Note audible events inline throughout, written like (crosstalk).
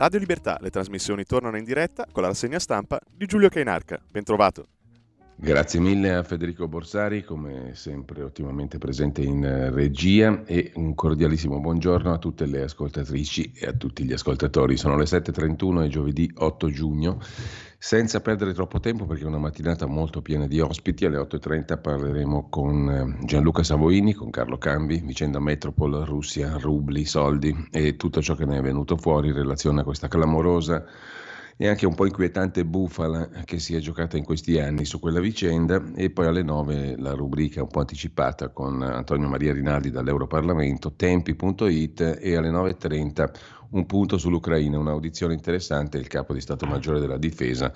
Radio Libertà, le trasmissioni tornano in diretta con la rassegna stampa di Giulio Cainarca. Bentrovato. Grazie mille a Federico Borsari, come sempre ottimamente presente in eh, regia e un cordialissimo buongiorno a tutte le ascoltatrici e a tutti gli ascoltatori. Sono le 7.31 e giovedì 8 giugno senza perdere troppo tempo perché è una mattinata molto piena di ospiti, alle 8.30 parleremo con eh, Gianluca Savoini, con Carlo Cambi, vicenda Metropol, Russia, rubli, soldi e tutto ciò che ne è venuto fuori in relazione a questa clamorosa e anche un po' inquietante bufala che si è giocata in questi anni su quella vicenda. E poi alle 9 la rubrica un po' anticipata con Antonio Maria Rinaldi dall'Europarlamento, tempi.it e alle 9.30 un punto sull'Ucraina, un'audizione interessante, il capo di Stato Maggiore della Difesa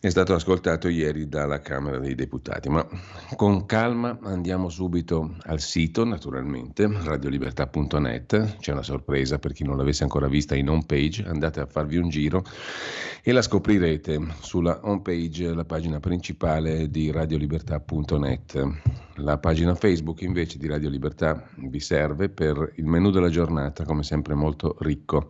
è stato ascoltato ieri dalla Camera dei Deputati. Ma con calma andiamo subito al sito, naturalmente, radiolibertà.net, c'è una sorpresa per chi non l'avesse ancora vista in home page, andate a farvi un giro e la scoprirete sulla home page, la pagina principale di radiolibertà.net. La pagina Facebook invece di Radio Libertà vi serve per il menu della giornata, come sempre molto ricco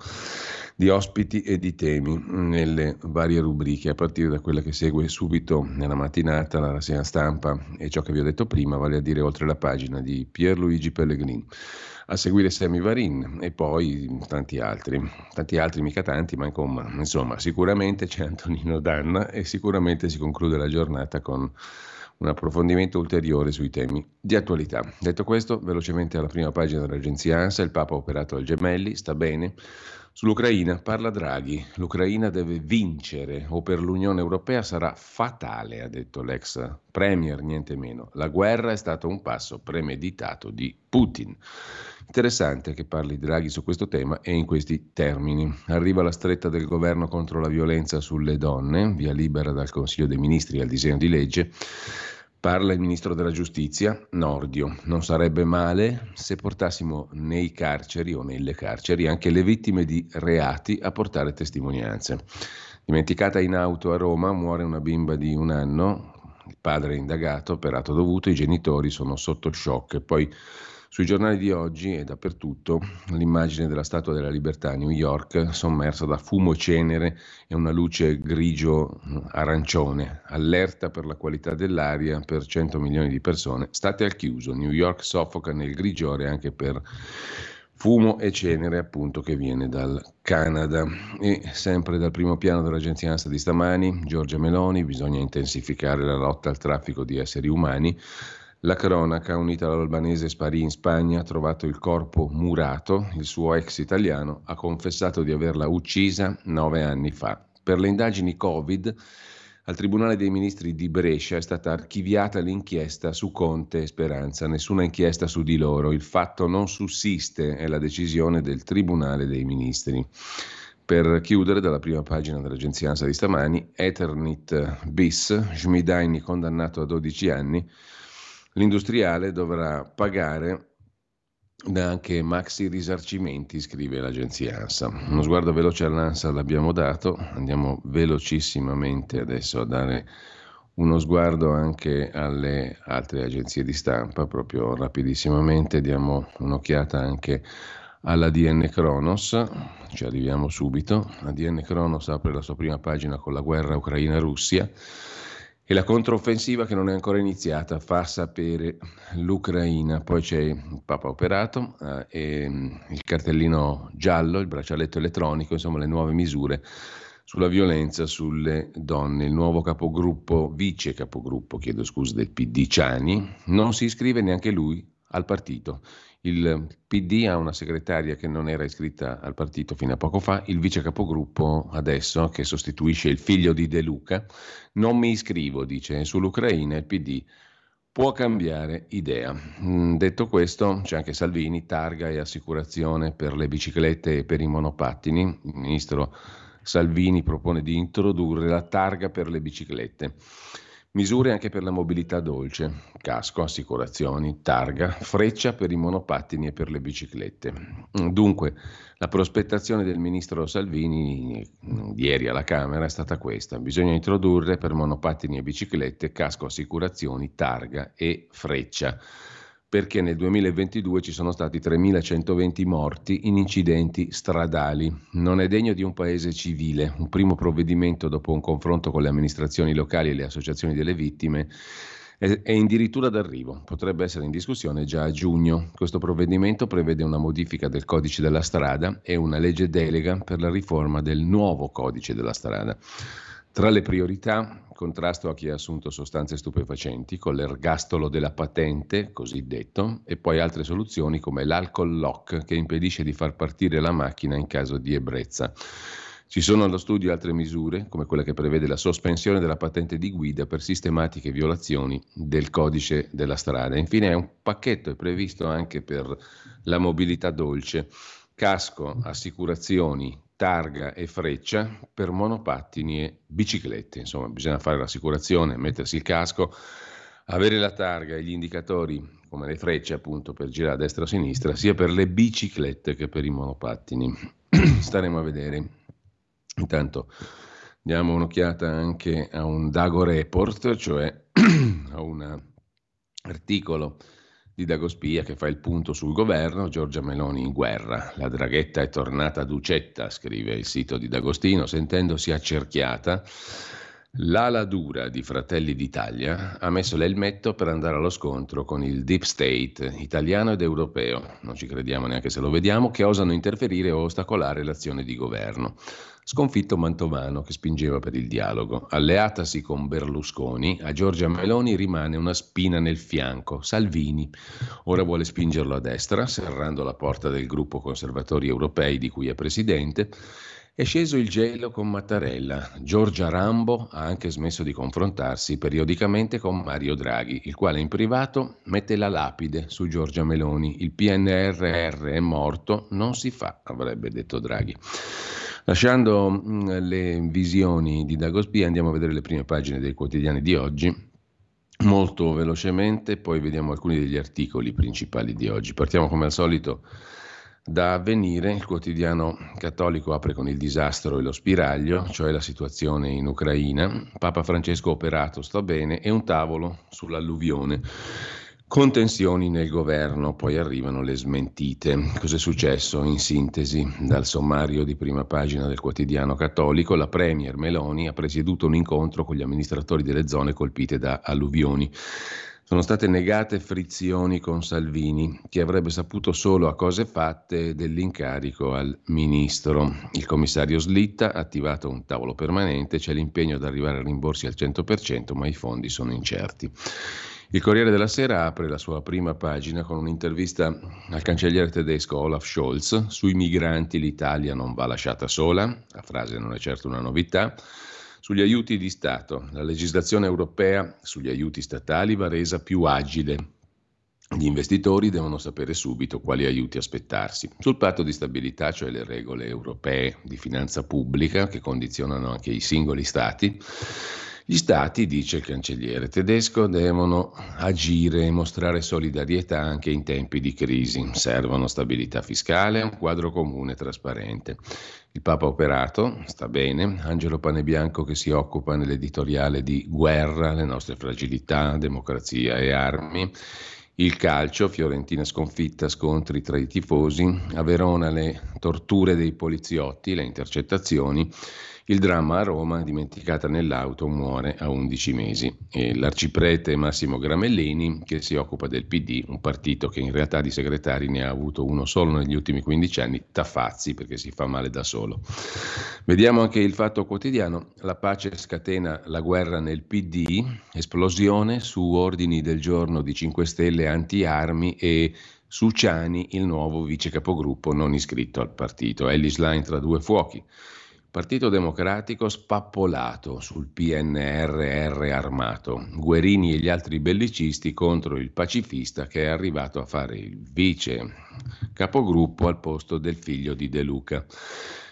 di ospiti e di temi nelle varie rubriche, a partire da quella che segue subito nella mattinata, la rassegna stampa e ciò che vi ho detto prima, vale a dire oltre la pagina di Pierluigi Pellegrini. A seguire Semi Varin e poi tanti altri, tanti altri mica tanti, ma insomma, insomma sicuramente c'è Antonino Danna e sicuramente si conclude la giornata con un approfondimento ulteriore sui temi di attualità. Detto questo, velocemente alla prima pagina dell'agenzia ANSA, il Papa ha operato al Gemelli, sta bene. Sull'Ucraina parla Draghi, l'Ucraina deve vincere o per l'Unione Europea sarà fatale, ha detto l'ex Premier, niente meno. La guerra è stato un passo premeditato di Putin. Interessante che parli Draghi su questo tema e in questi termini. Arriva la stretta del governo contro la violenza sulle donne, via libera dal Consiglio dei Ministri al disegno di legge. Parla il ministro della giustizia, Nordio. Non sarebbe male se portassimo nei carceri o nelle carceri anche le vittime di reati a portare testimonianze. Dimenticata in auto a Roma, muore una bimba di un anno, il padre è indagato per atto dovuto, i genitori sono sotto shock. Poi sui giornali di oggi e dappertutto l'immagine della Statua della Libertà a New York sommersa da fumo e cenere e una luce grigio-arancione, allerta per la qualità dell'aria per 100 milioni di persone. State al chiuso, New York soffoca nel grigiore anche per fumo e cenere appunto che viene dal Canada. E sempre dal primo piano dell'agenzia ANSA di stamani Giorgia Meloni bisogna intensificare la lotta al traffico di esseri umani la cronaca, unita all'albanese sparì in Spagna, ha trovato il corpo murato, il suo ex italiano ha confessato di averla uccisa nove anni fa. Per le indagini Covid, al Tribunale dei Ministri di Brescia è stata archiviata l'inchiesta su Conte e Speranza, nessuna inchiesta su di loro, il fatto non sussiste, è la decisione del Tribunale dei Ministri. Per chiudere, dalla prima pagina dell'agenzia ANSA di stamani, Eternit bis, Schmidaini condannato a 12 anni, L'industriale dovrà pagare anche maxi risarcimenti, scrive l'agenzia ANSA. Uno sguardo veloce all'ANSA l'abbiamo dato, andiamo velocissimamente adesso a dare uno sguardo anche alle altre agenzie di stampa, proprio rapidissimamente, diamo un'occhiata anche alla DN Kronos, ci arriviamo subito. La DN Kronos apre la sua prima pagina con la guerra Ucraina-Russia. E la controffensiva che non è ancora iniziata fa sapere l'Ucraina. Poi c'è il Papa operato, eh, e mm, il cartellino giallo, il braccialetto elettronico, insomma le nuove misure sulla violenza sulle donne. Il nuovo capogruppo, vice capogruppo, chiedo scusa, del PD Ciani, non si iscrive neanche lui al partito. Il PD ha una segretaria che non era iscritta al partito fino a poco fa, il vice capogruppo adesso che sostituisce il figlio di De Luca. Non mi iscrivo, dice, sull'Ucraina il PD può cambiare idea. Mm, detto questo, c'è anche Salvini, targa e assicurazione per le biciclette e per i monopattini. Il ministro Salvini propone di introdurre la targa per le biciclette. Misure anche per la mobilità dolce, casco, assicurazioni, targa, freccia per i monopattini e per le biciclette. Dunque, la prospettazione del ministro Salvini ieri alla Camera è stata questa. Bisogna introdurre per monopattini e biciclette casco, assicurazioni, targa e freccia perché nel 2022 ci sono stati 3.120 morti in incidenti stradali. Non è degno di un paese civile. Un primo provvedimento dopo un confronto con le amministrazioni locali e le associazioni delle vittime è addirittura d'arrivo, potrebbe essere in discussione già a giugno. Questo provvedimento prevede una modifica del codice della strada e una legge delega per la riforma del nuovo codice della strada. Tra le priorità, contrasto a chi ha assunto sostanze stupefacenti con l'ergastolo della patente, cosiddetto, e poi altre soluzioni come l'alcol lock che impedisce di far partire la macchina in caso di ebbrezza. Ci sono allo studio altre misure, come quella che prevede la sospensione della patente di guida per sistematiche violazioni del codice della strada. Infine, un pacchetto è previsto anche per la mobilità dolce, casco, assicurazioni, targa e freccia per monopattini e biciclette. Insomma, bisogna fare l'assicurazione, mettersi il casco, avere la targa e gli indicatori come le frecce appunto per girare a destra o a sinistra, sia per le biciclette che per i monopattini. (clears throat) Staremo a vedere. Intanto diamo un'occhiata anche a un Dago Report, cioè (clears throat) a un articolo di Dagospia che fa il punto sul governo, Giorgia Meloni in guerra. La draghetta è tornata d'ucetta, scrive il sito di D'Agostino, sentendosi accerchiata. L'ala dura di Fratelli d'Italia ha messo l'elmetto per andare allo scontro con il deep state italiano ed europeo, non ci crediamo neanche se lo vediamo, che osano interferire o ostacolare l'azione di governo sconfitto Mantovano che spingeva per il dialogo. Alleatasi con Berlusconi, a Giorgia Meloni rimane una spina nel fianco, Salvini. Ora vuole spingerlo a destra, serrando la porta del gruppo conservatori europei di cui è presidente. È sceso il gelo con Mattarella. Giorgia Rambo ha anche smesso di confrontarsi periodicamente con Mario Draghi, il quale in privato mette la lapide su Giorgia Meloni. Il PNRR è morto, non si fa, avrebbe detto Draghi. Lasciando mm, le visioni di Dagospia, andiamo a vedere le prime pagine dei quotidiani di oggi. Molto velocemente, poi vediamo alcuni degli articoli principali di oggi. Partiamo come al solito da avvenire, il quotidiano cattolico apre con il disastro e lo spiraglio, cioè la situazione in Ucraina. Papa Francesco operato, sta bene, e un tavolo sull'alluvione. Contenzioni nel governo, poi arrivano le smentite. Cos'è successo in sintesi? Dal sommario di prima pagina del quotidiano cattolico, la Premier Meloni ha presieduto un incontro con gli amministratori delle zone colpite da alluvioni. Sono state negate frizioni con Salvini, che avrebbe saputo solo a cose fatte dell'incarico al ministro. Il commissario Slitta ha attivato un tavolo permanente, c'è l'impegno ad arrivare a rimborsi al 100%, ma i fondi sono incerti. Il Corriere della Sera apre la sua prima pagina con un'intervista al cancelliere tedesco Olaf Scholz. Sui migranti l'Italia non va lasciata sola, la frase non è certo una novità. Sugli aiuti di Stato, la legislazione europea sugli aiuti statali va resa più agile. Gli investitori devono sapere subito quali aiuti aspettarsi. Sul patto di stabilità, cioè le regole europee di finanza pubblica che condizionano anche i singoli stati, gli stati, dice il cancelliere tedesco, devono agire e mostrare solidarietà anche in tempi di crisi. Servono stabilità fiscale e un quadro comune trasparente. Il Papa operato, sta bene, Angelo Panebianco che si occupa nell'editoriale di Guerra, le nostre fragilità, democrazia e armi. Il calcio, Fiorentina sconfitta, scontri tra i tifosi, a Verona le torture dei poliziotti, le intercettazioni il dramma a Roma, dimenticata nell'auto, muore a 11 mesi. E l'arciprete Massimo Gramellini, che si occupa del PD, un partito che in realtà di segretari ne ha avuto uno solo negli ultimi 15 anni, Taffazzi, perché si fa male da solo. Vediamo anche il fatto quotidiano. La pace scatena la guerra nel PD, esplosione su ordini del giorno di 5 Stelle anti-armi e su Ciani, il nuovo vice capogruppo non iscritto al partito. Ellis Line tra due fuochi. Partito Democratico spappolato sul PNRR armato, Guerini e gli altri bellicisti contro il pacifista che è arrivato a fare il vice capogruppo al posto del figlio di De Luca.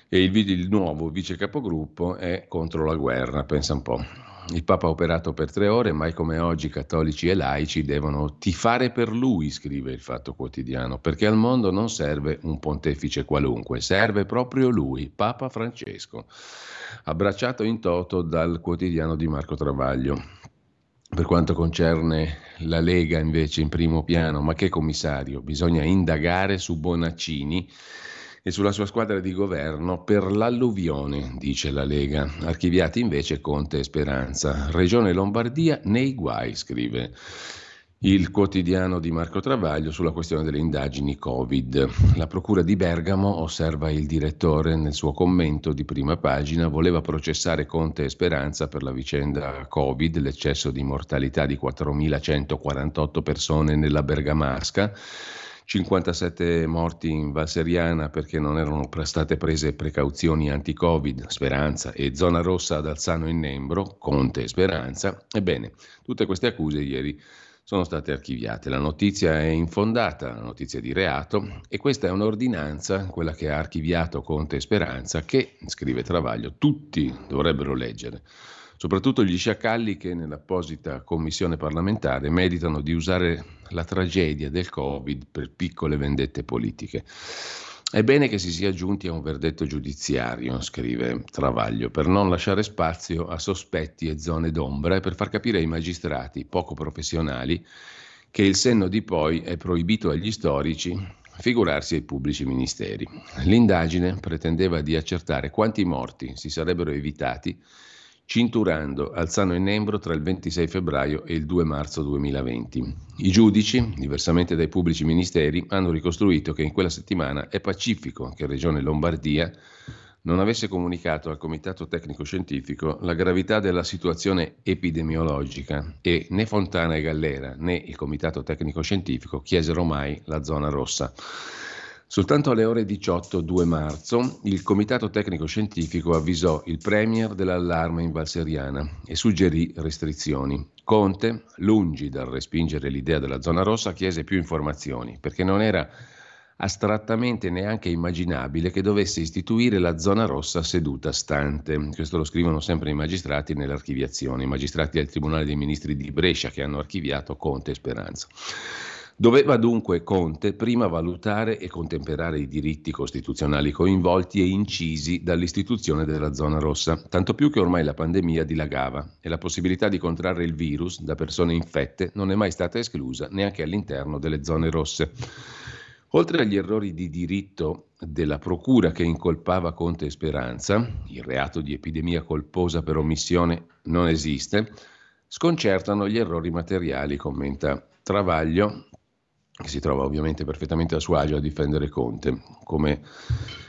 E il, il nuovo vice capogruppo è contro la guerra, pensa un po'. Il Papa ha operato per tre ore, mai come oggi cattolici e laici devono tifare per lui, scrive il Fatto Quotidiano, perché al mondo non serve un pontefice qualunque, serve proprio lui, Papa Francesco, abbracciato in toto dal quotidiano di Marco Travaglio. Per quanto concerne la Lega invece in primo piano, ma che commissario? Bisogna indagare su Bonaccini e sulla sua squadra di governo per l'alluvione, dice la Lega. Archiviati invece Conte e Speranza. Regione Lombardia nei guai, scrive il quotidiano di Marco Travaglio sulla questione delle indagini Covid. La Procura di Bergamo, osserva il direttore nel suo commento di prima pagina, voleva processare Conte e Speranza per la vicenda Covid, l'eccesso di mortalità di 4.148 persone nella Bergamasca 57 morti in Valseriana perché non erano state prese precauzioni anti-Covid, Speranza, e zona rossa ad Alzano in Nembro, Conte e Speranza. Ebbene, tutte queste accuse ieri sono state archiviate. La notizia è infondata, la notizia di reato, e questa è un'ordinanza, quella che ha archiviato Conte e Speranza, che, scrive Travaglio, tutti dovrebbero leggere soprattutto gli sciacalli che nell'apposita commissione parlamentare meditano di usare la tragedia del Covid per piccole vendette politiche. È bene che si sia giunti a un verdetto giudiziario, scrive Travaglio, per non lasciare spazio a sospetti e zone d'ombra e per far capire ai magistrati poco professionali che il senno di poi è proibito agli storici, figurarsi ai pubblici ministeri. L'indagine pretendeva di accertare quanti morti si sarebbero evitati cinturando Alzano e Nembro tra il 26 febbraio e il 2 marzo 2020. I giudici, diversamente dai pubblici ministeri, hanno ricostruito che in quella settimana è pacifico che Regione Lombardia non avesse comunicato al Comitato Tecnico Scientifico la gravità della situazione epidemiologica e né Fontana e Gallera né il Comitato Tecnico Scientifico chiesero mai la zona rossa. Soltanto alle ore 18, 2 marzo, il Comitato Tecnico Scientifico avvisò il Premier dell'allarme in Valseriana e suggerì restrizioni. Conte, lungi dal respingere l'idea della zona rossa, chiese più informazioni, perché non era astrattamente neanche immaginabile che dovesse istituire la zona rossa seduta stante. Questo lo scrivono sempre i magistrati nell'archiviazione, i magistrati del Tribunale dei Ministri di Brescia che hanno archiviato Conte e Speranza. Doveva dunque Conte prima valutare e contemperare i diritti costituzionali coinvolti e incisi dall'istituzione della zona rossa, tanto più che ormai la pandemia dilagava e la possibilità di contrarre il virus da persone infette non è mai stata esclusa neanche all'interno delle zone rosse. Oltre agli errori di diritto della Procura che incolpava Conte e Speranza, il reato di epidemia colposa per omissione non esiste, sconcertano gli errori materiali, commenta Travaglio, che si trova ovviamente perfettamente a suo agio a difendere Conte, come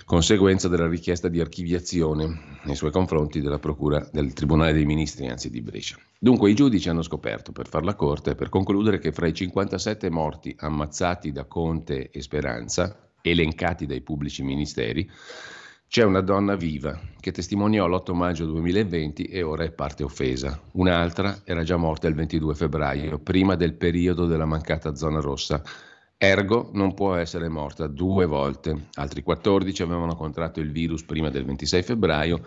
conseguenza della richiesta di archiviazione nei suoi confronti della Procura del Tribunale dei Ministri, anzi di Brescia. Dunque i giudici hanno scoperto, per far la corte, per concludere che fra i 57 morti ammazzati da Conte e Speranza, elencati dai pubblici ministeri, c'è una donna viva che testimoniò l'8 maggio 2020 e ora è parte offesa. Un'altra era già morta il 22 febbraio, prima del periodo della mancata zona rossa. Ergo non può essere morta due volte. Altri 14 avevano contratto il virus prima del 26 febbraio,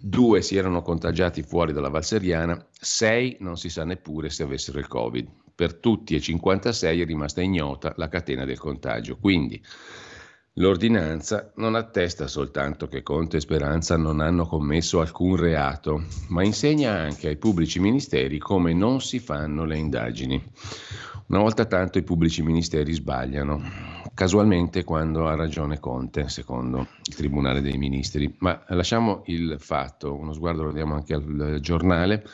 due si erano contagiati fuori dalla Valseriana, sei non si sa neppure se avessero il Covid. Per tutti e 56 è rimasta ignota la catena del contagio. Quindi L'ordinanza non attesta soltanto che Conte e Speranza non hanno commesso alcun reato, ma insegna anche ai pubblici ministeri come non si fanno le indagini. Una volta tanto i pubblici ministeri sbagliano, casualmente quando ha ragione Conte, secondo il Tribunale dei Ministri. Ma lasciamo il fatto, uno sguardo lo diamo anche al giornale.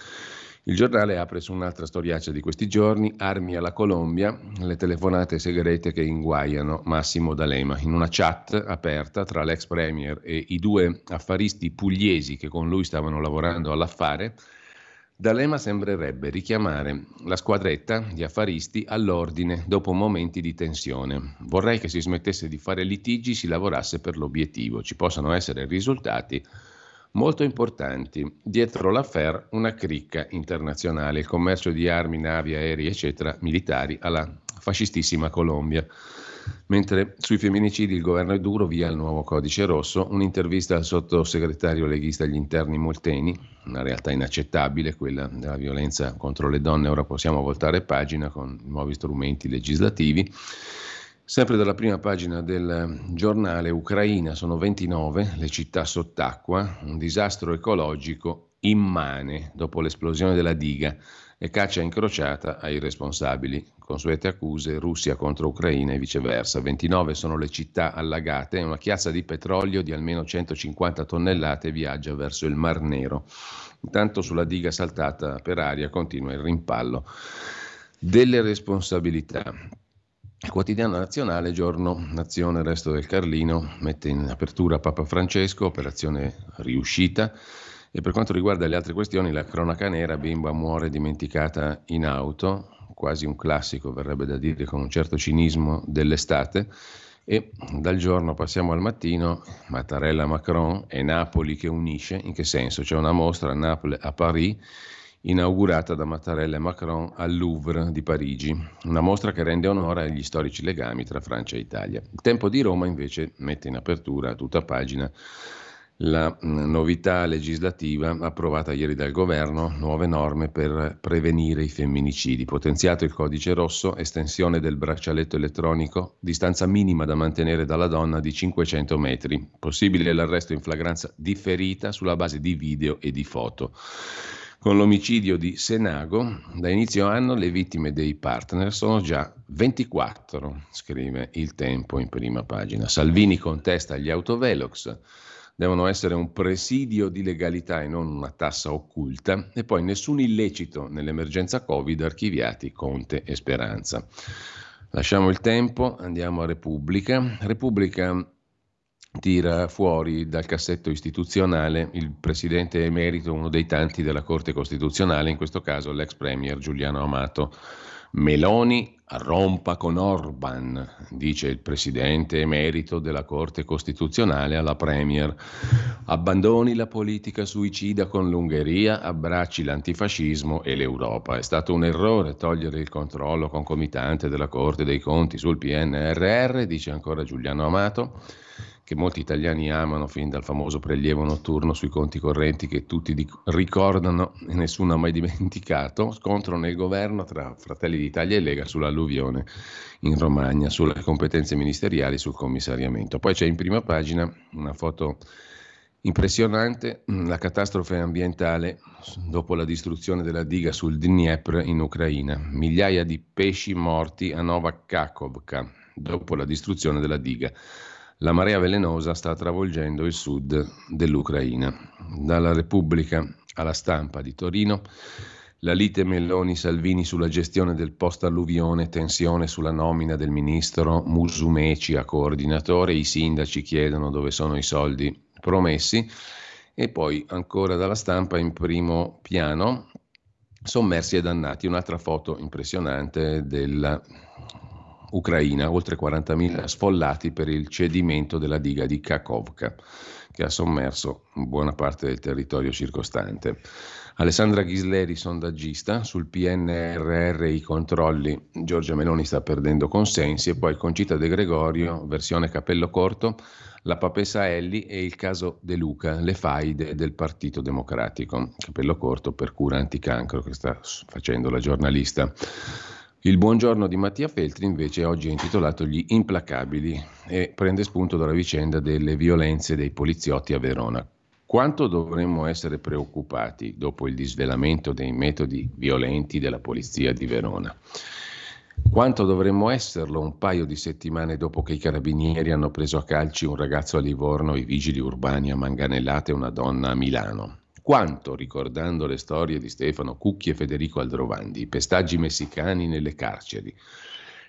Il giornale apre su un'altra storiaccia di questi giorni, armi alla Colombia, le telefonate segrete che inguaiano Massimo D'Alema. In una chat aperta tra l'ex premier e i due affaristi pugliesi che con lui stavano lavorando all'affare, D'Alema sembrerebbe richiamare la squadretta di affaristi all'ordine dopo momenti di tensione. Vorrei che si smettesse di fare litigi, si lavorasse per l'obiettivo, ci possano essere risultati molto importanti. Dietro l'affair una cricca internazionale, il commercio di armi, navi, aerei, eccetera, militari alla fascistissima Colombia. Mentre sui femminicidi il governo è duro, via il nuovo codice rosso, un'intervista al sottosegretario leghista agli interni Molteni, una realtà inaccettabile, quella della violenza contro le donne, ora possiamo voltare pagina con nuovi strumenti legislativi. Sempre dalla prima pagina del giornale Ucraina sono 29 le città sott'acqua, un disastro ecologico immane dopo l'esplosione della diga e caccia incrociata ai responsabili. Consuete accuse Russia contro Ucraina e viceversa. 29 sono le città allagate e una chiazza di petrolio di almeno 150 tonnellate viaggia verso il Mar Nero. Intanto sulla diga saltata per aria continua il rimpallo delle responsabilità. Il quotidiano nazionale, giorno Nazione, resto del Carlino, mette in apertura Papa Francesco, operazione riuscita. E per quanto riguarda le altre questioni, la cronaca nera, bimba muore dimenticata in auto, quasi un classico, verrebbe da dire con un certo cinismo dell'estate. E dal giorno passiamo al mattino, Mattarella Macron e Napoli che unisce, in che senso? C'è una mostra a Napoli, a Paris inaugurata da Mattarella e Macron al Louvre di Parigi, una mostra che rende onore agli storici legami tra Francia e Italia. Il Tempo di Roma invece mette in apertura a tutta pagina la mm, novità legislativa approvata ieri dal governo, nuove norme per prevenire i femminicidi, potenziato il codice rosso, estensione del braccialetto elettronico, distanza minima da mantenere dalla donna di 500 metri, possibile l'arresto in flagranza differita sulla base di video e di foto. Con l'omicidio di Senago, da inizio anno le vittime dei partner sono già 24, scrive il tempo in prima pagina. Salvini contesta gli autovelox, devono essere un presidio di legalità e non una tassa occulta, e poi nessun illecito nell'emergenza Covid archiviati Conte e Speranza. Lasciamo il tempo, andiamo a Repubblica. Repubblica tira fuori dal cassetto istituzionale il presidente emerito, uno dei tanti della Corte Costituzionale, in questo caso l'ex premier Giuliano Amato. Meloni rompa con Orban, dice il presidente emerito della Corte Costituzionale alla Premier. Abbandoni la politica suicida con l'Ungheria, abbracci l'antifascismo e l'Europa. È stato un errore togliere il controllo concomitante della Corte dei Conti sul PNRR, dice ancora Giuliano Amato che molti italiani amano fin dal famoso prelievo notturno sui conti correnti che tutti ricordano e nessuno ha mai dimenticato, scontro nel governo tra Fratelli d'Italia e Lega sull'alluvione in Romagna, sulle competenze ministeriali sul commissariamento. Poi c'è in prima pagina una foto impressionante, la catastrofe ambientale dopo la distruzione della diga sul Dniepr in Ucraina, migliaia di pesci morti a Nova Kakhovka dopo la distruzione della diga. La marea velenosa sta travolgendo il sud dell'Ucraina. Dalla Repubblica alla stampa di Torino, la lite Melloni-Salvini sulla gestione del post-alluvione, tensione sulla nomina del ministro Musumeci a coordinatore, i sindaci chiedono dove sono i soldi promessi e poi ancora dalla stampa in primo piano, sommersi e dannati, un'altra foto impressionante della Ucraina, oltre 40.000 sfollati per il cedimento della diga di Kakovka, che ha sommerso buona parte del territorio circostante. Alessandra Ghisleri, sondaggista, sul PNRR i controlli, Giorgia Meloni sta perdendo consensi e poi Concita De Gregorio, versione capello corto, la papessa Elli e il caso De Luca, le faide del Partito Democratico, capello corto per cura anticancro che sta facendo la giornalista. Il buongiorno di Mattia Feltri invece oggi è intitolato Gli implacabili e prende spunto dalla vicenda delle violenze dei poliziotti a Verona. Quanto dovremmo essere preoccupati dopo il disvelamento dei metodi violenti della polizia di Verona? Quanto dovremmo esserlo un paio di settimane dopo che i carabinieri hanno preso a calci un ragazzo a Livorno e i vigili urbani a manganellate una donna a Milano? Quanto, ricordando le storie di Stefano Cucchi e Federico Aldrovandi, i pestaggi messicani nelle carceri,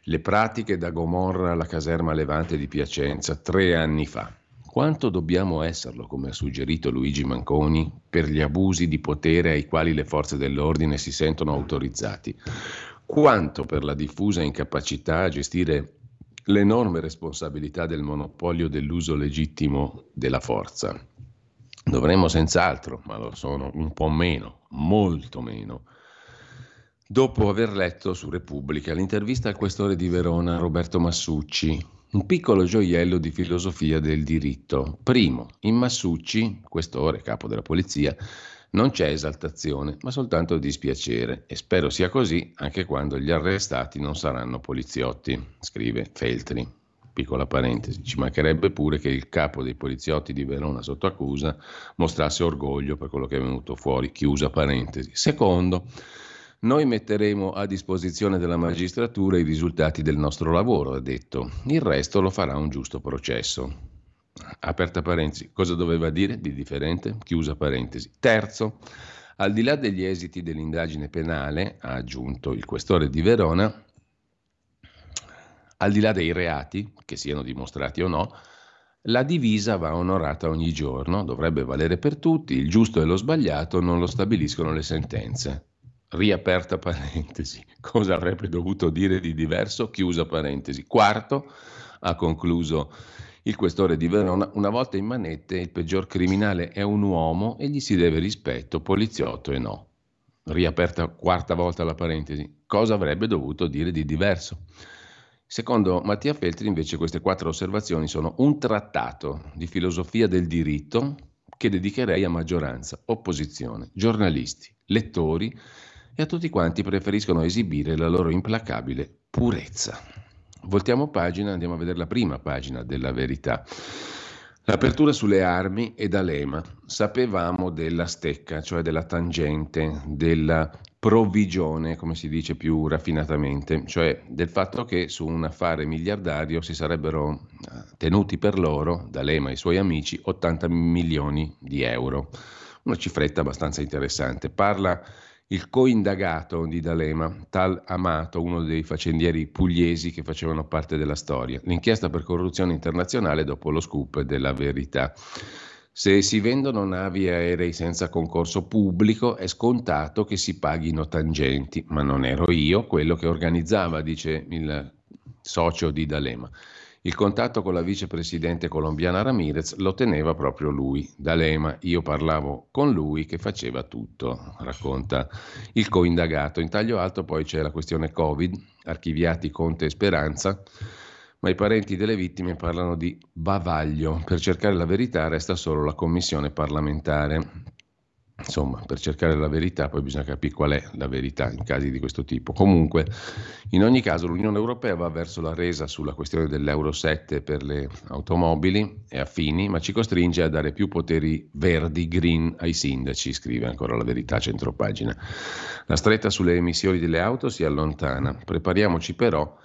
le pratiche da Gomorra alla caserma Levante di Piacenza tre anni fa. Quanto dobbiamo esserlo, come ha suggerito Luigi Manconi, per gli abusi di potere ai quali le forze dell'ordine si sentono autorizzati? Quanto per la diffusa incapacità a gestire l'enorme responsabilità del monopolio dell'uso legittimo della forza? Dovremmo senz'altro, ma lo sono un po' meno, molto meno. Dopo aver letto su Repubblica l'intervista al questore di Verona Roberto Massucci, un piccolo gioiello di filosofia del diritto. Primo, in Massucci, questore, capo della polizia, non c'è esaltazione, ma soltanto dispiacere e spero sia così anche quando gli arrestati non saranno poliziotti, scrive Feltri. Piccola parentesi, ci mancherebbe pure che il capo dei poliziotti di Verona sotto accusa mostrasse orgoglio per quello che è venuto fuori, chiusa parentesi. Secondo, noi metteremo a disposizione della magistratura i risultati del nostro lavoro, ha detto. Il resto lo farà un giusto processo. Aperta parentesi, cosa doveva dire di differente? Chiusa parentesi. Terzo, al di là degli esiti dell'indagine penale, ha aggiunto il questore di Verona, al di là dei reati, che siano dimostrati o no, la divisa va onorata ogni giorno, dovrebbe valere per tutti, il giusto e lo sbagliato non lo stabiliscono le sentenze. Riaperta parentesi, (laughs) cosa avrebbe dovuto dire di diverso? Chiusa parentesi. Quarto, ha concluso il questore di Verona, una volta in manette il peggior criminale è un uomo e gli si deve rispetto, poliziotto e no. Riaperta quarta volta la parentesi, cosa avrebbe dovuto dire di diverso? Secondo Mattia Feltri invece queste quattro osservazioni sono un trattato di filosofia del diritto che dedicherei a maggioranza, opposizione, giornalisti, lettori e a tutti quanti preferiscono esibire la loro implacabile purezza. Voltiamo pagina, andiamo a vedere la prima pagina della verità. L'apertura sulle armi e D'Alema. Sapevamo della stecca, cioè della tangente, della provvigione, come si dice più raffinatamente, cioè del fatto che su un affare miliardario si sarebbero eh, tenuti per loro, D'Alema e i suoi amici, 80 milioni di euro. Una cifretta abbastanza interessante. Parla il coindagato di D'Alema, tal Amato, uno dei faccendieri pugliesi che facevano parte della storia. L'inchiesta per corruzione internazionale dopo lo scoop della verità. Se si vendono navi e aerei senza concorso pubblico è scontato che si paghino tangenti, ma non ero io quello che organizzava, dice il socio di D'Alema. Il contatto con la vicepresidente colombiana Ramirez lo teneva proprio lui, D'Alema. Io parlavo con lui che faceva tutto, racconta il coindagato. In taglio alto poi c'è la questione Covid, archiviati Conte e Speranza, ma i parenti delle vittime parlano di bavaglio. Per cercare la verità resta solo la commissione parlamentare. Insomma, per cercare la verità poi bisogna capire qual è la verità in casi di questo tipo. Comunque, in ogni caso, l'Unione Europea va verso la resa sulla questione dell'Euro 7 per le automobili e affini, ma ci costringe a dare più poteri verdi, green, ai sindaci, scrive ancora la verità centropagina. La stretta sulle emissioni delle auto si allontana. Prepariamoci però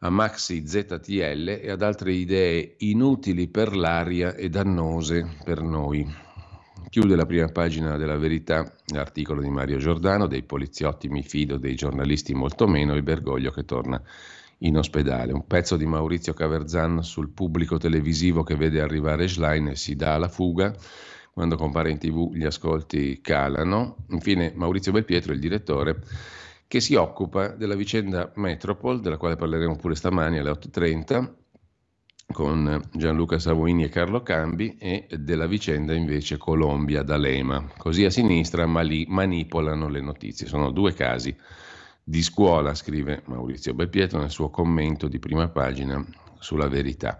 a maxi ZTL e ad altre idee inutili per l'aria e dannose per noi. Chiude la prima pagina della verità l'articolo di Mario Giordano, dei poliziotti mi fido, dei giornalisti molto meno, il Bergoglio che torna in ospedale. Un pezzo di Maurizio Caverzan sul pubblico televisivo che vede arrivare Schlein e si dà alla fuga. Quando compare in tv gli ascolti calano. Infine Maurizio Belpietro, il direttore, che si occupa della vicenda Metropol, della quale parleremo pure stamani alle 8.30 con Gianluca Savoini e Carlo Cambi e della vicenda invece Colombia D'Alema. Così a sinistra ma lì manipolano le notizie. Sono due casi di scuola, scrive Maurizio Belpietro nel suo commento di prima pagina sulla verità.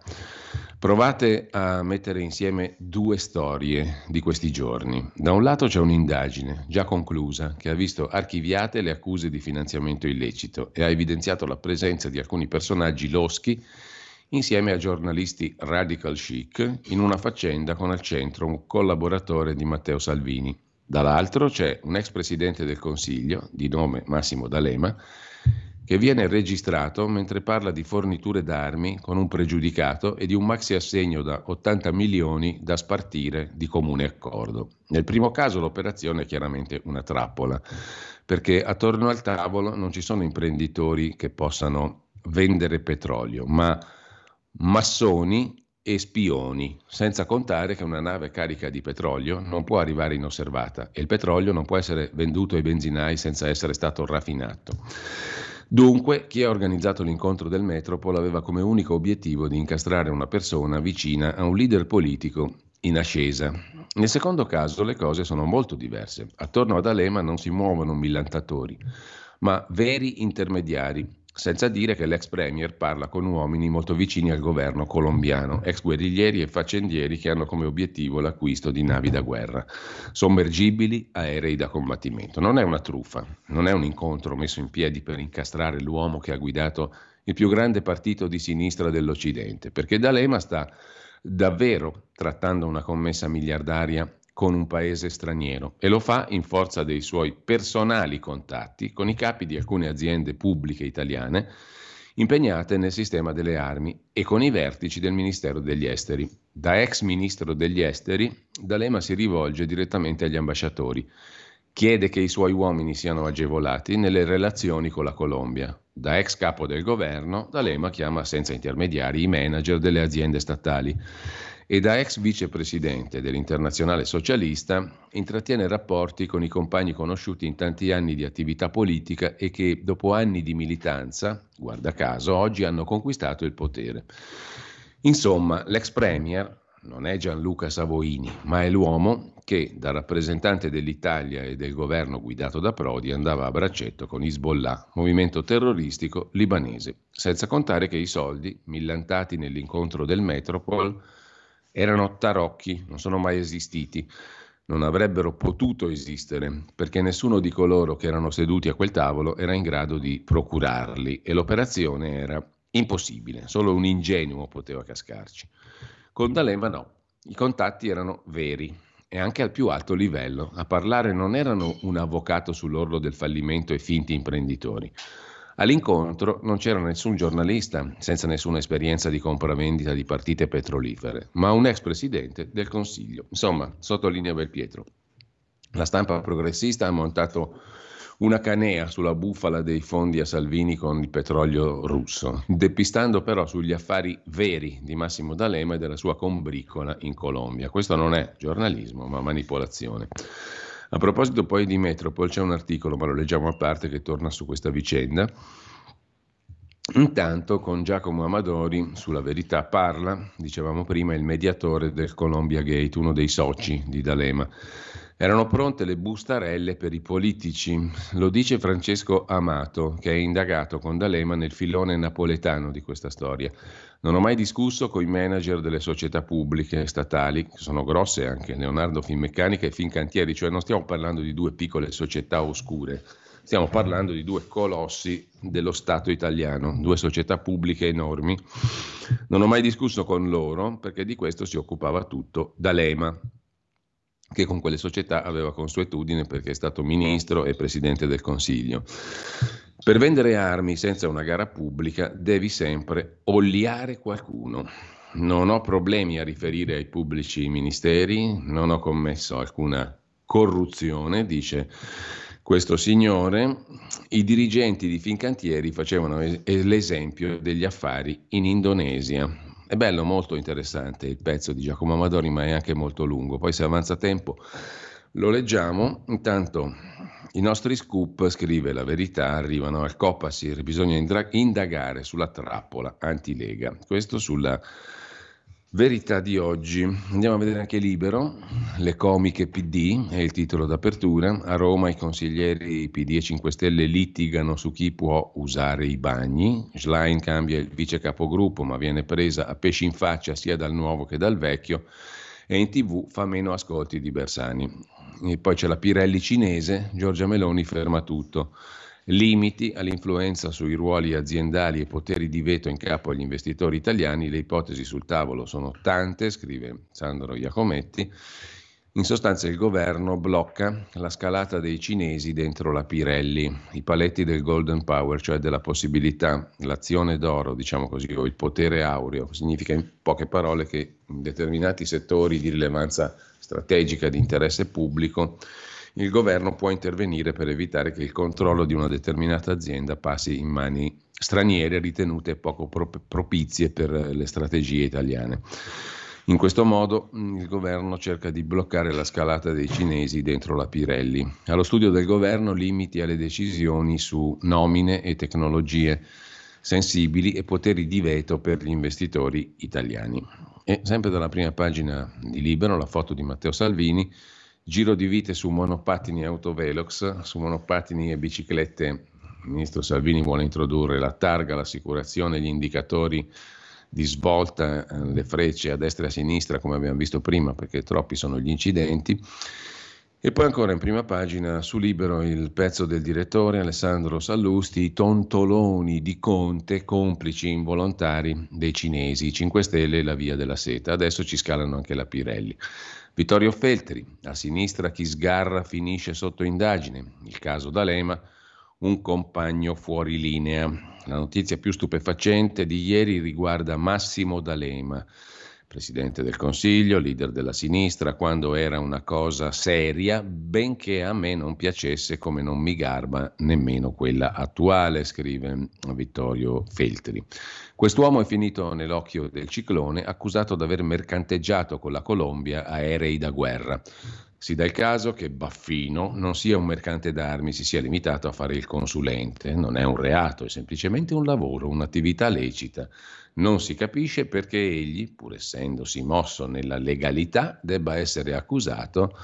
Provate a mettere insieme due storie di questi giorni. Da un lato c'è un'indagine già conclusa che ha visto archiviate le accuse di finanziamento illecito e ha evidenziato la presenza di alcuni personaggi loschi insieme a giornalisti radical chic in una faccenda con al centro un collaboratore di Matteo Salvini. Dall'altro c'è un ex presidente del Consiglio, di nome Massimo D'Alema, che viene registrato mentre parla di forniture d'armi con un pregiudicato e di un maxi assegno da 80 milioni da spartire di comune accordo. Nel primo caso l'operazione è chiaramente una trappola, perché attorno al tavolo non ci sono imprenditori che possano vendere petrolio, ma massoni e spioni, senza contare che una nave carica di petrolio non può arrivare inosservata e il petrolio non può essere venduto ai benzinai senza essere stato raffinato. Dunque, chi ha organizzato l'incontro del Metropol aveva come unico obiettivo di incastrare una persona vicina a un leader politico in ascesa. Nel secondo caso le cose sono molto diverse. Attorno ad Alema non si muovono millantatori, ma veri intermediari, senza dire che l'ex premier parla con uomini molto vicini al governo colombiano, ex guerriglieri e faccendieri che hanno come obiettivo l'acquisto di navi da guerra, sommergibili, aerei da combattimento. Non è una truffa, non è un incontro messo in piedi per incastrare l'uomo che ha guidato il più grande partito di sinistra dell'Occidente, perché D'Alema sta davvero trattando una commessa miliardaria con un paese straniero e lo fa in forza dei suoi personali contatti con i capi di alcune aziende pubbliche italiane impegnate nel sistema delle armi e con i vertici del Ministero degli Esteri. Da ex ministro degli Esteri, D'Alema si rivolge direttamente agli ambasciatori. Chiede che i suoi uomini siano agevolati nelle relazioni con la Colombia. Da ex capo del governo, D'Alema chiama senza intermediari i manager delle aziende statali e da ex vicepresidente dell'Internazionale Socialista intrattiene rapporti con i compagni conosciuti in tanti anni di attività politica e che dopo anni di militanza, guarda caso, oggi hanno conquistato il potere. Insomma, l'ex premier non è Gianluca Savoini, ma è l'uomo che da rappresentante dell'Italia e del governo guidato da Prodi andava a braccetto con Hezbollah, movimento terroristico libanese, senza contare che i soldi millantati nell'incontro del Metropol erano tarocchi, non sono mai esistiti, non avrebbero potuto esistere perché nessuno di coloro che erano seduti a quel tavolo era in grado di procurarli e l'operazione era impossibile, solo un ingenuo poteva cascarci. Con D'Alema no, i contatti erano veri e anche al più alto livello, a parlare non erano un avvocato sull'orlo del fallimento e finti imprenditori. All'incontro non c'era nessun giornalista senza nessuna esperienza di compravendita di partite petrolifere, ma un ex presidente del Consiglio. Insomma, sottolinea Belpietro. La stampa progressista ha montato una canea sulla bufala dei fondi a Salvini con il petrolio russo, depistando però sugli affari veri di Massimo D'Alema e della sua combricola in Colombia. Questo non è giornalismo, ma manipolazione. A proposito poi di Metropol, c'è un articolo, ma lo leggiamo a parte, che torna su questa vicenda. Intanto con Giacomo Amadori sulla verità parla, dicevamo prima, il mediatore del Columbia Gate, uno dei soci di D'Alema. Erano pronte le bustarelle per i politici, lo dice Francesco Amato, che è indagato con D'Alema nel filone napoletano di questa storia. Non ho mai discusso con i manager delle società pubbliche statali, che sono grosse anche, Leonardo Finmeccanica e Fincantieri, cioè non stiamo parlando di due piccole società oscure, stiamo parlando di due colossi dello Stato italiano, due società pubbliche enormi. Non ho mai discusso con loro perché di questo si occupava tutto D'Alema, che con quelle società aveva consuetudine perché è stato ministro e presidente del Consiglio. Per vendere armi senza una gara pubblica devi sempre oliare qualcuno. Non ho problemi a riferire ai pubblici ministeri, non ho commesso alcuna corruzione, dice questo signore. I dirigenti di Fincantieri facevano l'esempio degli affari in Indonesia. È bello, molto interessante il pezzo di Giacomo Amadori, ma è anche molto lungo. Poi se avanza tempo lo leggiamo. Intanto i nostri scoop, scrive la verità, arrivano al Copasir, bisogna indagare sulla trappola antilega. Questo sulla Verità di oggi. Andiamo a vedere anche Libero, le comiche PD, è il titolo d'apertura. A Roma i consiglieri PD e 5 Stelle litigano su chi può usare i bagni. Schlein cambia il vice capogruppo ma viene presa a pesci in faccia sia dal nuovo che dal vecchio e in tv fa meno ascolti di Bersani. E poi c'è la Pirelli cinese, Giorgia Meloni ferma tutto. Limiti all'influenza sui ruoli aziendali e poteri di veto in capo agli investitori italiani, le ipotesi sul tavolo sono tante, scrive Sandro Iacometti. In sostanza il governo blocca la scalata dei cinesi dentro la Pirelli, i paletti del golden power, cioè della possibilità, l'azione d'oro, diciamo così, o il potere aureo, significa in poche parole che in determinati settori di rilevanza strategica di interesse pubblico il governo può intervenire per evitare che il controllo di una determinata azienda passi in mani straniere ritenute poco propizie per le strategie italiane. In questo modo mm, il governo cerca di bloccare la scalata dei cinesi dentro la Pirelli. Allo studio del governo limiti alle decisioni su nomine e tecnologie sensibili e poteri di veto per gli investitori italiani. E sempre dalla prima pagina di Libero, la foto di Matteo Salvini, giro di vite su monopattini e autovelox, su monopattini e biciclette. Il ministro Salvini vuole introdurre la targa, l'assicurazione, gli indicatori di svolta, eh, le frecce a destra e a sinistra, come abbiamo visto prima, perché troppi sono gli incidenti. E poi ancora in prima pagina su Libero il pezzo del direttore Alessandro Sallusti, i tontoloni di Conte, complici involontari dei cinesi, 5 Stelle e la via della seta. Adesso ci scalano anche la Pirelli. Vittorio Feltri, a sinistra chi sgarra finisce sotto indagine. Il caso D'Alema, un compagno fuori linea. La notizia più stupefacente di ieri riguarda Massimo D'Alema Presidente del Consiglio, leader della sinistra, quando era una cosa seria, benché a me non piacesse come non mi garba nemmeno quella attuale, scrive Vittorio Feltri. Quest'uomo è finito nell'occhio del ciclone, accusato di aver mercanteggiato con la Colombia aerei da guerra. Si dà il caso che Baffino non sia un mercante d'armi, si sia limitato a fare il consulente. Non è un reato, è semplicemente un lavoro, un'attività lecita. Non si capisce perché egli, pur essendosi mosso nella legalità, debba essere accusato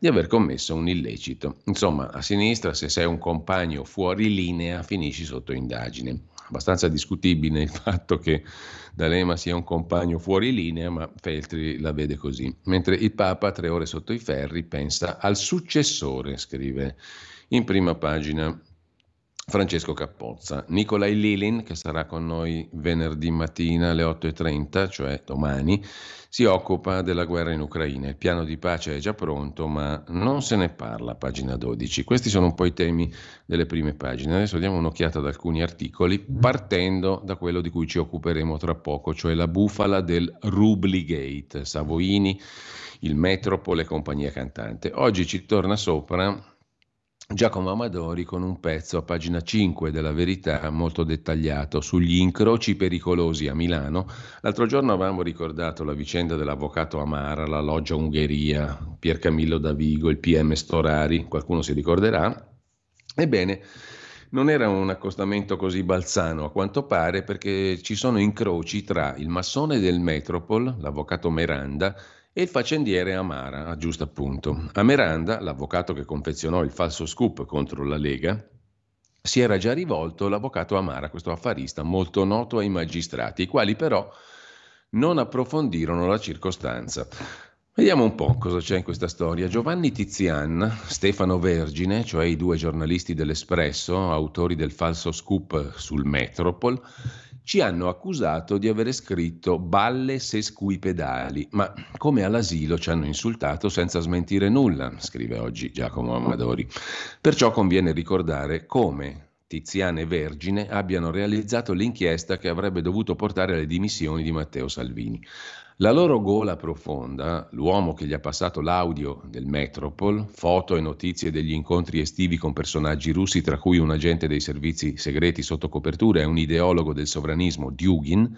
di aver commesso un illecito. Insomma, a sinistra, se sei un compagno fuori linea, finisci sotto indagine. Abbastanza discutibile il fatto che D'Alema sia un compagno fuori linea, ma Feltri la vede così. Mentre il Papa, tre ore sotto i ferri, pensa al successore, scrive in prima pagina Francesco Cappozza, Nicolai Lilin, che sarà con noi venerdì mattina alle 8.30, cioè domani, si occupa della guerra in Ucraina. Il piano di pace è già pronto, ma non se ne parla, pagina 12. Questi sono un po' i temi delle prime pagine. Adesso diamo un'occhiata ad alcuni articoli, partendo da quello di cui ci occuperemo tra poco, cioè la bufala del Rubligate, Savoini, il Metropole e compagnia cantante. Oggi ci torna sopra Giacomo Amadori con un pezzo a pagina 5 della Verità molto dettagliato sugli incroci pericolosi a Milano. L'altro giorno avevamo ricordato la vicenda dell'avvocato Amara, la loggia Ungheria, Pier Camillo Davigo, il PM Storari, qualcuno si ricorderà. Ebbene, non era un accostamento così balzano a quanto pare perché ci sono incroci tra il massone del Metropol, l'avvocato Meranda, e il faccendiere Amara, a giusto appunto. A Miranda, l'avvocato che confezionò il falso scoop contro la Lega, si era già rivolto l'avvocato Amara, questo affarista molto noto ai magistrati, i quali però non approfondirono la circostanza. Vediamo un po' cosa c'è in questa storia. Giovanni Tizian, Stefano Vergine, cioè i due giornalisti dell'Espresso, autori del falso scoop sul Metropol, ci hanno accusato di avere scritto balle sesquipedali, ma come all'asilo ci hanno insultato senza smentire nulla, scrive oggi Giacomo Amadori. Perciò conviene ricordare come Tiziane e Vergine abbiano realizzato l'inchiesta che avrebbe dovuto portare alle dimissioni di Matteo Salvini. La loro gola profonda, l'uomo che gli ha passato l'audio del Metropol, foto e notizie degli incontri estivi con personaggi russi, tra cui un agente dei servizi segreti sotto copertura e un ideologo del sovranismo, Dugin,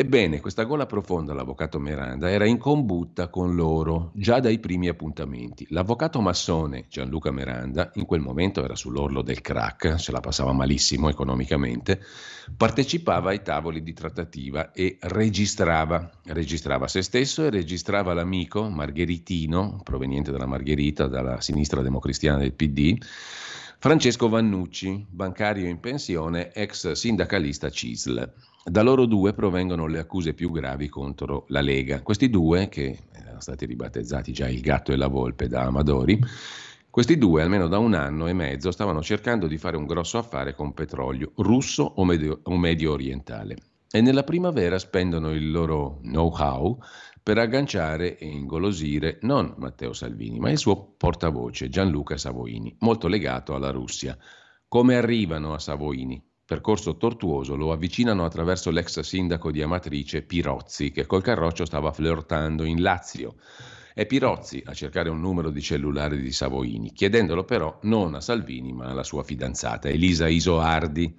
Ebbene, questa gola profonda, l'avvocato Miranda, era in combutta con loro già dai primi appuntamenti. L'avvocato massone Gianluca Miranda, in quel momento era sull'orlo del crack, se la passava malissimo economicamente, partecipava ai tavoli di trattativa e registrava. Registrava se stesso e registrava l'amico Margheritino, proveniente dalla Margherita, dalla sinistra democristiana del PD, Francesco Vannucci, bancario in pensione, ex sindacalista CISL. Da loro due provengono le accuse più gravi contro la Lega. Questi due, che erano stati ribattezzati già il gatto e la volpe da Amadori, questi due, almeno da un anno e mezzo, stavano cercando di fare un grosso affare con petrolio, russo o medio, o medio orientale. E nella primavera spendono il loro know-how per agganciare e ingolosire non Matteo Salvini, ma il suo portavoce Gianluca Savoini, molto legato alla Russia. Come arrivano a Savoini? Percorso tortuoso lo avvicinano attraverso l'ex sindaco di Amatrice Pirozzi, che col Carroccio stava flirtando in Lazio. È Pirozzi a cercare un numero di cellulare di Savoini, chiedendolo però non a Salvini ma alla sua fidanzata Elisa Isoardi.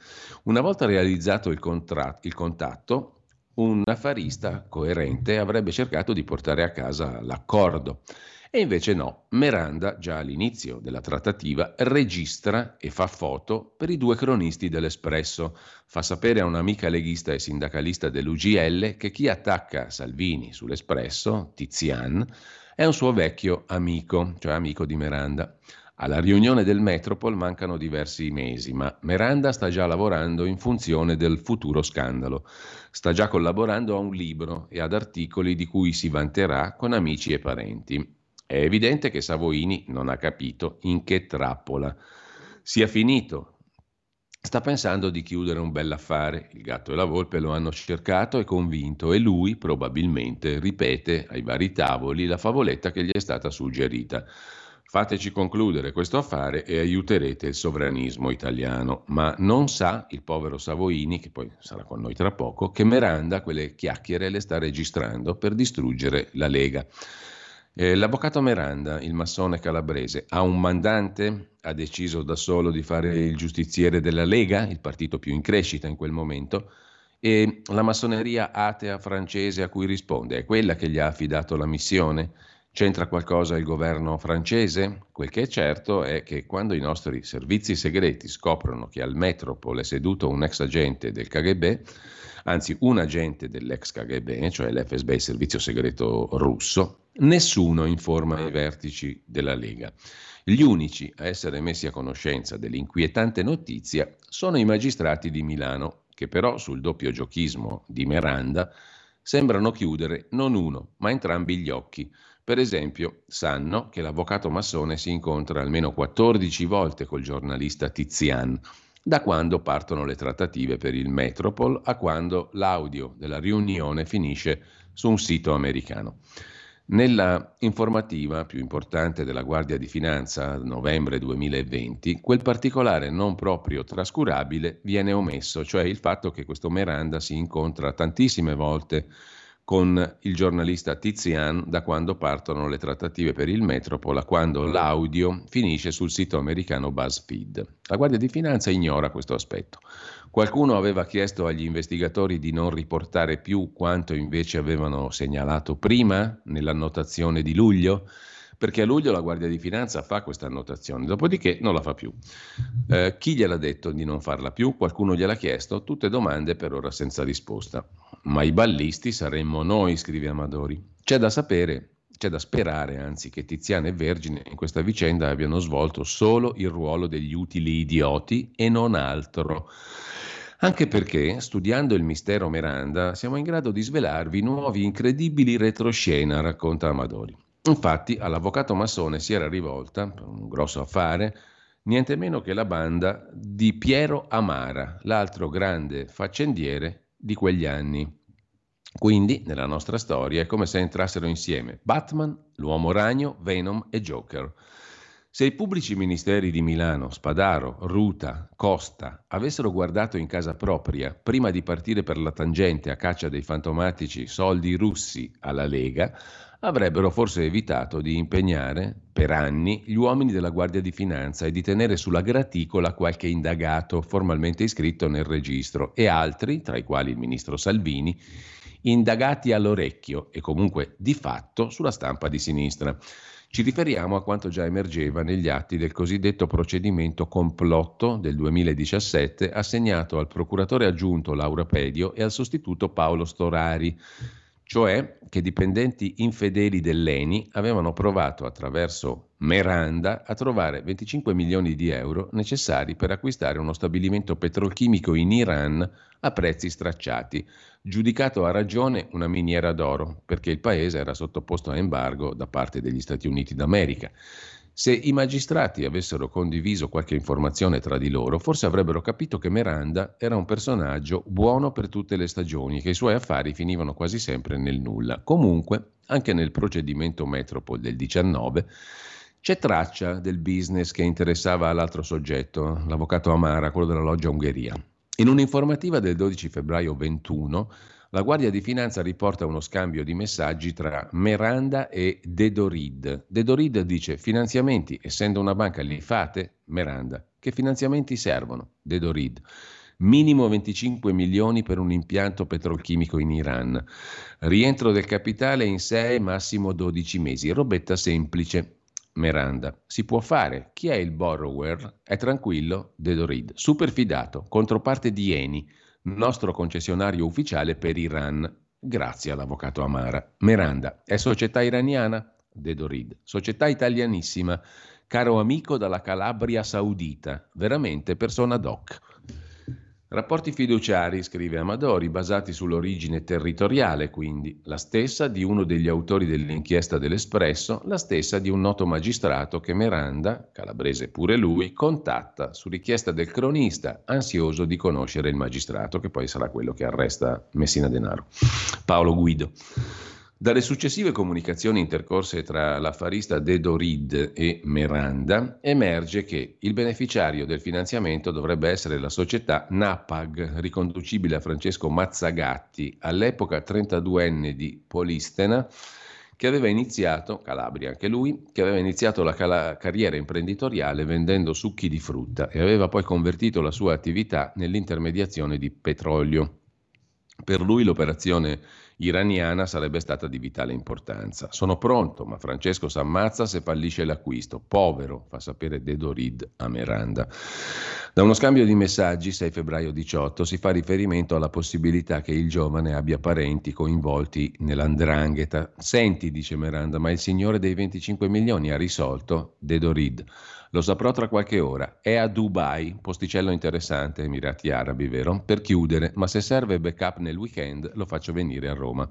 Una volta realizzato il, contra- il contatto, un affarista coerente avrebbe cercato di portare a casa l'accordo. E invece no, Miranda, già all'inizio della trattativa, registra e fa foto per i due cronisti dell'Espresso. Fa sapere a un'amica leghista e sindacalista dell'UGL che chi attacca Salvini sull'Espresso, Tizian, è un suo vecchio amico, cioè amico di Miranda. Alla riunione del Metropol mancano diversi mesi, ma Miranda sta già lavorando in funzione del futuro scandalo. Sta già collaborando a un libro e ad articoli di cui si vanterà con amici e parenti. È evidente che Savoini non ha capito in che trappola sia finito. Sta pensando di chiudere un bell'affare. Il gatto e la volpe lo hanno cercato e convinto e lui probabilmente ripete ai vari tavoli la favoletta che gli è stata suggerita. Fateci concludere questo affare e aiuterete il sovranismo italiano. Ma non sa il povero Savoini, che poi sarà con noi tra poco, che Miranda quelle chiacchiere le sta registrando per distruggere la Lega. Eh, l'avvocato Miranda, il massone calabrese, ha un mandante? Ha deciso da solo di fare il giustiziere della Lega, il partito più in crescita in quel momento, e la massoneria atea francese a cui risponde è quella che gli ha affidato la missione? C'entra qualcosa il governo francese? Quel che è certo è che quando i nostri servizi segreti scoprono che al Metropol è seduto un ex agente del KGB, anzi un agente dell'ex KGB, cioè l'FSB, il servizio segreto russo, nessuno informa i vertici della Lega. Gli unici a essere messi a conoscenza dell'inquietante notizia sono i magistrati di Milano, che però sul doppio giochismo di Miranda sembrano chiudere non uno, ma entrambi gli occhi per esempio, sanno che l'avvocato massone si incontra almeno 14 volte col giornalista Tizian, da quando partono le trattative per il Metropol a quando l'audio della riunione finisce su un sito americano. Nella informativa più importante della Guardia di Finanza, novembre 2020, quel particolare non proprio trascurabile viene omesso, cioè il fatto che questo Miranda si incontra tantissime volte con il giornalista Tizian da quando partono le trattative per il Metropol a quando l'audio finisce sul sito americano BuzzFeed. La Guardia di Finanza ignora questo aspetto. Qualcuno aveva chiesto agli investigatori di non riportare più quanto invece avevano segnalato prima nell'annotazione di luglio? Perché a luglio la Guardia di Finanza fa questa annotazione, dopodiché non la fa più. Eh, chi gliel'ha detto di non farla più? Qualcuno gliel'ha chiesto? Tutte domande per ora senza risposta. Ma i ballisti saremmo noi, scrive Amadori. C'è da sapere c'è da sperare, anzi, che Tiziano e Vergine in questa vicenda abbiano svolto solo il ruolo degli utili idioti e non altro. Anche perché, studiando il mistero Miranda, siamo in grado di svelarvi nuovi incredibili retroscena, racconta Amadori. Infatti all'avvocato massone si era rivolta, per un grosso affare, niente meno che la banda di Piero Amara, l'altro grande faccendiere di quegli anni. Quindi, nella nostra storia, è come se entrassero insieme Batman, l'uomo ragno, Venom e Joker. Se i pubblici ministeri di Milano, Spadaro, Ruta, Costa avessero guardato in casa propria prima di partire per la tangente a caccia dei fantomatici soldi russi alla Lega, avrebbero forse evitato di impegnare per anni gli uomini della Guardia di Finanza e di tenere sulla graticola qualche indagato formalmente iscritto nel registro e altri, tra i quali il ministro Salvini, indagati all'orecchio e comunque di fatto sulla stampa di sinistra. Ci riferiamo a quanto già emergeva negli atti del cosiddetto procedimento complotto del 2017 assegnato al procuratore aggiunto Laura Pedio e al sostituto Paolo Storari cioè che dipendenti infedeli dell'ENI avevano provato attraverso Meranda a trovare 25 milioni di euro necessari per acquistare uno stabilimento petrolchimico in Iran a prezzi stracciati, giudicato a ragione una miniera d'oro, perché il paese era sottoposto a embargo da parte degli Stati Uniti d'America. Se i magistrati avessero condiviso qualche informazione tra di loro, forse avrebbero capito che Miranda era un personaggio buono per tutte le stagioni e che i suoi affari finivano quasi sempre nel nulla. Comunque, anche nel procedimento Metropol del 19 c'è traccia del business che interessava all'altro soggetto, l'avvocato Amara, quello della loggia Ungheria. In un'informativa del 12 febbraio 21 la Guardia di Finanza riporta uno scambio di messaggi tra Meranda e Dedorid. Dedorid dice finanziamenti, essendo una banca li fate? Meranda. Che finanziamenti servono? Dedorid. minimo 25 milioni per un impianto petrolchimico in Iran, rientro del capitale in 6, massimo 12 mesi, robetta semplice. Meranda. Si può fare. Chi è il borrower? È tranquillo? Dedorid. Superfidato. Controparte di Eni, nostro concessionario ufficiale per Iran. Grazie all'avvocato Amara. Meranda. È società iraniana? Dedorid. Società italianissima. Caro amico dalla Calabria Saudita. Veramente persona doc. Rapporti fiduciari, scrive Amadori, basati sull'origine territoriale, quindi la stessa di uno degli autori dell'inchiesta dell'Espresso, la stessa di un noto magistrato che Meranda, calabrese pure lui, contatta su richiesta del cronista, ansioso di conoscere il magistrato, che poi sarà quello che arresta Messina Denaro. Paolo Guido. Dalle successive comunicazioni intercorse tra l'affarista Dedo Reed e Miranda emerge che il beneficiario del finanziamento dovrebbe essere la società Napag, riconducibile a Francesco Mazzagatti, all'epoca 32enne di Polistena, che aveva iniziato, Calabria anche lui, che aveva iniziato la cala- carriera imprenditoriale vendendo succhi di frutta e aveva poi convertito la sua attività nell'intermediazione di petrolio. Per lui l'operazione iraniana sarebbe stata di vitale importanza. Sono pronto, ma Francesco si ammazza se fallisce l'acquisto. Povero, fa sapere Dedorid a Miranda. Da uno scambio di messaggi, 6 febbraio 18, si fa riferimento alla possibilità che il giovane abbia parenti coinvolti nell'andrangheta. Senti, dice Miranda, ma il signore dei 25 milioni ha risolto Dedorid. Lo saprò tra qualche ora. È a Dubai, posticello interessante, Emirati Arabi, vero? Per chiudere, ma se serve backup nel weekend lo faccio venire a Roma.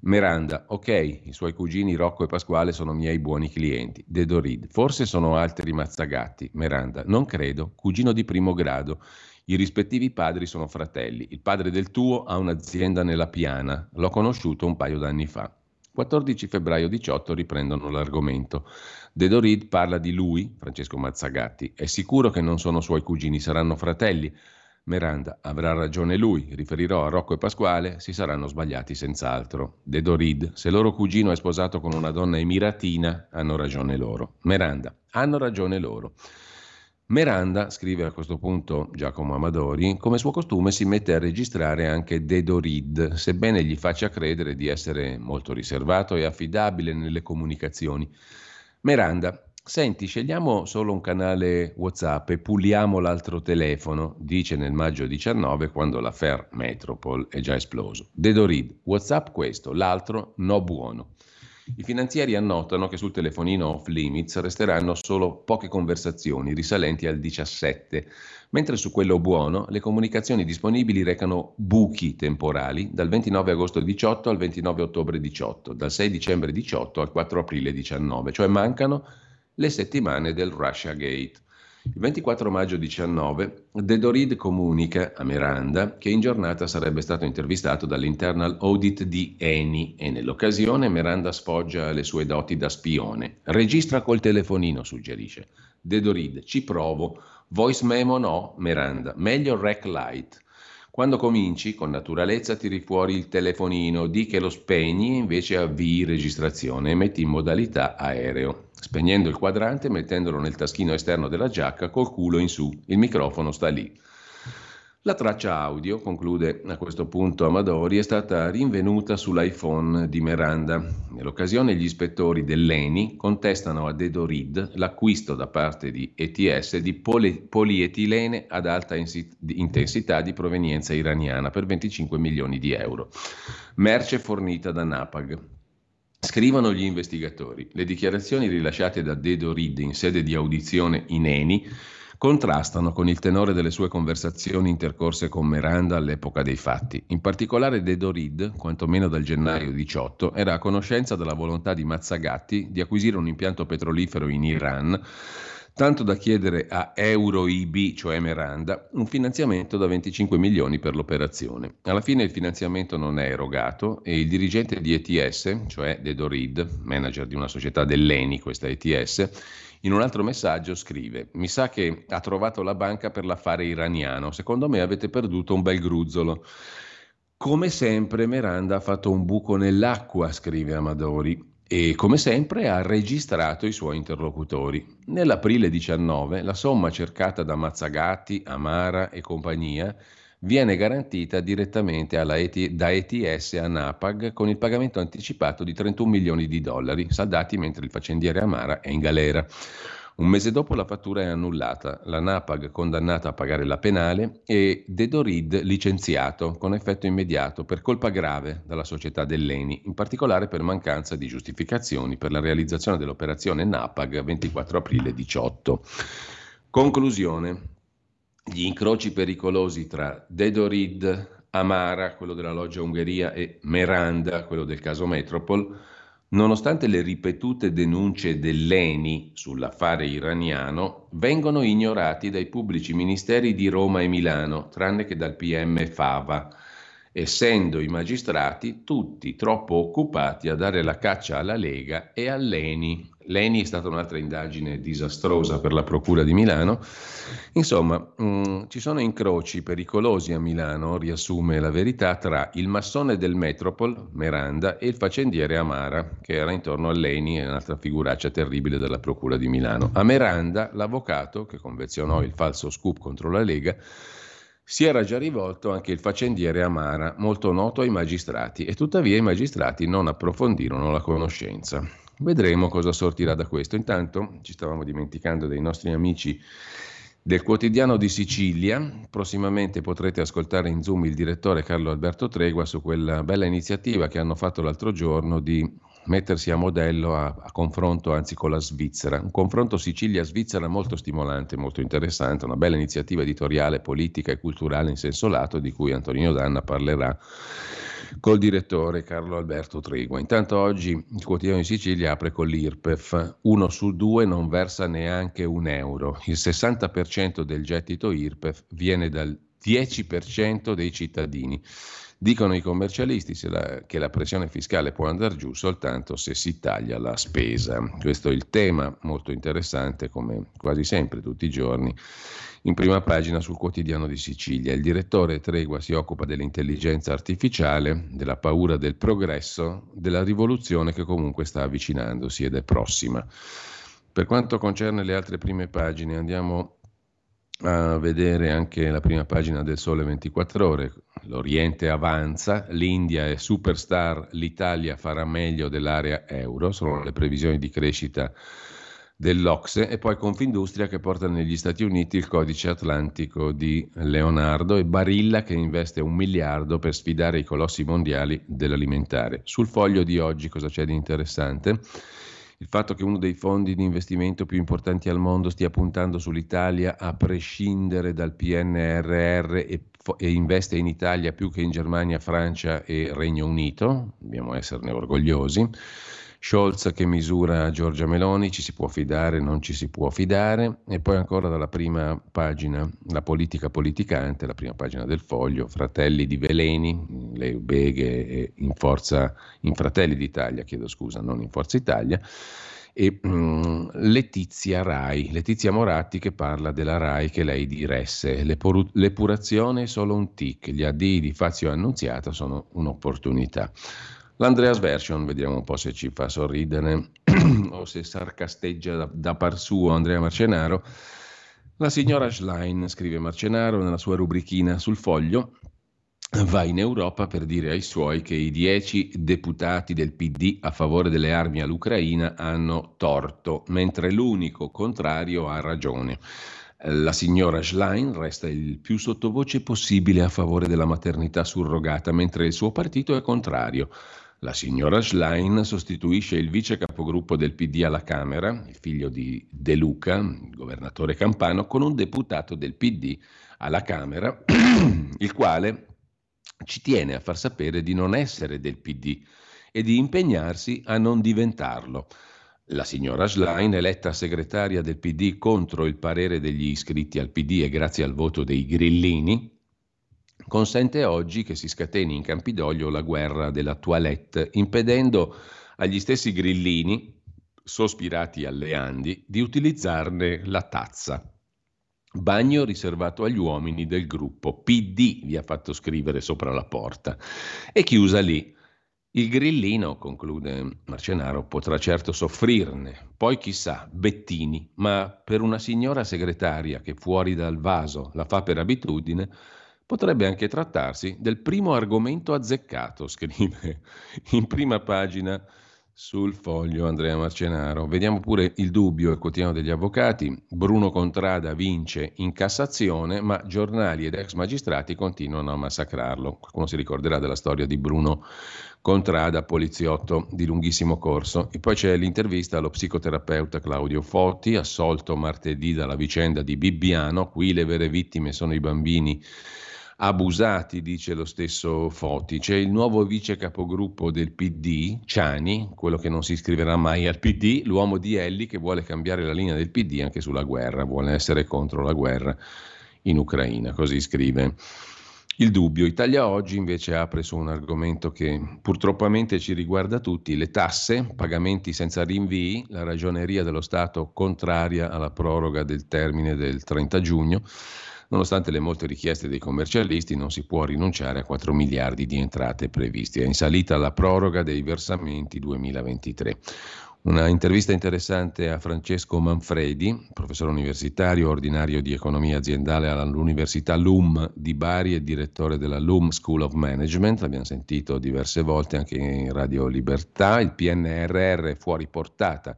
Miranda, ok, i suoi cugini Rocco e Pasquale sono miei buoni clienti. Dedorid, forse sono altri mazzagatti. Miranda, non credo, cugino di primo grado. I rispettivi padri sono fratelli. Il padre del tuo ha un'azienda nella Piana. L'ho conosciuto un paio d'anni fa. 14 febbraio 18 riprendono l'argomento. De Dorid parla di lui, Francesco Mazzagatti. È sicuro che non sono suoi cugini, saranno fratelli. Miranda avrà ragione lui, riferirò a Rocco e Pasquale, si saranno sbagliati senz'altro. De Dorid, se loro cugino è sposato con una donna emiratina, hanno ragione loro. Miranda, hanno ragione loro. Meranda, scrive a questo punto Giacomo Amadori, come suo costume si mette a registrare anche Dedorid, sebbene gli faccia credere di essere molto riservato e affidabile nelle comunicazioni. Miranda, senti, scegliamo solo un canale WhatsApp e puliamo l'altro telefono, dice nel maggio 19 quando l'affair Metropol è già esploso. Dedorid, WhatsApp questo, l'altro no buono. I finanzieri annotano che sul telefonino off limits resteranno solo poche conversazioni risalenti al 17, mentre su quello buono le comunicazioni disponibili recano buchi temporali dal 29 agosto 18 al 29 ottobre 18, dal 6 dicembre 18 al 4 aprile 19, cioè mancano le settimane del Russia Gate. Il 24 maggio 19 De Dorid comunica a Miranda che in giornata sarebbe stato intervistato dall'Internal Audit di Eni e nell'occasione Miranda sfoggia le sue doti da spione. Registra col telefonino, suggerisce. De Dorid, ci provo. Voice memo no, Miranda. Meglio rec light. Quando cominci, con naturalezza tiri fuori il telefonino, di che lo spegni e invece avvii registrazione e metti in modalità aereo spegnendo il quadrante, mettendolo nel taschino esterno della giacca col culo in su. Il microfono sta lì. La traccia audio, conclude a questo punto Amadori, è stata rinvenuta sull'iPhone di Miranda. Nell'occasione gli ispettori dell'ENI contestano a Dedorid l'acquisto da parte di ETS di poli- polietilene ad alta intensità di provenienza iraniana per 25 milioni di euro. Merce fornita da Napag. Scrivono gli investigatori, le dichiarazioni rilasciate da Dedo Reed in sede di audizione in Eni contrastano con il tenore delle sue conversazioni intercorse con Miranda all'epoca dei fatti. In particolare Dedo Reed, quantomeno dal gennaio 18, era a conoscenza della volontà di Mazzagatti di acquisire un impianto petrolifero in Iran tanto da chiedere a EuroIB, cioè Miranda, un finanziamento da 25 milioni per l'operazione. Alla fine il finanziamento non è erogato e il dirigente di ETS, cioè Dedo Reed, manager di una società dell'ENI, questa ETS, in un altro messaggio scrive: Mi sa che ha trovato la banca per l'affare iraniano. Secondo me avete perduto un bel gruzzolo. Come sempre, Miranda ha fatto un buco nell'acqua, scrive Amadori. E come sempre ha registrato i suoi interlocutori. Nell'aprile 19 la somma cercata da Mazzagatti, Amara e compagnia viene garantita direttamente ET, da ETS a Napag con il pagamento anticipato di 31 milioni di dollari, saldati mentre il faccendiere Amara è in galera. Un mese dopo la fattura è annullata, la Napag condannata a pagare la penale e Dedorid licenziato con effetto immediato per colpa grave dalla società dell'ENI, in particolare per mancanza di giustificazioni per la realizzazione dell'operazione Napag 24 aprile 18. Conclusione. Gli incroci pericolosi tra Dedorid, Amara, quello della loggia Ungheria, e Meranda, quello del caso Metropol, nonostante le ripetute denunce dell'ENI sull'affare iraniano, vengono ignorati dai pubblici ministeri di Roma e Milano, tranne che dal PM Fava, essendo i magistrati tutti troppo occupati a dare la caccia alla Lega e all'ENI, L'ENI è stata un'altra indagine disastrosa per la Procura di Milano. Insomma, mh, mm, ci sono incroci pericolosi a Milano, riassume la verità, tra il massone del Metropol, Meranda, e il faccendiere Amara, che era intorno all'ENI, un'altra figuraccia terribile della Procura di Milano. A Meranda, l'avvocato, che convenzionò il falso scoop contro la Lega, si era già rivolto anche il faccendiere Amara, molto noto ai magistrati, e tuttavia i magistrati non approfondirono la conoscenza. Vedremo cosa sortirà da questo. Intanto ci stavamo dimenticando dei nostri amici del quotidiano di Sicilia. Prossimamente potrete ascoltare in Zoom il direttore Carlo Alberto Tregua su quella bella iniziativa che hanno fatto l'altro giorno di mettersi a modello a, a confronto anzi con la Svizzera. Un confronto Sicilia-Svizzera molto stimolante, molto interessante, una bella iniziativa editoriale, politica e culturale in senso lato di cui Antonino Danna parlerà col direttore Carlo Alberto Tregua. Intanto oggi il quotidiano di Sicilia apre con l'IRPEF, uno su due non versa neanche un euro, il 60% del gettito IRPEF viene dal 10% dei cittadini. Dicono i commercialisti che la pressione fiscale può andare giù soltanto se si taglia la spesa. Questo è il tema molto interessante, come quasi sempre tutti i giorni in prima pagina sul quotidiano di Sicilia. Il direttore Tregua si occupa dell'intelligenza artificiale, della paura del progresso, della rivoluzione che comunque sta avvicinandosi ed è prossima. Per quanto concerne le altre prime pagine, andiamo a vedere anche la prima pagina del Sole 24 ore. L'Oriente avanza, l'India è superstar, l'Italia farà meglio dell'area euro, sono le previsioni di crescita dell'Ocse e poi Confindustria che porta negli Stati Uniti il codice atlantico di Leonardo e Barilla che investe un miliardo per sfidare i colossi mondiali dell'alimentare. Sul foglio di oggi cosa c'è di interessante? Il fatto che uno dei fondi di investimento più importanti al mondo stia puntando sull'Italia a prescindere dal PNRR e, e investe in Italia più che in Germania, Francia e Regno Unito, dobbiamo esserne orgogliosi. Scholz che misura Giorgia Meloni, ci si può fidare, non ci si può fidare, e poi ancora dalla prima pagina, la politica politicante, la prima pagina del foglio, Fratelli di Veleni, le beghe in, forza, in Fratelli d'Italia, chiedo scusa, non in Forza Italia, e um, Letizia Rai, Letizia Moratti che parla della Rai che lei diresse. L'epur- l'epurazione è solo un tic, gli addii di Fazio Annunziata sono un'opportunità. L'Andreas Version, vediamo un po' se ci fa sorridere (clears throat) o se sarcasteggia da, da par suo Andrea Marcenaro. La signora Schlein, scrive Marcenaro nella sua rubrichina sul foglio, va in Europa per dire ai suoi che i dieci deputati del PD a favore delle armi all'Ucraina hanno torto, mentre l'unico contrario ha ragione. La signora Schlein resta il più sottovoce possibile a favore della maternità surrogata, mentre il suo partito è contrario. La signora Schlein sostituisce il vice capogruppo del PD alla Camera, il figlio di De Luca, il governatore campano, con un deputato del PD alla Camera, (clears throat) il quale ci tiene a far sapere di non essere del PD e di impegnarsi a non diventarlo. La signora Schlein, eletta segretaria del PD contro il parere degli iscritti al PD e grazie al voto dei grillini, consente oggi che si scateni in Campidoglio la guerra della toilette, impedendo agli stessi grillini, sospirati alle Andi, di utilizzarne la tazza. Bagno riservato agli uomini del gruppo PD, vi ha fatto scrivere sopra la porta. E chiusa lì. Il grillino, conclude Marcenaro, potrà certo soffrirne, poi chissà, Bettini, ma per una signora segretaria che fuori dal vaso la fa per abitudine, potrebbe anche trattarsi del primo argomento azzeccato, scrive (laughs) in prima pagina sul foglio Andrea Marcenaro. Vediamo pure il dubbio, il quotidiano degli avvocati. Bruno Contrada vince in Cassazione, ma giornali ed ex magistrati continuano a massacrarlo. Qualcuno si ricorderà della storia di Bruno Contrada, poliziotto di lunghissimo corso. E poi c'è l'intervista allo psicoterapeuta Claudio Fotti, assolto martedì dalla vicenda di Bibbiano. Qui le vere vittime sono i bambini abusati, dice lo stesso Foti. C'è il nuovo vice capogruppo del PD, Ciani, quello che non si iscriverà mai al PD, l'uomo di Elli che vuole cambiare la linea del PD anche sulla guerra, vuole essere contro la guerra in Ucraina, così scrive. Il dubbio. Italia Oggi invece apre su un argomento che purtroppo ci riguarda tutti, le tasse, pagamenti senza rinvii, la ragioneria dello Stato contraria alla proroga del termine del 30 giugno. Nonostante le molte richieste dei commercialisti, non si può rinunciare a 4 miliardi di entrate previste. È in salita la proroga dei versamenti 2023. Una intervista interessante a Francesco Manfredi, professore universitario, ordinario di economia aziendale all'Università LUM di Bari e direttore della LUM School of Management. L'abbiamo sentito diverse volte anche in Radio Libertà. Il PNRR fuori portata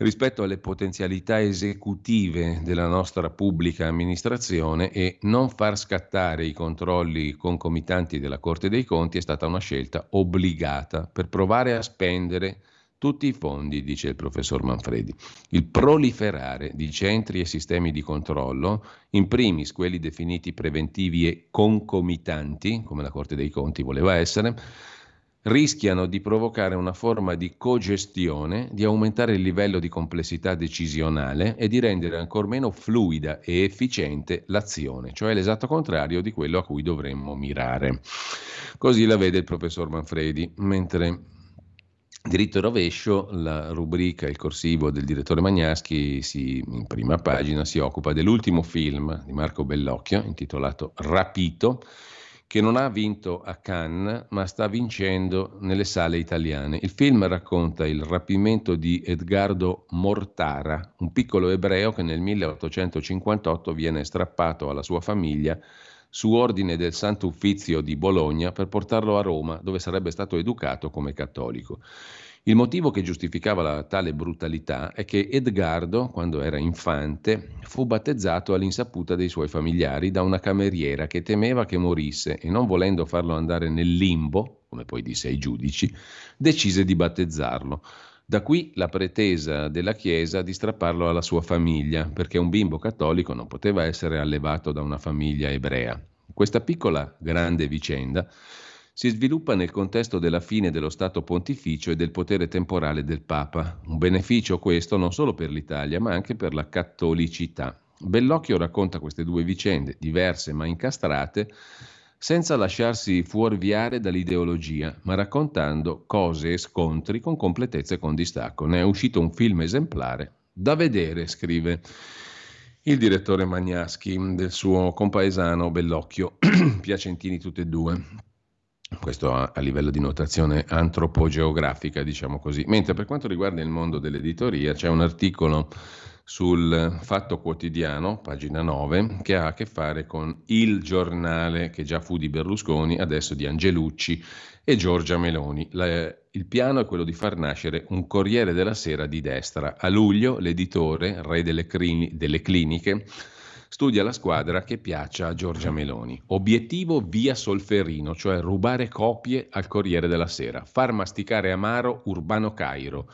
rispetto alle potenzialità esecutive della nostra pubblica amministrazione e non far scattare i controlli concomitanti della Corte dei Conti è stata una scelta obbligata per provare a spendere tutti i fondi, dice il professor Manfredi. Il proliferare di centri e sistemi di controllo, in primis quelli definiti preventivi e concomitanti, come la Corte dei Conti voleva essere, rischiano di provocare una forma di cogestione, di aumentare il livello di complessità decisionale e di rendere ancor meno fluida e efficiente l'azione, cioè l'esatto contrario di quello a cui dovremmo mirare. Così la vede il professor Manfredi, mentre Diritto e rovescio, la rubrica, il corsivo del direttore Magnaschi si, in prima pagina si occupa dell'ultimo film di Marco Bellocchio intitolato Rapito, che non ha vinto a Cannes, ma sta vincendo nelle sale italiane. Il film racconta il rapimento di Edgardo Mortara, un piccolo ebreo che nel 1858 viene strappato alla sua famiglia su ordine del Santo Uffizio di Bologna per portarlo a Roma, dove sarebbe stato educato come cattolico. Il motivo che giustificava la tale brutalità è che Edgardo, quando era infante, fu battezzato all'insaputa dei suoi familiari da una cameriera che temeva che morisse e non volendo farlo andare nel limbo, come poi disse ai giudici, decise di battezzarlo. Da qui la pretesa della Chiesa di strapparlo alla sua famiglia, perché un bimbo cattolico non poteva essere allevato da una famiglia ebrea. Questa piccola grande vicenda si sviluppa nel contesto della fine dello Stato pontificio e del potere temporale del Papa. Un beneficio questo non solo per l'Italia, ma anche per la cattolicità. Bellocchio racconta queste due vicende, diverse ma incastrate, senza lasciarsi fuorviare dall'ideologia, ma raccontando cose e scontri con completezza e con distacco. Ne è uscito un film esemplare da vedere, scrive il direttore Magnaschi del suo compaesano Bellocchio, (clears throat) piacentini tutti e due questo a, a, livello di notazione antropogeografica, diciamo così. Mentre per quanto riguarda il mondo dell'editoria, c'è un articolo sul Fatto Quotidiano, pagina 9, che ha a che fare con il giornale che già fu di Berlusconi, adesso di Angelucci e Giorgia Meloni. La, il piano è quello di far nascere un Corriere della Sera di destra. A luglio l'editore, re delle, crini, delle cliniche, studia la squadra che piaccia a Giorgia Meloni. Obiettivo via Solferino, cioè rubare copie al Corriere della Sera, far masticare amaro Urbano Cairo,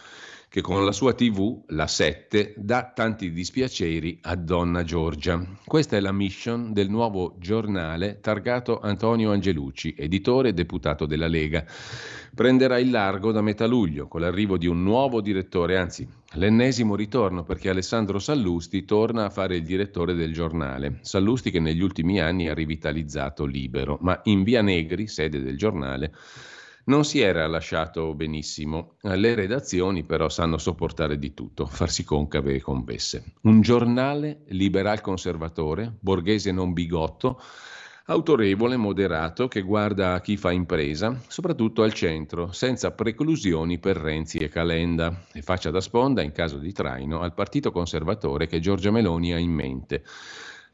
che con la sua TV, la 7, dà tanti dispiaceri a Donna Giorgia. Questa è la mission del nuovo giornale targato Antonio Angelucci, editore e deputato della Lega prenderà il largo da metà luglio con l'arrivo di un nuovo direttore, anzi l'ennesimo ritorno perché Alessandro Sallusti torna a fare il direttore del giornale. Sallusti che negli ultimi anni ha rivitalizzato Libero, ma in Via Negri, sede del giornale, non si era lasciato benissimo. Le redazioni però sanno sopportare di tutto, farsi concave e convesse. Un giornale liberal conservatore, borghese non bigotto, autorevole, moderato, che guarda a chi fa impresa, soprattutto al centro, senza preclusioni per Renzi e Calenda, e faccia da sponda, in caso di traino, al partito conservatore che Giorgia Meloni ha in mente.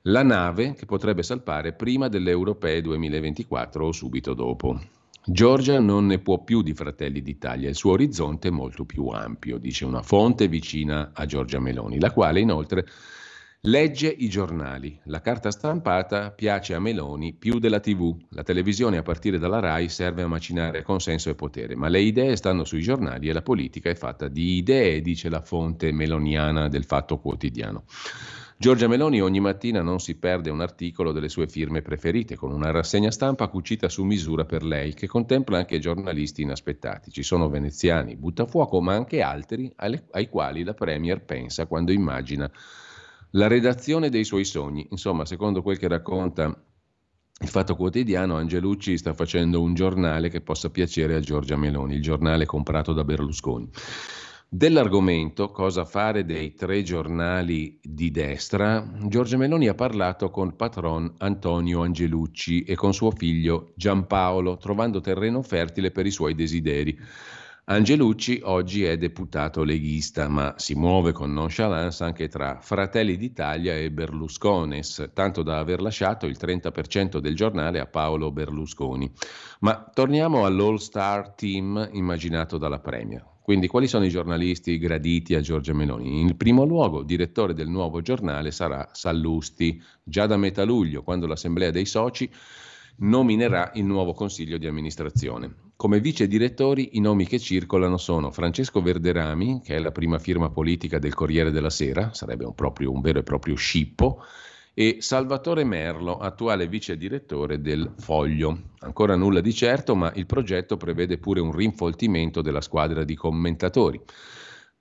La nave che potrebbe salpare prima delle europee 2024 o subito dopo. Giorgia non ne può più di Fratelli d'Italia, il suo orizzonte è molto più ampio, dice una fonte vicina a Giorgia Meloni, la quale inoltre legge i giornali. La carta stampata piace a Meloni più della TV. La televisione a partire dalla RAI serve a macinare consenso e potere, ma le idee stanno sui giornali e la politica è fatta di idee, dice la fonte meloniana del Fatto Quotidiano. Giorgia Meloni ogni mattina non si perde un articolo delle sue firme preferite, con una rassegna stampa cucita su misura per lei, che contempla anche giornalisti inaspettati. Ci sono veneziani, buttafuoco, ma anche altri ai quali la Premier pensa quando immagina la redazione dei suoi sogni. Insomma, secondo quel che racconta il Fatto Quotidiano, Angelucci sta facendo un giornale che possa piacere a Giorgia Meloni, il giornale comprato da Berlusconi. Dell'argomento cosa fare dei tre giornali di destra, Giorgia Meloni ha parlato con patron Antonio Angelucci e con suo figlio Giampaolo, trovando terreno fertile per i suoi desideri. Angelucci oggi è deputato leghista, ma si muove con nonchalance anche tra Fratelli d'Italia e Berluscones, tanto da aver lasciato il 30% del giornale a Paolo Berlusconi. Ma torniamo all'All Star Team immaginato dalla Premier. Quindi quali sono i giornalisti graditi a Giorgia Meloni? In primo luogo, direttore del nuovo giornale sarà Sallusti, già da metà luglio, quando l'Assemblea dei Soci nominerà il nuovo consiglio di amministrazione. Come vice direttori i nomi che circolano sono Francesco Verderami, che è la prima firma politica del Corriere della Sera, sarebbe un, proprio, un vero e proprio scippo, e Salvatore Merlo, attuale vice direttore del Foglio. Ancora nulla di certo, ma il progetto prevede pure un rinfoltimento della squadra di commentatori.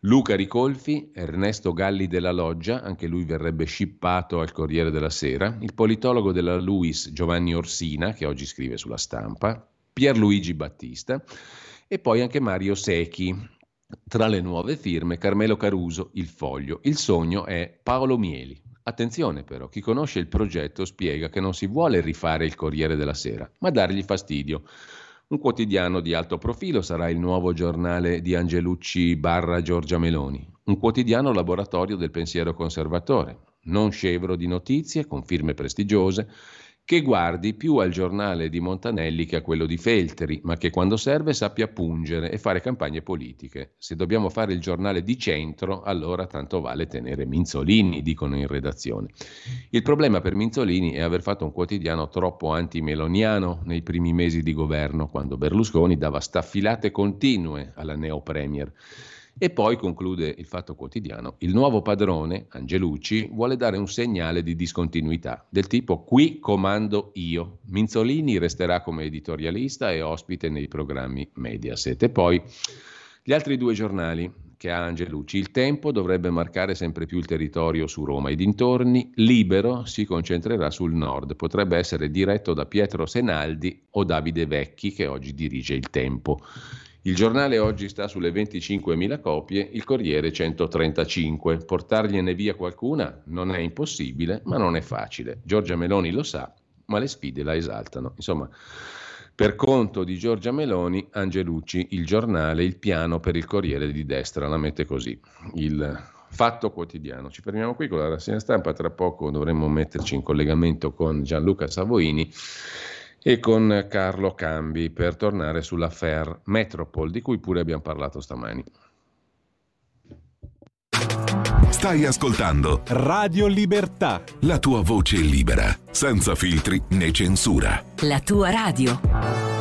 Luca Ricolfi, Ernesto Galli della Loggia, anche lui verrebbe scippato al Corriere della Sera, il politologo della Luis Giovanni Orsina, che oggi scrive sulla stampa, Pierluigi Battista e poi anche Mario Secchi. Tra le nuove firme Carmelo Caruso, Il Foglio. Il sogno è Paolo Mieli, Attenzione però, chi conosce il progetto spiega che non si vuole rifare il Corriere della Sera, ma dargli fastidio. Un quotidiano di alto profilo sarà il nuovo giornale di Angelucci barra Giorgia Meloni, un quotidiano laboratorio del pensiero conservatore, non scevro di notizie, con firme prestigiose, che guardi più al giornale di Montanelli che a quello di Feltri, ma che quando serve sappia pungere e fare campagne politiche. Se dobbiamo fare il giornale di centro, allora tanto vale tenere Minzolini, dicono in redazione. Il problema per Minzolini è aver fatto un quotidiano troppo anti-meloniano nei primi mesi di governo, quando Berlusconi dava staffilate continue alla neo-premier. E poi conclude il Fatto Quotidiano, il nuovo padrone, Angelucci, vuole dare un segnale di discontinuità, del tipo qui comando io. Minzolini resterà come editorialista e ospite nei programmi Mediaset. E poi gli altri due giornali che ha Angelucci. Il tempo dovrebbe marcare sempre più il territorio su Roma e dintorni, libero si concentrerà sul nord, potrebbe essere diretto da Pietro Senaldi o Davide Vecchi che oggi dirige il tempo. Il giornale oggi sta sulle 25.000 copie, il Corriere 135. Portargliene via qualcuna non è impossibile, ma non è facile. Giorgia Meloni lo sa, ma le sfide la esaltano. Insomma, per conto di Giorgia Meloni, Angelucci, il giornale, il piano per il Corriere di destra, la mette così. Il Fatto quotidiano. Ci fermiamo qui con la rassegna stampa, tra poco dovremmo metterci in collegamento con Gianluca Savoini e con Carlo Cambi per tornare sull'affair Metropol di cui pure abbiamo parlato stamani. Stai ascoltando Radio Libertà. La tua voce libera, senza filtri né censura. La tua radio.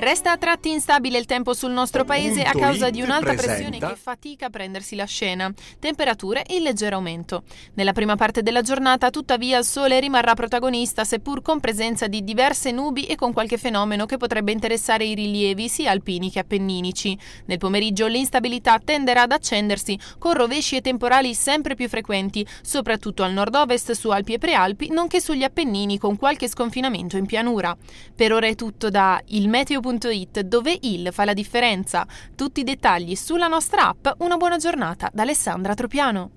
Resta a tratti instabile il tempo sul nostro paese a causa di un'alta pressione che fatica a prendersi la scena. Temperature in leggero aumento. Nella prima parte della giornata, tuttavia, il sole rimarrà protagonista, seppur con presenza di diverse nubi e con qualche fenomeno che potrebbe interessare i rilievi sia alpini che appenninici. Nel pomeriggio l'instabilità tenderà ad accendersi con rovesci e temporali sempre più frequenti, soprattutto al nord-ovest su Alpi e Prealpi, nonché sugli Appennini con qualche sconfinamento in pianura. Per ora è tutto da il meteo radio.it dove il fa la differenza. Tutti i dettagli sulla nostra app. Una buona giornata da Alessandra Tropiano.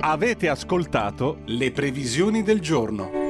Avete ascoltato le previsioni del giorno.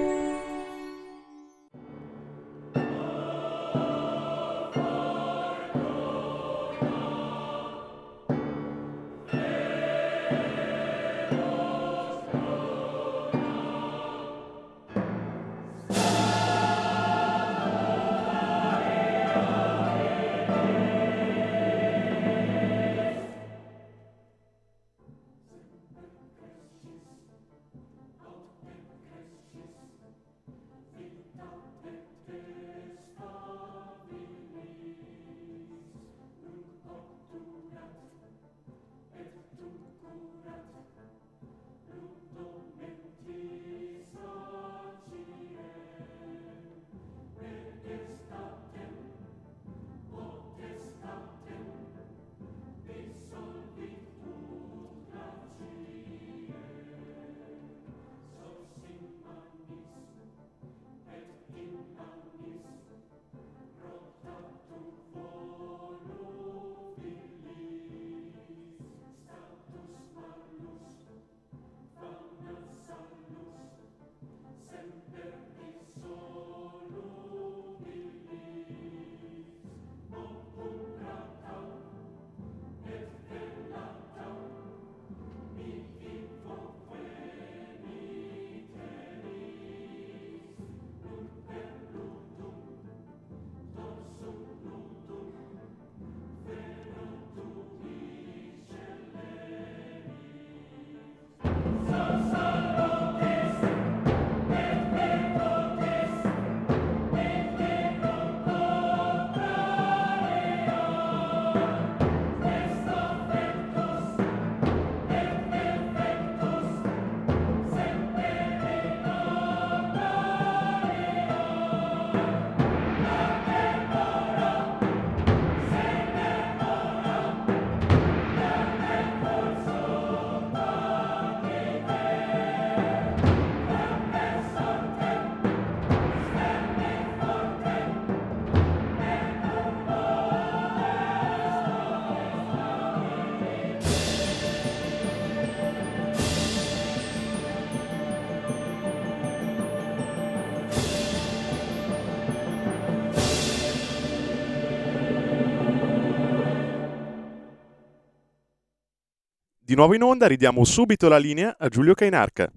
Di nuovo in onda, ridiamo subito la linea a Giulio Cainarca.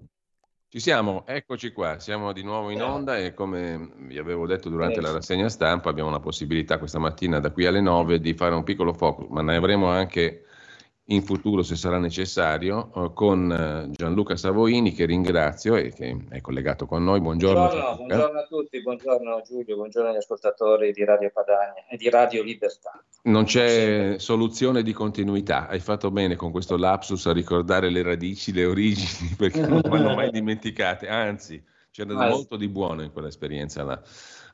Ci siamo, eccoci qua, siamo di nuovo in onda e come vi avevo detto durante la rassegna stampa abbiamo la possibilità questa mattina da qui alle 9 di fare un piccolo focus, ma ne avremo anche in futuro se sarà necessario eh, con eh, Gianluca Savoini che ringrazio e che è collegato con noi. Buongiorno. Buongiorno, buongiorno a tutti, buongiorno Giulio, buongiorno agli ascoltatori di Radio Padania e di Radio Libertà. Non c'è sì. soluzione di continuità, hai fatto bene con questo lapsus a ricordare le radici, le origini, (laughs) perché non vanno mai (laughs) dimenticate, anzi c'era molto di buono in quell'esperienza là.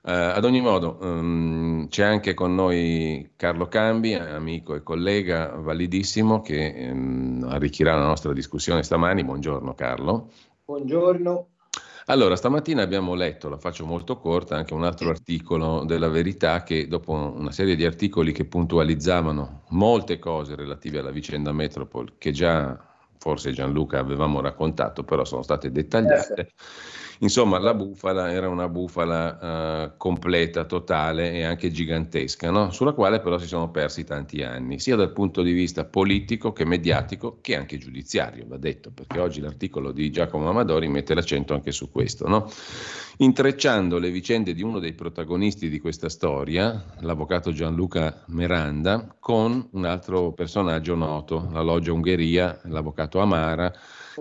Uh, ad ogni modo, um, c'è anche con noi Carlo Cambi, amico e collega validissimo, che um, arricchirà la nostra discussione stamani. Buongiorno Carlo. Buongiorno. Allora, stamattina abbiamo letto, la faccio molto corta, anche un altro articolo della Verità che dopo una serie di articoli che puntualizzavano molte cose relative alla vicenda Metropol, che già forse Gianluca avevamo raccontato, però sono state dettagliate. Eh Insomma, la bufala era una bufala uh, completa, totale e anche gigantesca, no? sulla quale però si sono persi tanti anni, sia dal punto di vista politico che mediatico che anche giudiziario, va detto, perché oggi l'articolo di Giacomo Amadori mette l'accento anche su questo. No? Intrecciando le vicende di uno dei protagonisti di questa storia, l'avvocato Gianluca Miranda, con un altro personaggio noto, la loggia Ungheria, l'avvocato Amara,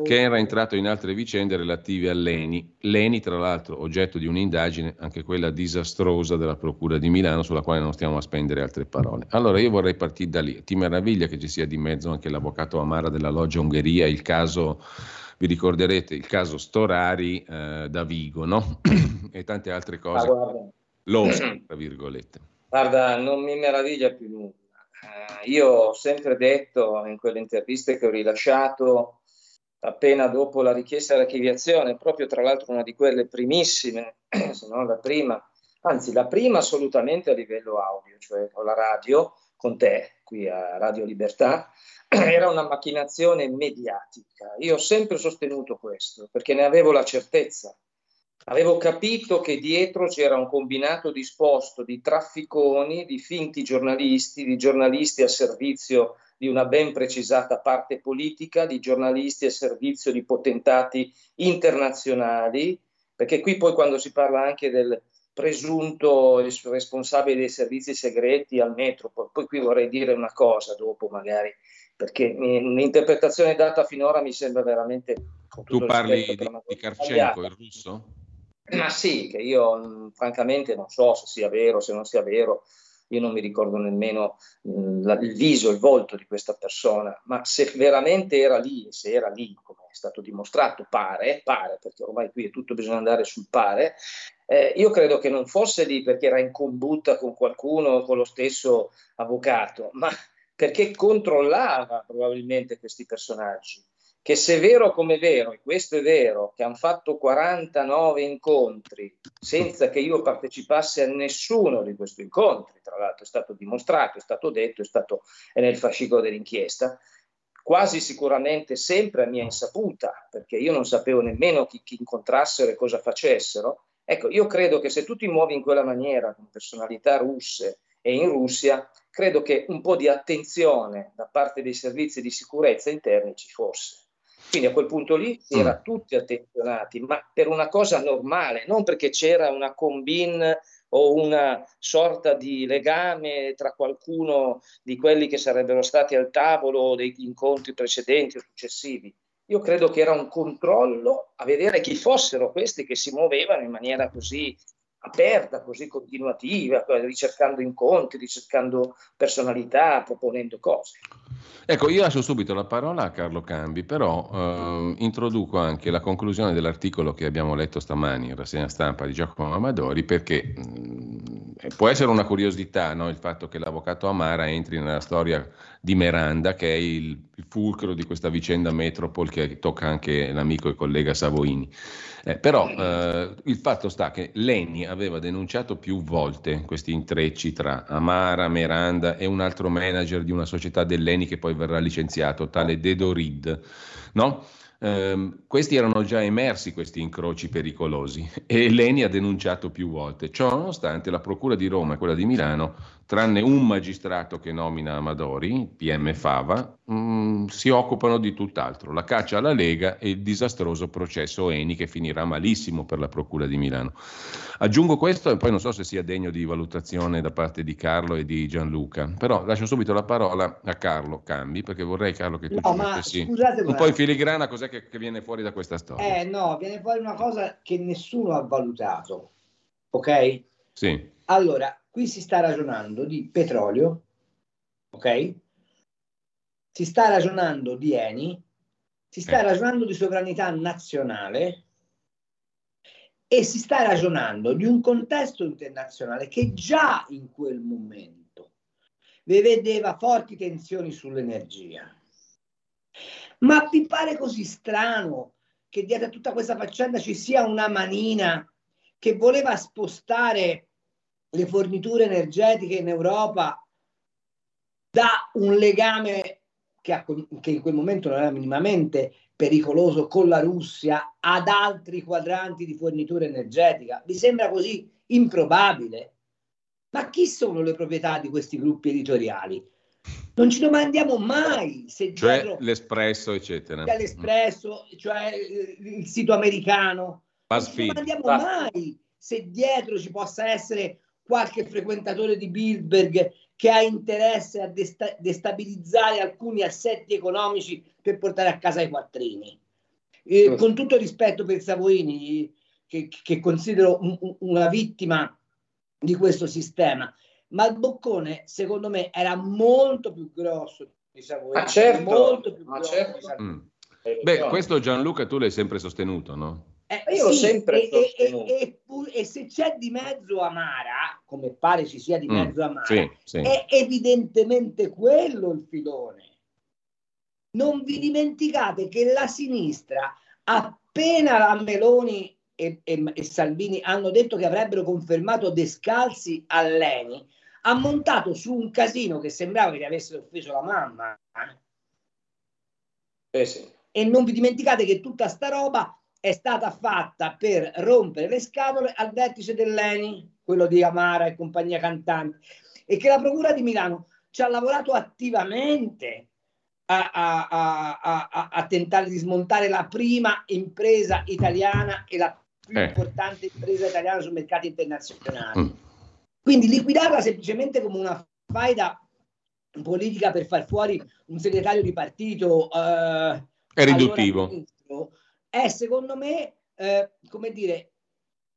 che era entrato in altre vicende relative a Leni. Leni, tra l'altro, oggetto di un'indagine, anche quella disastrosa della Procura di Milano, sulla quale non stiamo a spendere altre parole. Allora io vorrei partire da lì. Ti meraviglia che ci sia di mezzo anche l'avvocato Amara della Loggia Ungheria, il caso vi ricorderete il caso Storari eh, da Vigo, no? (clears throat) e tante altre cose. Ah, L'osco, (clears throat) tra virgolette. Guarda, non mi meraviglia più nulla. Eh, io ho sempre detto in quelle interviste che ho rilasciato appena dopo la richiesta di archiviazione, proprio tra l'altro una di quelle primissime, (clears throat) se non la prima, anzi la prima assolutamente a livello audio, cioè con la radio, con te qui a Radio Libertà, (clears throat) era una macchinazione mediatica. Io ho sempre sostenuto questo perché ne avevo la certezza. Avevo capito che dietro c'era un combinato disposto di trafficoni, di finti giornalisti, di giornalisti a servizio di una ben precisata parte politica, di giornalisti a servizio di potentati internazionali, perché qui poi quando si parla anche del presunto responsabile dei servizi segreti al metro, poi qui vorrei dire una cosa dopo magari, perché l'interpretazione data finora mi sembra veramente... Tu parli di, di Karchenko, il russo? Ma sì, che io francamente non so se sia vero, se non sia vero, io non mi ricordo nemmeno mh, la, il viso, il volto di questa persona, ma se veramente era lì, se era lì, come è stato dimostrato, pare, pare, perché ormai qui è tutto, bisogna andare sul pare, eh, io credo che non fosse lì perché era in combutta con qualcuno, con lo stesso avvocato, ma perché controllava probabilmente questi personaggi che se è vero come è vero, e questo è vero, che hanno fatto 49 incontri senza che io partecipassi a nessuno di questi incontri, tra l'altro è stato dimostrato, è stato detto, è, stato, è nel fascicolo dell'inchiesta, quasi sicuramente sempre a mia insaputa, perché io non sapevo nemmeno chi, chi incontrassero e cosa facessero. Ecco, io credo che se tu ti muovi in quella maniera, con personalità russe e in Russia, credo che un po' di attenzione da parte dei servizi di sicurezza interni ci fosse. Quindi a quel punto lì si era mm. tutti attenzionati, ma per una cosa normale, non perché c'era una combin o una sorta di legame tra qualcuno di quelli che sarebbero stati al tavolo degli incontri precedenti o successivi. Io credo che era un controllo a vedere chi fossero questi che si muovevano in maniera così aperta, così continuativa, ricercando incontri, ricercando personalità, proponendo cose. Ecco, io lascio subito la parola a Carlo Cambi, però eh, introduco anche la conclusione dell'articolo che abbiamo letto stamani in rassegna stampa di Giacomo Amadori, perché mh, mm, può essere una curiosità no? il fatto che l'avvocato Amara entri nella storia di Meranda, che è il, il fulcro di questa vicenda Metropol che tocca anche l'amico e collega Savoini. Eh, però eh, il fatto sta che Leni aveva denunciato più volte questi intrecci tra Amara, Miranda e un altro manager di una società dell'Eni che poi verrà licenziato, tale Dedo Reed, no? Ehm, questi erano già emersi, questi incroci pericolosi, (laughs) e Leni ha denunciato più volte. Ciò nonostante la Procura di Roma e quella di Milano, tranne un magistrato che nomina Amadori, PM Fava, mh, mm, si occupano di tutt'altro, la caccia alla Lega e il disastroso processo Eni che finirà malissimo per la Procura di Milano. Aggiungo questo e poi non so se sia degno di valutazione da parte di Carlo e di Gianluca, però lascio subito la parola a Carlo Cambi perché vorrei Carlo che tu no, ci mettessi un po' in filigrana cos'è che, che, viene fuori da questa storia. Eh no, viene fuori una cosa che nessuno ha valutato, ok? Sì. Allora, qui si sta ragionando di petrolio, ok? Si sta ragionando di Eni, si sta eh. ragionando di sovranità nazionale e si sta ragionando di un contesto internazionale che già in quel momento vedeva forti tensioni sull'energia. Ma vi pare così strano che dietro a tutta questa faccenda ci sia una manina che voleva spostare le forniture energetiche in Europa da un legame che, ha, che in quel momento non era minimamente pericoloso con la Russia ad altri quadranti di fornitura energetica. Vi sembra così improbabile? Ma chi sono le proprietà di questi gruppi editoriali? Non ci domandiamo mai se cioè l'Espresso, eccetera. L'Espresso, cioè il sito americano. Non ci domandiamo mai se dietro ci possa essere qualche frequentatore di Bilderberg che ha interesse a desta- destabilizzare alcuni assetti economici per portare a casa i quattrini. Eh, con tutto rispetto per Savoini, che, che considero un, una vittima di questo sistema, ma il boccone, secondo me, era molto più grosso di Savoini. Ah, certo, molto più grosso certo. Mm. Beh, questo Gianluca tu l'hai sempre sostenuto, no? Eh, io sì, sempre e, e, e, e, se c'è di mezzo Amara, come pare ci sia di mm, mezzo Amara, sì, sì. è evidentemente quello il filone. Non vi dimenticate che la sinistra, appena la Meloni e, Salvini hanno detto che avrebbero confermato Descalzi a Leni, ha montato su un casino che sembrava che gli avessero offeso la mamma. Eh sì. E non vi dimenticate che tutta sta roba è stata fatta per rompere le scatole al vertice dell'ENI, quello di Amara e compagnia cantante, e che la Procura di Milano ci ha lavorato attivamente a, a, a, a tentare di smontare la prima impresa italiana e la più eh. importante impresa italiana sul mercato internazionale. Mm. Quindi liquidarla semplicemente come una faida politica per far fuori un segretario di partito eh, è riduttivo. Allora, è secondo me, eh, come dire,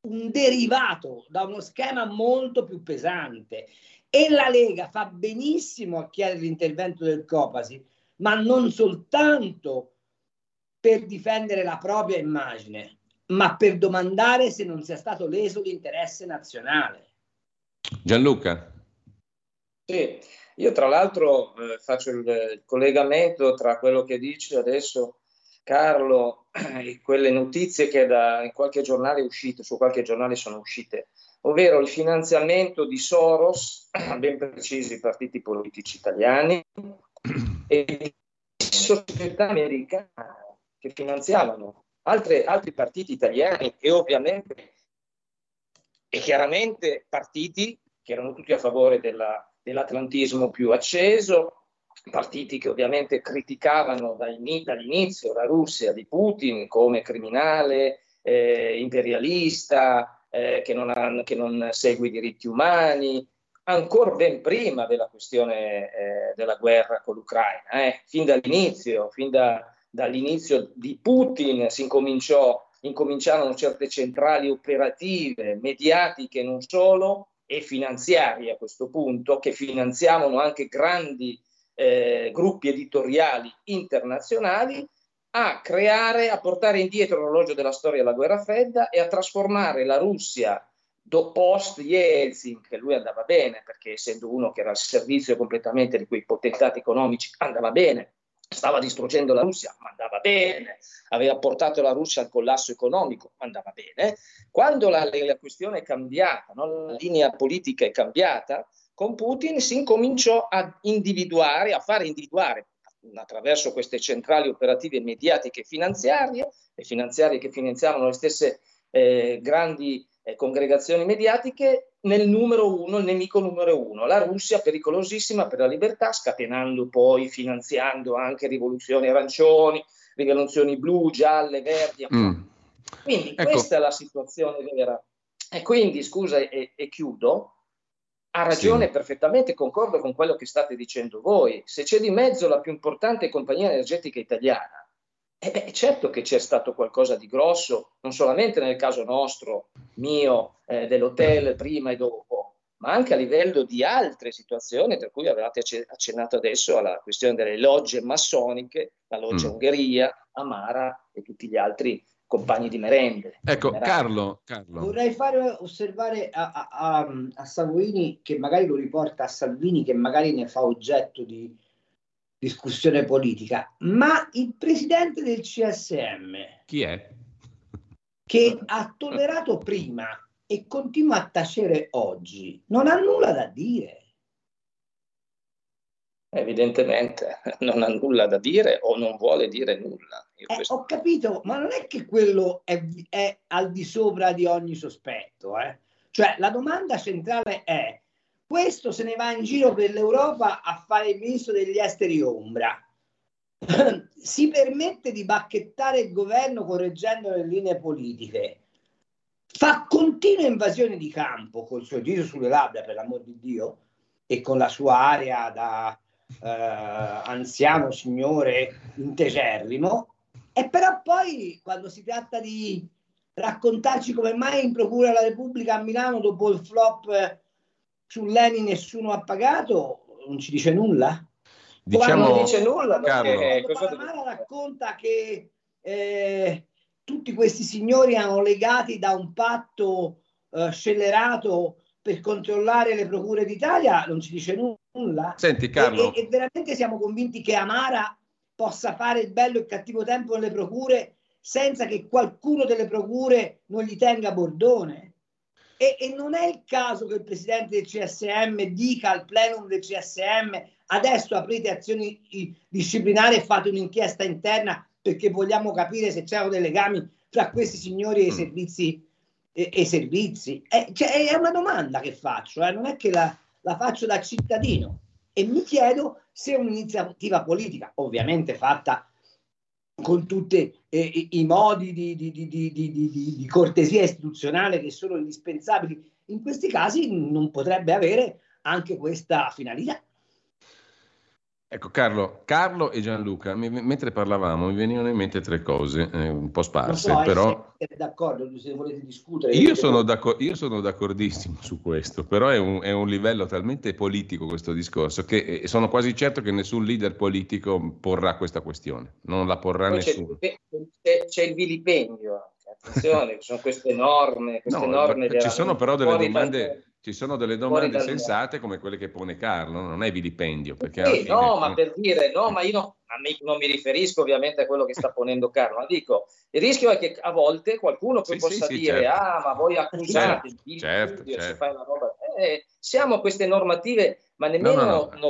un derivato da uno schema molto più pesante. E la Lega fa benissimo a chiedere l'intervento del Copasi, ma non soltanto per difendere la propria immagine, ma per domandare se non sia stato leso l'interesse nazionale. Gianluca. Sì, io tra l'altro eh, faccio il collegamento tra quello che dice adesso Carlo, quelle notizie che da in qualche giornale uscite, su qualche giornale sono uscite, ovvero il finanziamento di Soros, (clears throat) ben precisi partiti politici italiani, (clears throat) e società americane che finanziavano altre, altri partiti italiani e ovviamente e chiaramente partiti che erano tutti a favore della, dell'atlantismo più acceso, partiti che ovviamente criticavano dall'inizio la Russia di Putin come criminale, eh, imperialista, eh, che, non ha, che, non segue i diritti umani, ancora ben prima della questione eh, della guerra con l'Ucraina, eh. fin dall'inizio, fin da, dall'inizio di Putin si incominciò, incominciarono certe centrali operative, mediatiche non solo, e finanziarie a questo punto, che finanziavano anche grandi eh, gruppi editoriali internazionali a creare, a portare indietro l'orologio della storia della guerra fredda e a trasformare la Russia do post Yeltsin, che lui andava bene, perché essendo uno che era al servizio completamente di quei potentati economici, andava bene, stava distruggendo la Russia, ma andava bene, aveva portato la Russia al collasso economico, andava bene. Quando la, la questione è cambiata, no? la linea politica è cambiata, con Putin si incominciò a individuare, a fare individuare attraverso queste centrali operative mediatiche e finanziarie, le finanziarie che finanziavano le stesse eh, grandi eh, congregazioni mediatiche, nel numero uno, il nemico numero uno, la Russia pericolosissima per la libertà, scatenando poi, finanziando anche rivoluzioni arancioni, rivoluzioni blu, gialle, verdi. Mm. Quindi ecco. questa è la situazione vera. E quindi, scusa, e, e chiudo, ha ragione sì. perfettamente, concordo con quello che state dicendo voi. Se c'è di mezzo la più importante compagnia energetica italiana, eh beh, certo che c'è stato qualcosa di grosso, non solamente nel caso nostro, mio, eh, dell'hotel prima e dopo, ma anche a livello di altre situazioni, per cui avevate accennato adesso alla questione delle logge massoniche, la loggia mm. Ungheria, Amara e tutti gli altri compagni di merende. Ecco, Carlo, Carlo, Vorrei fare osservare a, a, a, a, Savoini, che magari lo riporta a Salvini, che magari ne fa oggetto di discussione politica, ma il presidente del CSM... Chi è? Che ha tollerato prima e continua a tacere oggi, non ha nulla da dire. Evidentemente non ha nulla da dire o non vuole dire nulla. Eh. Ho capito, ma non è che quello è, è al di sopra di ogni sospetto. Eh? Cioè, la domanda centrale è, questo se ne va in giro per l'Europa a fare il ministro degli esteri ombra. (clears throat) si permette di bacchettare il governo correggendo le linee politiche, fa continue invasioni di campo col suo giro sulle labbra, per l'amor di Dio, e con la sua aria da eh, anziano signore integerrimo, e però poi quando si tratta di raccontarci come mai in Procura della Repubblica a Milano dopo il flop eh, su Leni nessuno ha pagato, non ci dice nulla? Diciamo, non dice nulla, Carlo. Palamara racconta che eh, tutti questi signori hanno legati da un patto eh, scellerato per controllare le procure d'Italia, non ci dice nulla. Senti Carlo. E, e, e veramente siamo convinti che Amara possa fare il bello e il cattivo tempo nelle procure senza che qualcuno delle procure non gli tenga bordone. E, e, non è il caso che il presidente del CSM dica al plenum del CSM adesso aprite azioni disciplinari e fate un'inchiesta interna perché vogliamo capire se c'erano dei legami tra questi signori e i mm. servizi. E, e servizi. Eh, cioè, è una domanda che faccio, eh, non è che la, la faccio da cittadino e mi chiedo se un'iniziativa politica, ovviamente fatta con tutti eh, i modi di, di, di, di, cortesia istituzionale che sono indispensabili in questi casi, non potrebbe avere anche questa finalità. Ecco Carlo, Carlo e Gianluca, mi, mentre parlavamo mi venivano in mente tre cose, eh, un po' sparse, so, però... d'accordo, se volete discutere... Io sono, d'accordo, io sono d'accordissimo su questo, però è un, è un, livello talmente politico questo discorso che eh, sono quasi certo che nessun leader politico porrà questa questione, non la porrà Poi nessuno. C'è, c'è il vilipendio, attenzione, sono queste norme, (laughs) queste no, norme ci sono però delle domande ci sono delle domande sensate come quelle che pone Carlo, non è vilipendio. Perché sì, no, ma per dire, no, ma io no, non mi riferisco ovviamente a quello che sta ponendo Carlo, ma dico, il rischio è che a volte qualcuno sì, possa sì, dire, certo. ah, ma voi accusate, certo, certo, certo. fai una roba... Eh, siamo queste normative ma nemmeno no, no, no.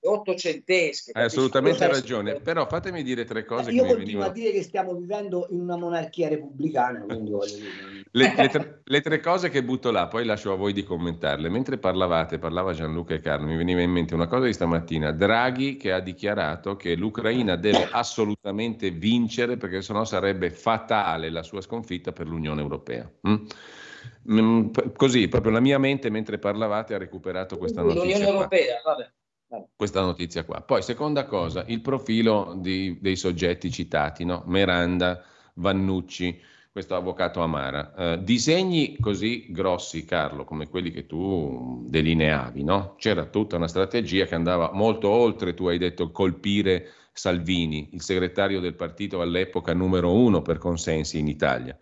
900, ottocentesche. Hai assolutamente ragione, è... però fatemi dire tre cose. Eh, io continuo venivano... a dire che stiamo vivendo in una monarchia repubblicana. (laughs) le, le, tre, le, tre, cose che butto là, poi lascio a voi di commentarle. Mentre parlavate, parlava Gianluca e Carlo, mi veniva in mente una cosa di stamattina. Draghi che ha dichiarato che l'Ucraina deve assolutamente vincere perché sennò sarebbe fatale la sua sconfitta per l'Unione Europea. Mm? Mm, così, proprio la mia mente mentre parlavate ha recuperato questa notizia. L'Unione Europea, vabbè. Questa notizia qua. Poi, seconda cosa, il profilo di, dei soggetti citati, no? Meranda, Vannucci, questo avvocato Amara. Eh, disegni così grossi, Carlo, come quelli che tu delineavi, no? C'era tutta una strategia che andava molto oltre, tu hai detto, colpire Salvini, il segretario del partito all'epoca numero uno per consensi in Italia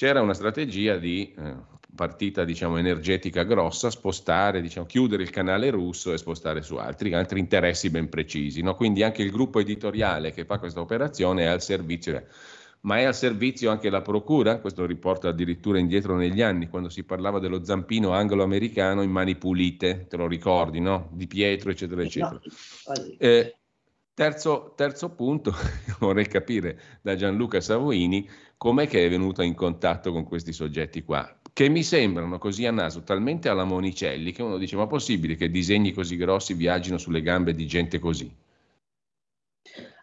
c'era una strategia di eh, partita diciamo, energetica grossa, spostare, diciamo, chiudere il canale russo e spostare su altri, altri interessi ben precisi. No? Quindi anche il gruppo editoriale che fa questa operazione è al servizio, ma è al servizio anche la procura, questo riporta addirittura indietro negli anni, quando si parlava dello zampino anglo-americano in mani pulite, te lo ricordi, no? Di Pietro, eccetera, eccetera. Eh, terzo, terzo punto, (laughs) vorrei capire da Gianluca Savoini com'è che è venuta in contatto con questi soggetti qua, che mi sembrano così a naso, talmente alla Monicelli, che uno dice, ma possibile che disegni così grossi viaggino sulle gambe di gente così?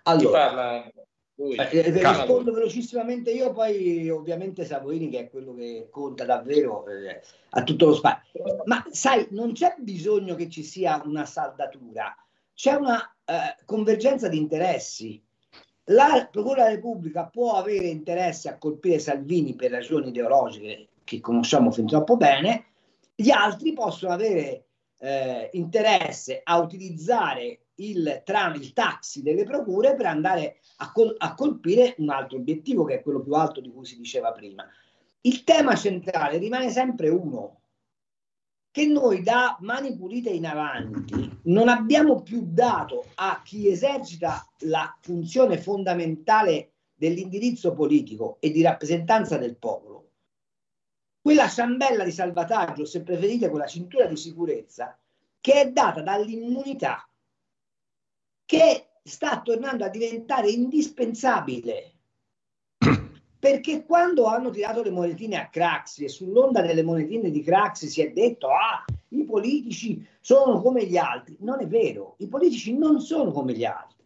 Allora, eh, eh rispondo velocissimamente io, poi ovviamente Savoini, che è quello che conta davvero, eh, ha tutto lo spazio. Ma sai, non c'è bisogno che ci sia una saldatura, c'è una eh, convergenza di interessi. La Procura della Repubblica può avere interesse a colpire Salvini per ragioni ideologiche che conosciamo fin troppo bene, gli altri possono avere eh, interesse a utilizzare il tram, il taxi delle procure per andare a, col- a colpire un altro obiettivo che è quello più alto di cui si diceva prima. Il tema centrale rimane sempre uno, che noi da mani pulite in avanti non abbiamo più dato a chi esercita la funzione fondamentale dell'indirizzo politico e di rappresentanza del popolo, quella ciambella di salvataggio, se preferite quella cintura di sicurezza, che è data dall'immunità. che sta tornando a diventare indispensabile. (coughs) Perché quando hanno tirato le monetine a Craxi e sull'onda delle monetine di Craxi si è detto ah, i politici sono come gli altri. Non è vero, i politici non sono come gli altri.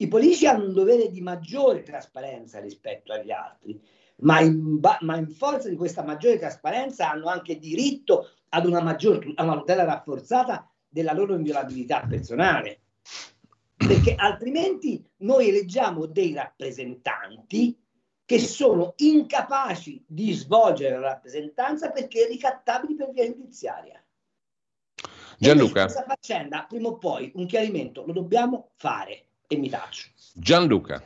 I politici hanno un dovere di maggiore trasparenza rispetto agli altri, ma in, ma in forza di questa maggiore trasparenza hanno anche diritto ad una, maggior, a una tutela rafforzata della loro inviolabilità personale. Perché altrimenti noi eleggiamo dei rappresentanti che sono incapaci di svolgere la rappresentanza perché ricattabili per via giudiziaria. Gianluca. Questa faccenda, prima o poi, un chiarimento lo dobbiamo fare e mi taccio. Gianluca.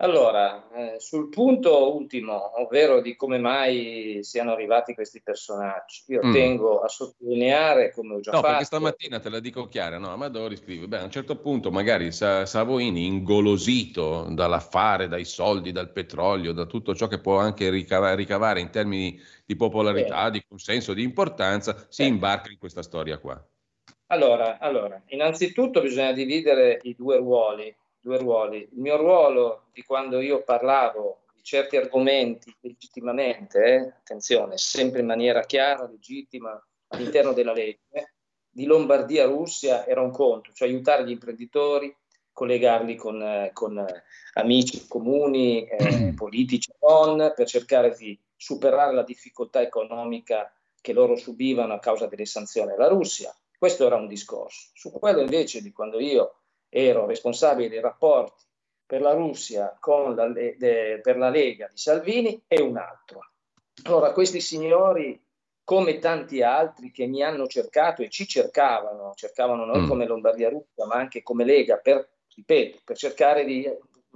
Allora, eh, sul punto ultimo, ovvero di come mai siano arrivati questi personaggi, io mm. tengo a sottolineare, come ho già no, fatto... perché stamattina te la dico chiara, no? Amadori scrive, beh, a un certo punto magari Sa- Savoini, ingolosito dall'affare, dai soldi, dal petrolio, da tutto ciò che può anche ricavare, ricavare in termini di popolarità, eh. di consenso, di importanza, si eh. imbarca in questa storia qua. Allora, allora, innanzitutto bisogna dividere i due ruoli due ruoli. Il mio ruolo di quando io parlavo di certi argomenti legittimamente, eh, attenzione, sempre in maniera chiara, legittima, all'interno della legge, di Lombardia-Russia era un conto, cioè aiutare gli imprenditori, collegarli con, eh, con eh, amici comuni, eh, (clears throat) politici non, per cercare di superare la difficoltà economica che loro subivano a causa delle sanzioni alla Russia. Questo era un discorso. Su quello invece di quando io ero responsabile dei rapporti per la Russia con la, de, per la Lega di Salvini e un altro. Allora, questi signori, come tanti altri che mi hanno cercato e ci cercavano, cercavano noi mm. come Lombardia Russia, ma anche come Lega, per, ripeto, per cercare di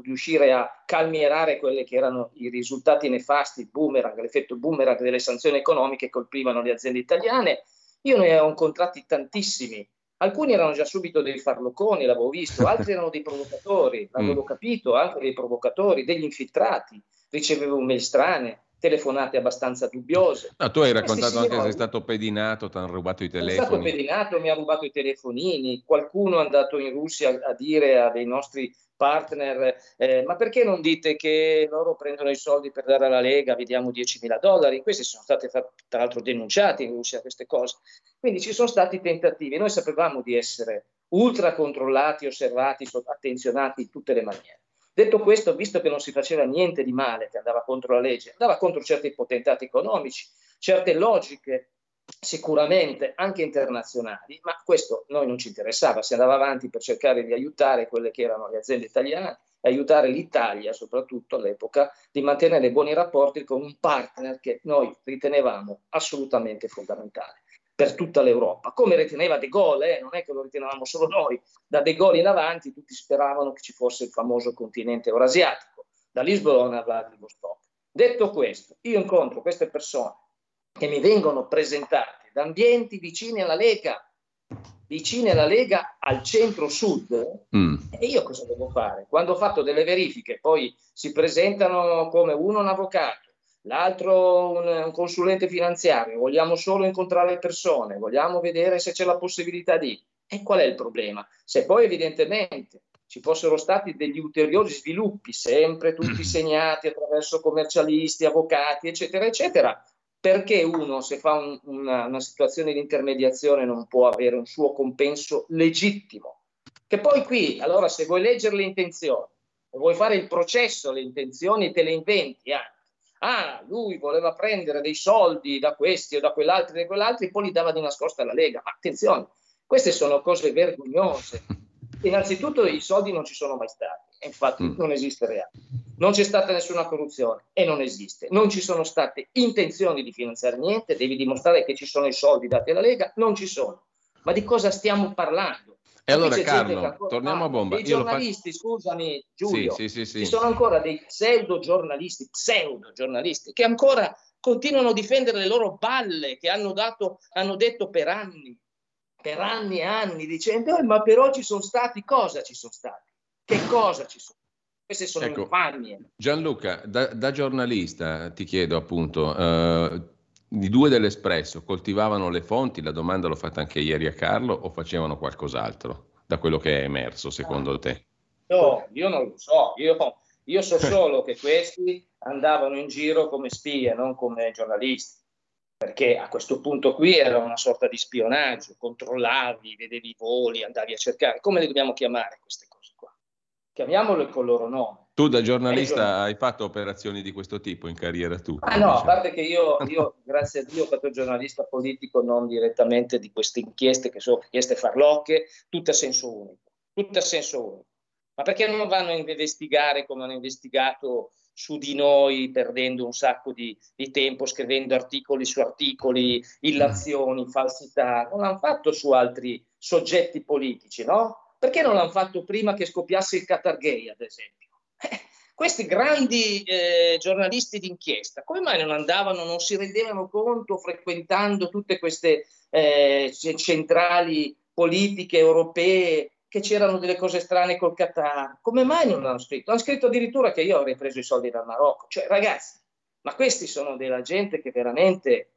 riuscire a calmierare quelli che erano i risultati nefasti, boomerang, l'effetto boomerang delle sanzioni economiche che colpivano le aziende italiane. Io ne ho incontrati tantissimi Alcuni erano già subito dei farloconi, l'avevo visto, altri erano dei provocatori, (laughs) l'avevo mm. capito, anche dei provocatori, degli infiltrati. Ricevevo mail strane, telefonate abbastanza dubbiose. No, tu hai raccontato anche che sei stato pedinato, ti hanno rubato i telefoni. Sono stato pedinato, mi ha rubato i telefonini, qualcuno è andato in Russia a dire a dei nostri partner, eh, ma perché non dite che loro prendono i soldi per dare alla Lega, vediamo 10.000 dollari? Questi sono stati tra l'altro denunciati in Russia queste cose. Quindi ci sono stati tentativi, noi sapevamo di essere ultra controllati, osservati, attenzionati in tutte le maniere. Detto questo, visto che non si faceva niente di male, che andava contro la legge, andava contro certi potentati economici, certe logiche sicuramente anche internazionali, ma questo noi non ci interessava, si andava avanti per cercare di aiutare quelle che erano le aziende italiane aiutare l'Italia, soprattutto all'epoca, di mantenere buoni rapporti con un partner che noi ritenevamo assolutamente fondamentale per tutta l'Europa, come riteneva De Gaulle, eh? non è che lo ritenevamo solo noi, da De Gaulle in avanti tutti speravano che ci fosse il famoso continente eurasiatico, da Lisbona a Vladivostok. Detto questo, io incontro queste persone che mi vengono presentate da ambienti vicini alla Lega, vicini alla Lega al centro-sud, mm. e io cosa devo fare? Quando ho fatto delle verifiche, poi si presentano come uno un avvocato, l'altro un, un consulente finanziario, vogliamo solo incontrare le persone, vogliamo vedere se c'è la possibilità di... E qual è il problema? Se poi evidentemente ci fossero stati degli ulteriori sviluppi, sempre tutti (clears throat) segnati attraverso commercialisti, avvocati, eccetera, eccetera, perché uno se fa un, una, una, situazione di intermediazione non può avere un suo compenso legittimo. Che poi qui, allora, se vuoi leggere le intenzioni vuoi fare il processo, le intenzioni te le inventi anche. Ah, lui voleva prendere dei soldi da questi o da quell'altro e da quell'altro e poi li dava di nascosto alla Lega. Ma attenzione, queste sono cose vergognose. (laughs) Innanzitutto i soldi non ci sono mai stati, infatti mm. non esiste reale. Non c'è stata nessuna corruzione e non esiste. Non ci sono state intenzioni di finanziare niente, devi dimostrare che ci sono i soldi dati alla Lega, non ci sono. Ma di cosa stiamo parlando? E allora Carlo, ancora... torniamo a bomba. I giornalisti, faccio... scusami Giulio, sì, sì, sì, ci sono ancora dei pseudo giornalisti, pseudo giornalisti, che ancora continuano a difendere le loro balle che hanno, dato, hanno detto per anni, per anni e anni, dicendo eh, ma però ci sono stati, cosa ci sono stati? Che cosa ci sono queste sono ecco, infamie. Gianluca, da, da, giornalista ti chiedo appunto, eh, i due dell'Espresso coltivavano le fonti, la domanda l'ho fatta anche ieri a Carlo, o facevano qualcos'altro? da quello che è emerso, secondo te? No, io non lo so, io, io so solo che questi andavano in giro come spie, non come giornalisti perché a questo punto qui era una sorta di spionaggio, controllavi, vedevi i voli, andavi a cercare, come le dobbiamo chiamare queste cose qua? Chiamiamole col loro nome. Tu da giornalista hai fatto operazioni di questo tipo in carriera tu? Ah no, a parte che io, (laughs) io, grazie a Dio, ho fatto giornalista politico non direttamente di queste inchieste che sono inchieste farlocche, tutte a senso unico, tutte a senso unico. Ma perché non vanno a investigare come hanno investigato su di noi perdendo un sacco di, di, tempo scrivendo articoli su articoli, illazioni, falsità, non l'hanno fatto su altri soggetti politici, no? Perché non l'hanno fatto prima che scoppiasse il Qatar Gay, ad esempio? Eh, questi grandi eh, giornalisti d'inchiesta, come mai non andavano, non si rendevano conto frequentando tutte queste eh, centrali politiche europee che c'erano delle cose strane col Qatar. Come mai non l'hanno scritto? Hanno scritto addirittura che io avrei preso i soldi dal Marocco. Cioè, ragazzi, ma questi sono della gente che veramente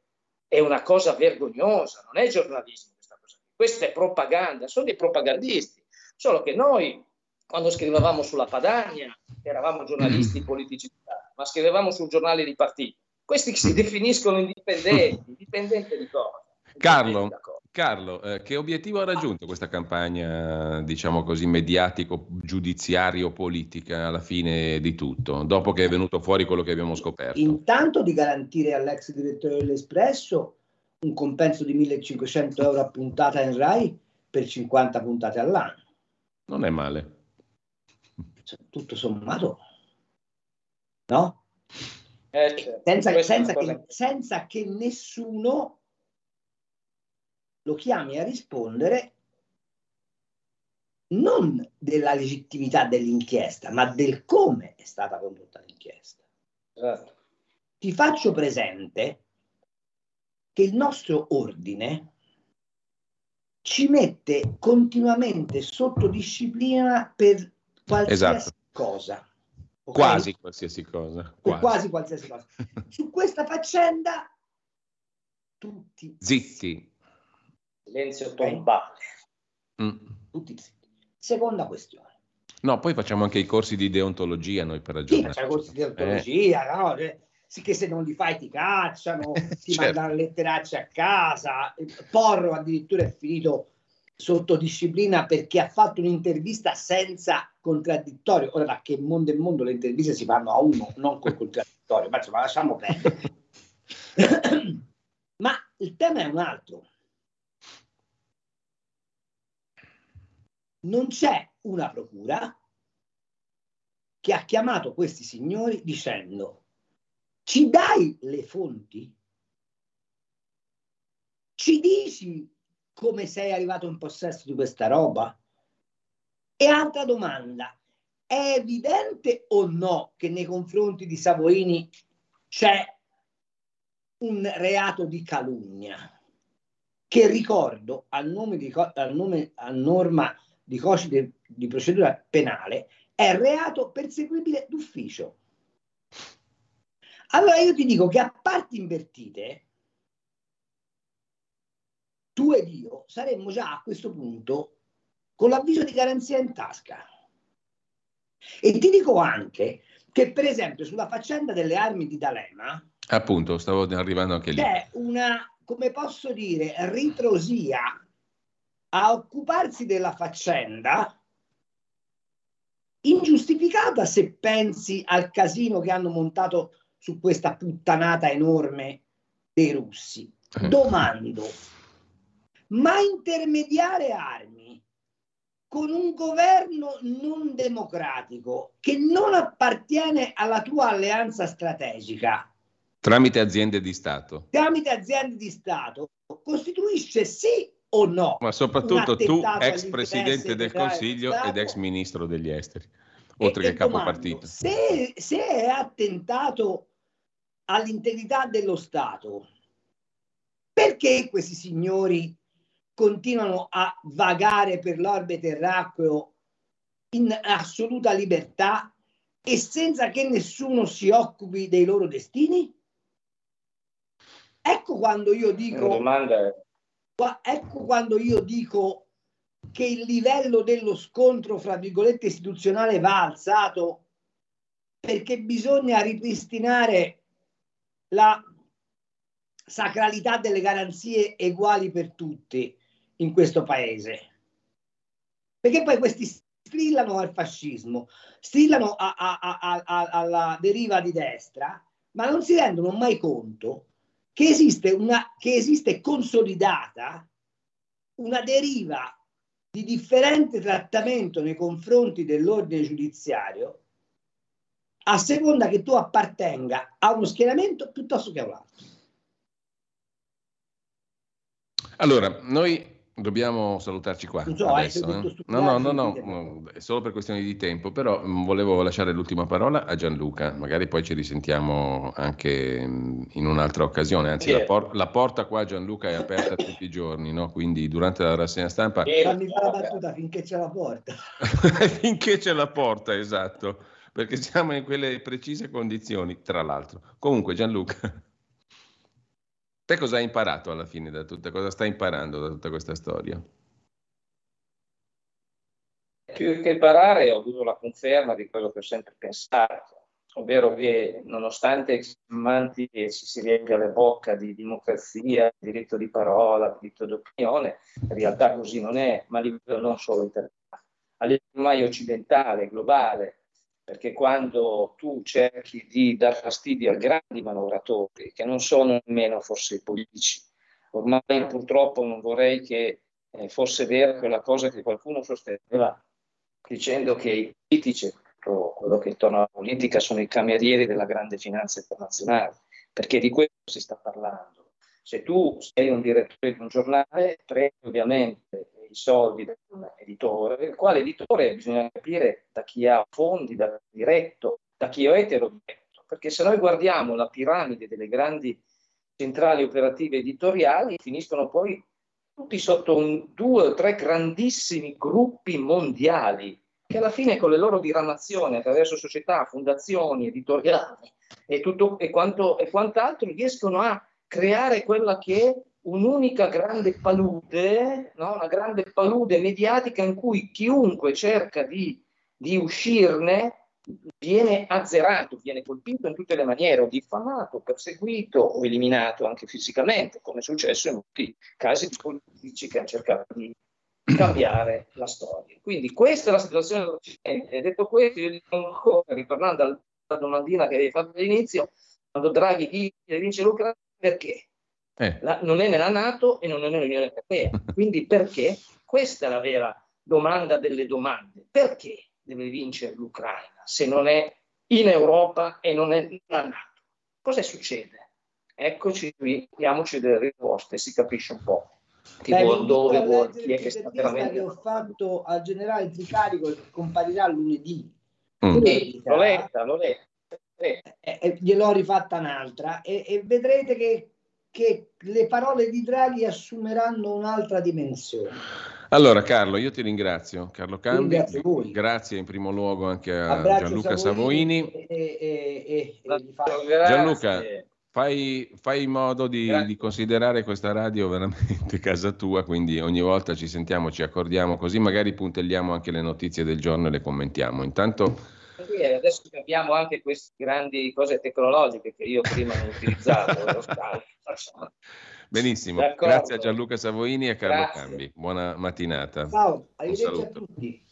è una cosa vergognosa, non è giornalismo questa cosa. Questa è propaganda, sono dei propagandisti. Solo che noi, quando scrivevamo sulla Padania, eravamo giornalisti (clears throat) politici, ma scrivevamo sul giornale di partito. Questi si definiscono indipendenti, indipendenti di cosa? Carlo, Carlo, eh, che obiettivo ha raggiunto questa campagna, diciamo così, mediatico, giudiziario, politica alla fine di tutto, dopo che è venuto fuori quello che abbiamo scoperto? Intanto di garantire all'ex direttore dell'Espresso un compenso di 1500 euro a puntata in RAI per 50 puntate all'anno. Non è male. Cioè, tutto sommato, no? Eh, certo. senza, senza, che, senza che nessuno lo chiami a rispondere non della legittimità dell'inchiesta, ma del come è stata condotta l'inchiesta. Esatto. Ti faccio presente che il nostro ordine ci mette continuamente sotto disciplina per qualsiasi esatto. cosa. Okay? Quasi qualsiasi cosa. Quasi. quasi qualsiasi cosa. (laughs) Su questa faccenda tutti zitti silenzio tombale. Mm. Tutti Seconda questione. No, poi facciamo anche i corsi di deontologia noi per ragionare. Sì, facciamo i corsi di deontologia, eh. no? Sì che se non li fai ti cacciano, (laughs) ti certo. mandano letteracce a casa. Porro addirittura è finito sotto disciplina perché ha fatto un'intervista senza contraddittorio. Ora da che mondo e mondo le interviste si fanno a uno, non col contraddittorio, ma insomma lasciamo perdere. (laughs) ma il tema è un altro. non c'è una procura che ha chiamato questi signori dicendo ci dai le fonti? Ci dici come sei arrivato in possesso di questa roba? E altra domanda, è evidente o no che nei confronti di Savoini c'è un reato di calunnia? Che ricordo, a nome di, a nome, a norma di codice di procedura penale è reato perseguibile d'ufficio. Allora io ti dico che a parti invertite, tu ed io saremmo già a questo punto con l'avviso di garanzia in tasca. E ti dico anche che, per esempio, sulla faccenda delle armi di D'Alema, appunto, stavo arrivando anche lì. C'è una, come posso dire, ritrosia a occuparsi della faccenda ingiustificata se pensi al casino che hanno montato su questa puttanata enorme dei russi. Eh. Domando, ma intermediare armi con un governo non democratico che non appartiene alla tua alleanza strategica tramite aziende di Stato tramite aziende di Stato costituisce sì o no? Ma soprattutto tu, ex presidente del Consiglio ed ex ministro degli esteri, oltre che capo partito. Se, se è attentato all'integrità dello Stato, perché questi signori continuano a vagare per l'orbe terracqueo in assoluta libertà e senza che nessuno si occupi dei loro destini? Ecco quando io dico... Ecco quando io dico che il livello dello scontro, fra virgolette, istituzionale va alzato perché bisogna ripristinare la sacralità delle garanzie uguali per tutti in questo paese. Perché poi questi strillano al fascismo, strillano a, a, a, alla deriva di destra, ma non si rendono mai conto che esiste, una, che esiste consolidata una deriva di differente trattamento nei confronti dell'ordine giudiziario a seconda che tu appartenga a uno schieramento piuttosto che a un altro. Allora, noi Dobbiamo salutarci qua so, adesso. Eh? No, no, no, no, è solo per questioni di tempo, però mm, volevo lasciare l'ultima parola a Gianluca, magari poi ci risentiamo anche in un'altra occasione, anzi la, por- la, porta qua Gianluca è aperta tutti i giorni, no? quindi durante la rassegna stampa... Fammi fare la battuta finché c'è la porta. (laughs) finché c'è la porta, esatto, perché (laughs) siamo in quelle precise condizioni, tra l'altro. Comunque Gianluca... (laughs) Te cosa hai imparato alla fine da tutta, cosa stai imparando da tutta questa storia? Più che imparare ho avuto la conferma di quello che ho sempre pensato, ovvero che nonostante ci si riempia le bocca di democrazia, diritto di parola, diritto d'opinione, in realtà così non è, ma a livello non solo internazionale, a livello ormai occidentale, globale, perché quando tu cerchi di dar fastidio a grandi manovratori, che non sono nemmeno forse i politici, ormai purtroppo non vorrei che eh, fosse vera quella cosa che qualcuno sosteneva dicendo che i politici, quello che intorno alla politica, sono i camerieri della grande finanza internazionale, perché di questo si sta parlando. Se tu sei un direttore di un giornale, prendi ovviamente i soldi da un editore, il quale editore bisogna capire da chi ha fondi, da diretto, da chi è etero diretto, perché se noi guardiamo la piramide delle grandi centrali operative editoriali, finiscono poi tutti sotto un, due o tre grandissimi gruppi mondiali che alla fine con le loro diramazioni attraverso società, fondazioni, editoriali e, tutto, e, quanto, e quant'altro riescono a creare quella che è un'unica grande palude, no? una grande palude mediatica in cui chiunque cerca di, di uscirne viene azzerato, viene colpito in tutte le maniere, o diffamato, perseguito o eliminato anche fisicamente, come è successo in molti casi di politici che hanno cercato di cambiare la storia. Quindi questa è la situazione dell'Occidente. Detto questo, io dico ancora, ritornando alla domandina che avevi fatto all'inizio, quando Draghi vince l'Ucraina, perché? Eh. La, non è nella Nato e non è nell'Unione Europea. (laughs) Quindi perché? Questa è la vera domanda delle domande. Perché deve vincere l'Ucraina se non è in Europa e non è nella Nato? Cosa succede? Eccoci qui, diamoci delle risposte, si capisce un po'. Chi Beh, vuole, dove vuole, chi è che sta veramente... che ho fatto al generale Tricarico che comparirà lunedì. Mm. L'ho letta, l'ho letta. E, e, gliel'ho rifatta un'altra e, e vedrete che che le parole di Draghi assumeranno un'altra dimensione. Allora Carlo, io ti ringrazio, Carlo Cambi, grazie in primo luogo anche a Abbraccio Gianluca Savoini. E, e, e, Gianluca, fai, fai in modo di, di, considerare questa radio veramente (laughs) casa tua, quindi ogni volta ci sentiamo, ci accordiamo, così magari puntelliamo anche le notizie del giorno e le commentiamo. Intanto adesso abbiamo anche queste grandi cose tecnologiche che io prima non utilizzavo. (laughs) Benissimo, D'accordo. grazie a Gianluca Savoini e a Carlo grazie. Cambi. Buona mattinata. Ciao, arrivederci a tutti.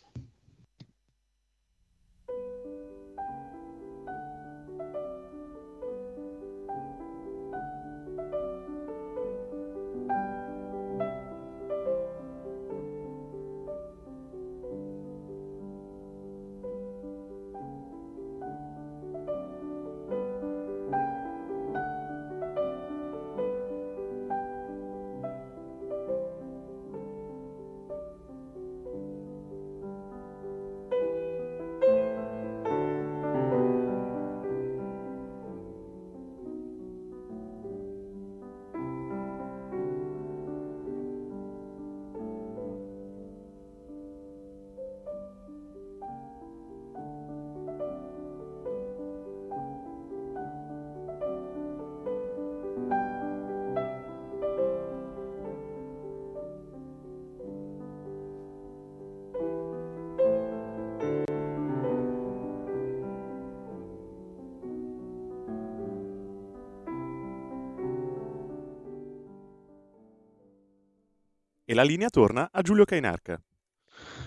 E la linea torna a Giulio Cainarca.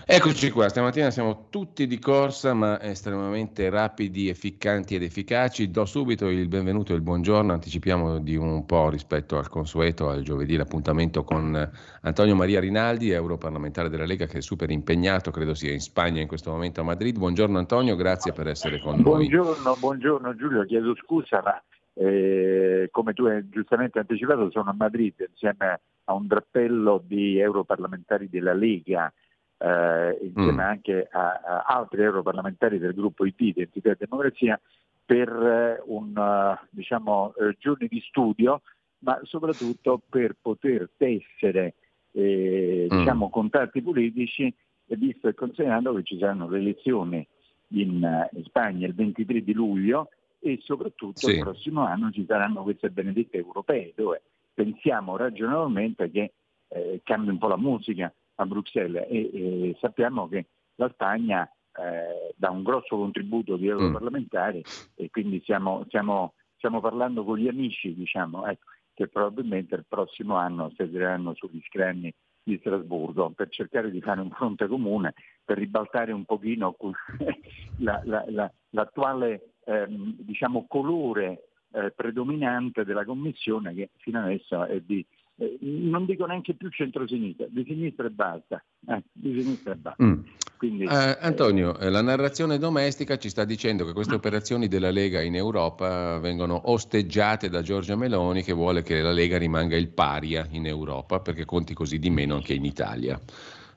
Eccoci qua, stamattina siamo tutti di corsa ma estremamente rapidi, efficanti ed efficaci. Do subito il benvenuto e il buongiorno, anticipiamo di un po' rispetto al consueto, al giovedì l'appuntamento con Antonio Maria Rinaldi, europarlamentare della Lega che è super impegnato, credo sia in Spagna in questo momento a Madrid. Buongiorno Antonio, grazie per essere con noi. Buongiorno, buongiorno Giulio, chiedo scusa ma eh, come tu hai giustamente anticipato sono a Madrid insieme a un drappello di europarlamentari della Lega eh, insieme mm. anche a, a, altri europarlamentari del gruppo ID, Identità e Democrazia, per eh, un uh, diciamo, eh, giorni di studio, ma soprattutto per poter tessere eh, mm. diciamo, contatti politici, visto e considerando che ci saranno le elezioni in, in Spagna il 23 di luglio e soprattutto sì. il prossimo anno ci saranno queste benedette europee dove pensiamo ragionevolmente che eh, cambi un po' la musica, a Bruxelles e, e sappiamo che la Spagna eh, dà un grosso contributo di europarlamentari mm. e quindi stiamo, stiamo, stiamo, parlando con gli amici diciamo, ecco, che probabilmente il prossimo anno sederanno sugli scranni di Strasburgo per cercare di fare un fronte comune, per ribaltare un pochino (laughs) la, la, la, l'attuale ehm, diciamo, colore eh, predominante della Commissione che fino adesso è di eh, non dico neanche più centro-sinistra, di sinistra e basta. Eh, di sinistra e basta. Mm. Quindi, eh, Antonio, eh, la narrazione domestica ci sta dicendo che queste operazioni della Lega in Europa vengono osteggiate da Giorgia Meloni che vuole che la Lega rimanga il paria in Europa perché conti così di meno anche in Italia.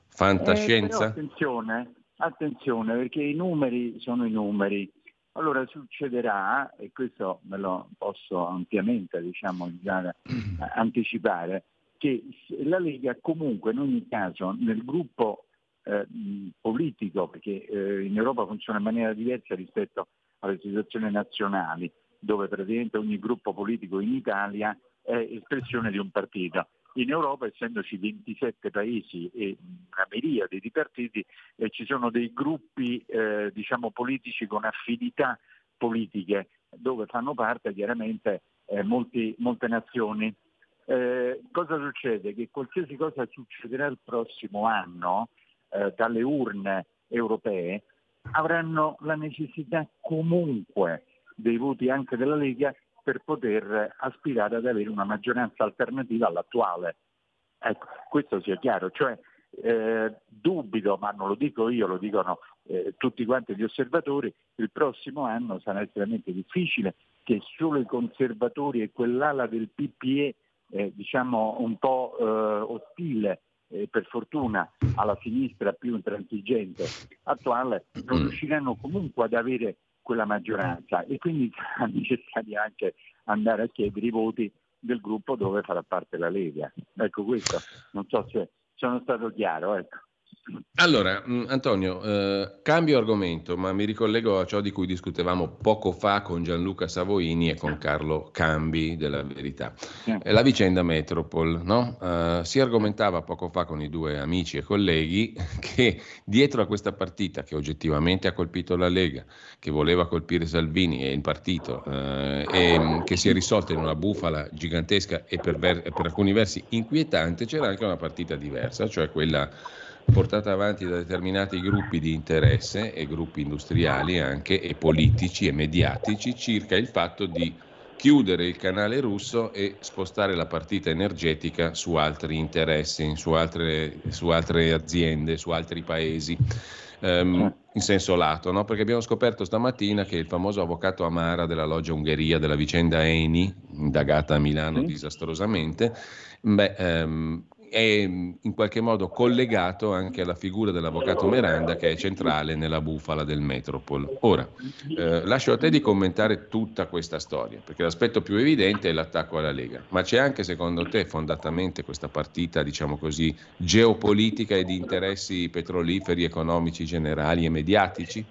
Fantascienza? Eh, attenzione, attenzione perché i numeri sono i numeri allora succederà, e questo me lo posso ampiamente diciamo, già (clears throat) anticipare, che la Lega comunque in ogni caso nel gruppo eh, politico, perché eh, in Europa funziona in maniera diversa rispetto alle situazioni nazionali, dove praticamente ogni gruppo politico in Italia è espressione di un partito in Europa, essendoci 27 paesi e una miriade di partiti, eh, ci sono dei gruppi eh, diciamo, politici con affinità politiche dove fanno parte chiaramente eh, molti, molte nazioni. Eh, cosa succede? Che qualsiasi cosa succederà il prossimo anno eh, dalle urne europee avranno la necessità comunque dei voti anche della Lega per poter aspirare ad avere una maggioranza alternativa all'attuale. Ecco, questo sia chiaro, cioè eh, dubito, ma non lo dico io, lo dicono eh, tutti quanti gli osservatori, il prossimo anno sarà estremamente difficile che solo i conservatori e quell'ala del PPE, eh, diciamo un po' eh, ostile eh, per fortuna alla sinistra più intransigente attuale, non mm. riusciranno comunque ad avere quella maggioranza e quindi (laughs) sarà necessario anche andare a chiedere i voti del gruppo dove farà parte la Lega. Ecco questo, non so se sono stato chiaro. Ecco. Allora, mm, Antonio, eh, cambio argomento, ma mi ricollego a ciò di cui discutevamo poco fa con Gianluca Savoini e con Carlo Cambi della Verità. Eh, la vicenda Metropol, no? eh, si argomentava poco fa con i due amici e colleghi (laughs) che dietro a questa partita che oggettivamente ha colpito la Lega, che voleva colpire Salvini e il partito, eh, e mm, che si è risolta in una bufala gigantesca e per, ver- per alcuni versi inquietante, c'era anche una partita diversa, cioè quella portata avanti da determinati gruppi di interesse e gruppi industriali anche e politici e mediatici circa il fatto di chiudere il canale russo e spostare la partita energetica su altri interessi, su altre, su altre aziende, su altri paesi. Um, in senso lato, no? perché abbiamo scoperto stamattina che il famoso avvocato Amara della loggia Ungheria della vicenda Eni, indagata a Milano sì. disastrosamente, beh, um, è in qualche modo collegato anche alla figura dell'avvocato Miranda che è centrale nella bufala del Metropol. Ora, eh, lascio a te di commentare tutta questa storia, perché l'aspetto più evidente è l'attacco alla Lega, ma c'è anche secondo te fondatamente questa partita, diciamo così, geopolitica e di interessi petroliferi, economici generali e mediatici?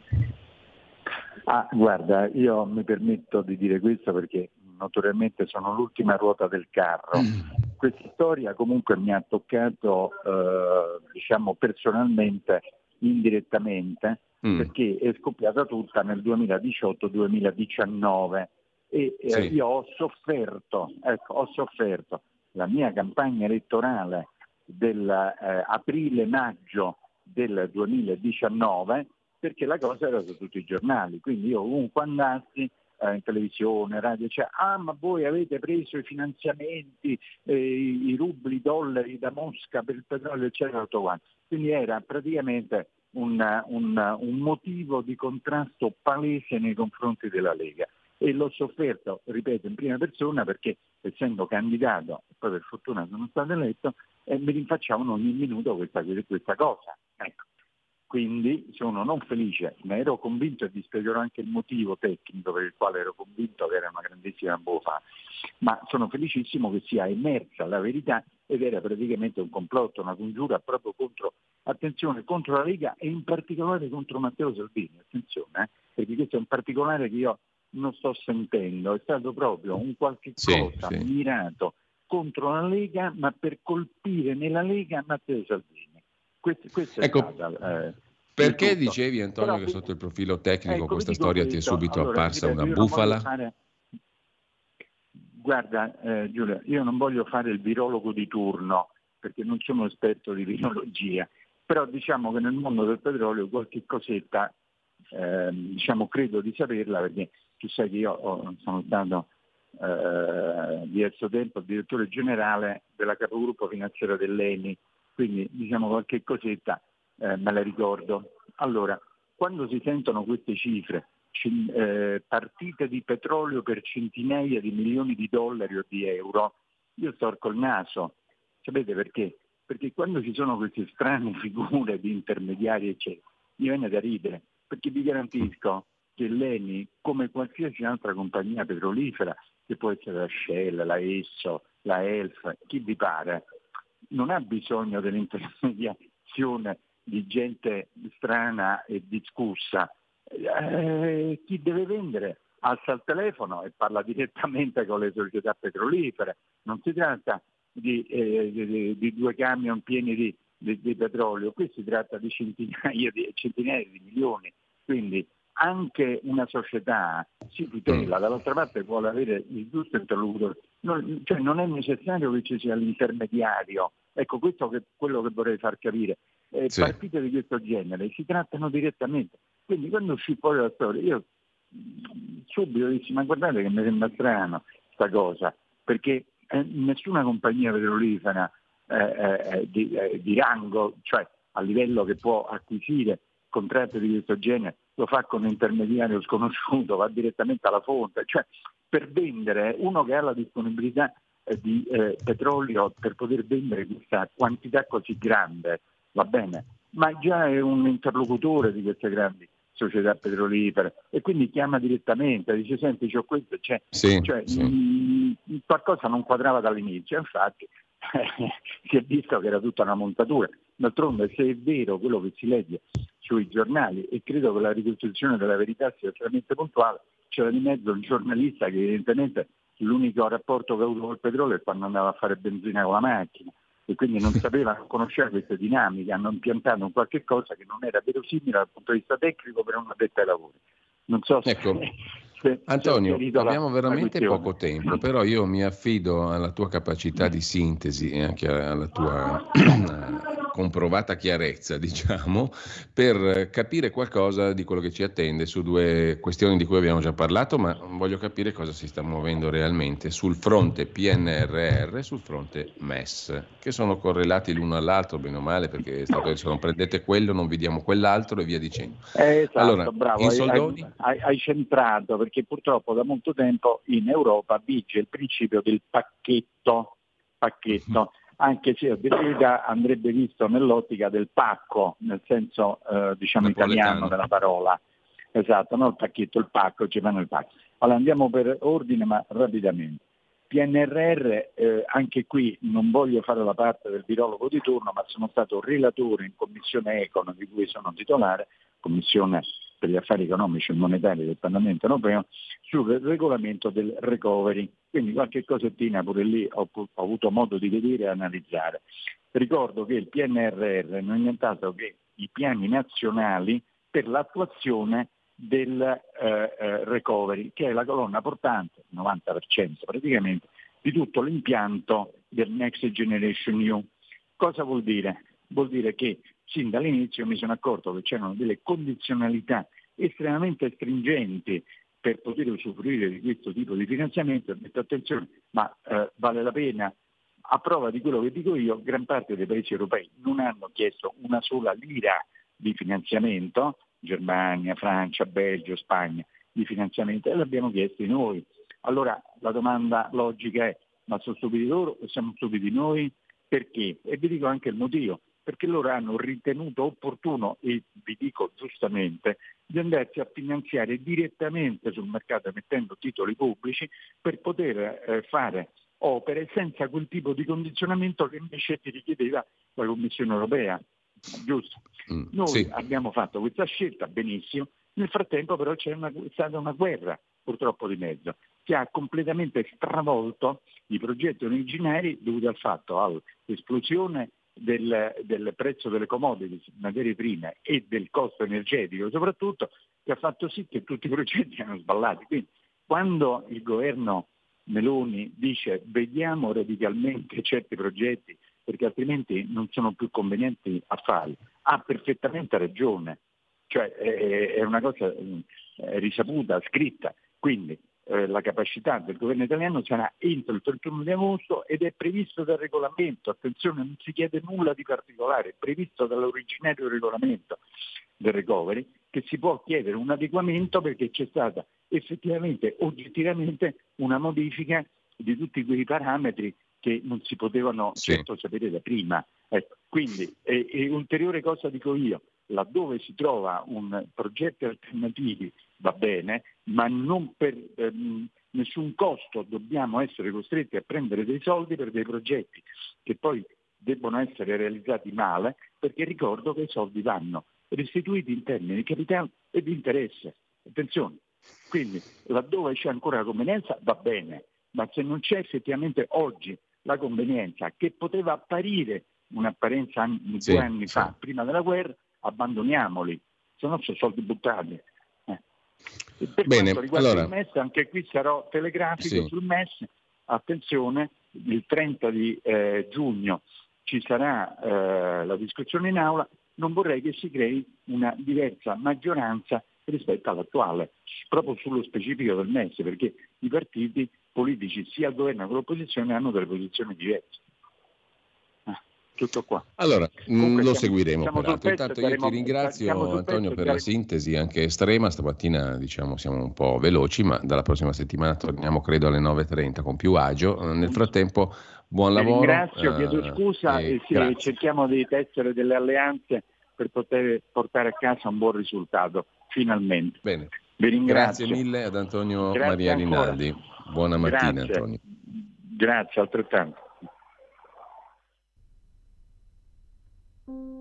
Ah, guarda, io mi permetto di dire questo perché notoriamente sono l'ultima ruota del carro. Mm. Questa storia comunque mi ha toccato eh, diciamo personalmente, indirettamente, mm. perché è scoppiata tutta nel 2018-2019 e eh, io ho sofferto, ecco, ho sofferto la mia campagna elettorale dell'aprile-maggio eh, del 2019 perché la cosa era su tutti i giornali, quindi io ovunque andassi eh, in televisione, radio, cioè, ah ma voi avete preso i finanziamenti, eh, i rubli, i dollari da Mosca per il petrolio, eccetera, tutto quanto. Quindi era praticamente un, un, un motivo di contrasto palese nei confronti della Lega e l'ho sofferto, ripeto, in prima persona perché essendo candidato, poi per fortuna sono stato eletto, eh, mi rinfacciavano ogni minuto questa, questa cosa. Ecco. Quindi sono non felice, ma ero convinto e vi spiegherò anche il motivo tecnico per il quale ero convinto che era una grandissima bofa, ma sono felicissimo che sia emersa la verità ed era praticamente un complotto, una congiura proprio contro, attenzione, contro la Lega e in particolare contro Matteo Salvini, attenzione, eh, perché questo è un particolare che io non sto sentendo, è stato proprio un qualche cosa sì, sì. mirato contro la Lega, ma per colpire nella Lega Matteo Salvini. Questo, questo ecco, stata, eh, perché dicevi Antonio Però, che sotto il profilo tecnico ecco, questa storia ti è subito allora, apparsa una bufala? Fare... Guarda eh, Giulia, io non voglio fare il virologo di turno perché non sono esperto di virologia, però diciamo che nel mondo del petrolio qualche cosetta eh, diciamo, credo di saperla perché tu sai che io ho, sono stato eh, diverso tempo direttore generale della capogruppo finanziaria dell'ENI quindi diciamo qualche cosetta eh, me la ricordo. Allora, quando si sentono queste cifre, c- eh, partite di petrolio per centinaia di milioni di dollari o di euro, io storco il naso. Sapete perché? Perché quando ci sono queste strane (laughs) figure di intermediari, eccetera, mi viene da ridere, perché vi garantisco che l'ENI, come qualsiasi altra compagnia petrolifera, che può essere la Shell, la Esso, la Elf, chi vi pare, non ha bisogno dell'intermediazione di gente strana e discussa. Eh, chi deve vendere alza il telefono e parla direttamente con le società petrolifere. Non si tratta di, eh, di, di due camion pieni di, di, petrolio, qui si tratta di centinaia di, centinaia di milioni. Quindi anche una società si tutela, mm. dall'altra parte vuole avere il giusto interlocutore, non, cioè non è necessario che ci sia l'intermediario. Ecco, questo è quello che vorrei far capire. Eh, sì. Partite di questo genere si trattano direttamente. Quindi quando uscì fuori la storia, io mm, subito dissi, ma guardate che mi sembra strano questa cosa, perché eh, nessuna compagnia petrolifera eh, eh, eh di, eh, di rango, cioè a livello che può acquisire contratti di questo genere, lo fa con un intermediario sconosciuto, va direttamente alla fonte, cioè per vendere uno che ha la disponibilità eh, di eh, petrolio per poter vendere questa quantità così grande, va bene, ma già è un interlocutore di queste grandi società petrolifere e quindi chiama direttamente, dice senti c'ho questo, cioè, sì, cioè sì. Mh, mm, qualcosa non quadrava dall'inizio, infatti (laughs) si è visto che era tutta una montatura. D'altronde se è vero quello che si legge sui giornali e credo che la ricostruzione della verità sia estremamente puntuale, c'era di mezzo un giornalista che evidentemente l'unico rapporto che ha avuto col petrolio è quando andava a fare benzina con la macchina e quindi non (laughs) sapeva, non conosceva queste dinamiche, hanno impiantato un qualche cosa che non era verosimile dal punto di vista tecnico per un addetto ai lavori. Non so se, ecco. (laughs) Antonio, abbiamo veramente poco tempo, però io mi affido alla tua capacità di sintesi e anche alla tua (clears throat) comprovata chiarezza, diciamo, per capire qualcosa di quello che ci attende su due questioni di cui abbiamo già parlato, ma voglio capire cosa si sta muovendo realmente sul fronte PNRR e sul fronte MES, che sono correlati l'uno all'altro, bene o male, perché è stato se non prendete quello non vi diamo quell'altro e via dicendo. Eh, esatto, allora, bravo, hai, hai, hai centrato, perché purtroppo da molto tempo in Europa vige il principio del pacchetto, pacchetto anche se a dire andrebbe visto nell'ottica del pacco, nel senso eh, diciamo italiano della parola. Esatto, non il pacchetto, il pacco, ci fanno il pacco. Allora andiamo per ordine ma rapidamente. PNRR, eh, anche qui non voglio fare la parte del virologo di turno, ma sono stato relatore in commissione Econ, di cui sono titolare, commissione per gli affari economici e monetari del Parlamento europeo sul regolamento del recovery. Quindi qualche cosettina pure lì ho, ho avuto modo di vedere e analizzare. Ricordo che il PNRR non è nient'altro che i piani nazionali per l'attuazione del eh, eh, recovery, che è la colonna portante, il 90% praticamente, di tutto l'impianto del Next Generation EU. Cosa vuol dire? Vuol dire che sin dall'inizio mi sono accorto che c'erano delle condizionalità estremamente stringenti per poter usufruire di questo tipo di finanziamento, ho detto attenzione, ma eh, vale la pena, a prova di quello che dico io, gran parte dei paesi europei non hanno chiesto una sola lira di finanziamento, Germania, Francia, Belgio, Spagna, di finanziamento, e l'abbiamo chiesto noi. Allora la domanda logica è, ma sono stupidi loro o siamo stupidi noi? Perché? E vi dico anche il motivo perché loro hanno ritenuto opportuno, e vi dico giustamente, di andarsi a finanziare direttamente sul mercato emettendo titoli pubblici per poter eh, fare opere senza quel tipo di condizionamento che invece ti richiedeva la Commissione europea. Giusto? Mm, Noi sì. abbiamo fatto questa scelta benissimo, nel frattempo però c'è una, stata una guerra purtroppo di mezzo che ha completamente stravolto i progetti originari dovuti al fatto all'esplosione del, del, prezzo delle commodities, materie prime e del costo energetico soprattutto, che ha fatto sì che tutti i progetti siano sballati. Quindi quando il governo Meloni dice vediamo radicalmente certi progetti perché altrimenti non sono più convenienti a fare, ha perfettamente ragione, cioè è una cosa risaputa, scritta. Quindi eh, la capacità del governo italiano sarà entro il 31 di agosto ed è previsto dal regolamento, attenzione non si chiede nulla di particolare, è previsto dall'originario regolamento del recovery che si può chiedere un adeguamento perché c'è stata effettivamente, oggettivamente, una modifica di tutti quei parametri che non si potevano sì. certo sapere da prima. Ecco, quindi, e, e ulteriore cosa dico io, laddove si trova un progetto alternativi va bene, ma non per ehm, nessun costo dobbiamo essere costretti a prendere dei soldi per dei progetti che poi debbono essere realizzati male, perché ricordo che i soldi vanno restituiti in termini di capitale e di interesse. Attenzione, quindi laddove c'è ancora la convenienza va bene, ma se non c'è effettivamente oggi la convenienza che poteva apparire un'apparenza anni, sì, due anni sì. fa, prima della guerra, abbandoniamoli, se no sono soldi buttati. Per Bene, quanto riguarda allora... il MES, anche qui sarò telegrafico sì. sul MES. Attenzione, il 30 di eh, giugno ci sarà eh, la discussione in aula, non vorrei che si crei una diversa maggioranza rispetto all'attuale, proprio sullo specifico del MES, perché i partiti politici sia al governo che all'opposizione hanno delle posizioni diverse tutto qua. Allora, Comunque, lo siamo, seguiremo siamo peraltro. Intanto io ti ringrazio Antonio per la sintesi anche estrema, stamattina diciamo siamo un po' veloci, ma dalla prossima settimana torniamo credo alle 9.30 con più agio. Nel frattempo buon lavoro. Ringrazio, chiedo eh, scusa e, e cerchiamo di tessere delle alleanze per poter portare a casa un buon risultato, finalmente. Bene. Grazie mille ad Antonio Grazie Maria Rinaldi. Buona mattina Grazie. Antonio. Grazie altrettanto. thank you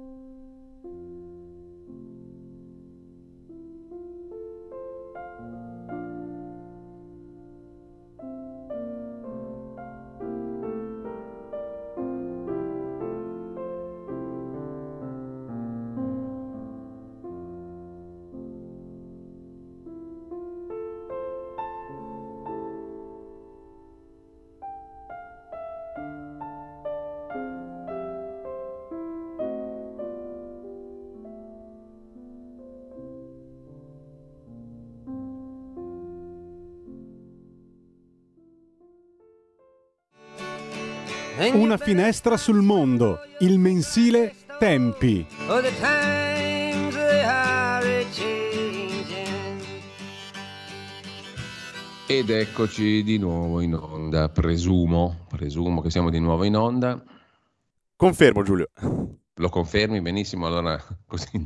Una finestra sul mondo, il mensile Tempi. Ed eccoci di nuovo in onda, presumo, presumo che siamo di nuovo in onda. Confermo Giulio. Lo confermi benissimo, allora (laughs) così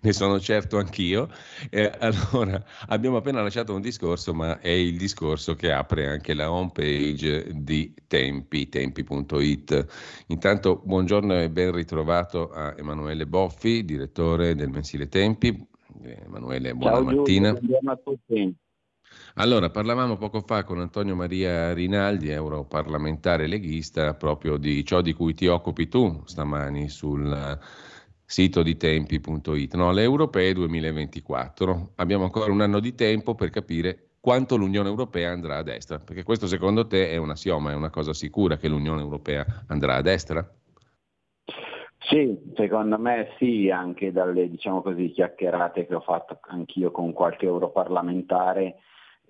ne sono certo anch'io. Eh, allora, abbiamo appena lasciato un discorso, ma è il discorso che apre anche la home page di Tempi, tempi.it. Intanto, buongiorno e ben ritrovato a Emanuele Boffi, direttore del mensile Tempi. Emanuele, buona Ciao, mattina. Giulio, buongiorno a tutti. Allora, parlavamo poco fa con Antonio Maria Rinaldi, europarlamentare leghista, proprio di ciò di cui ti occupi tu stamani sul sito di tempi.it, no? le europee 2024. Abbiamo ancora un anno di tempo per capire quanto l'Unione Europea andrà a destra, perché questo secondo te è un assioma, è una cosa sicura che l'Unione Europea andrà a destra? Sì, secondo me sì, anche dalle diciamo così, chiacchierate che ho fatto anch'io con qualche europarlamentare,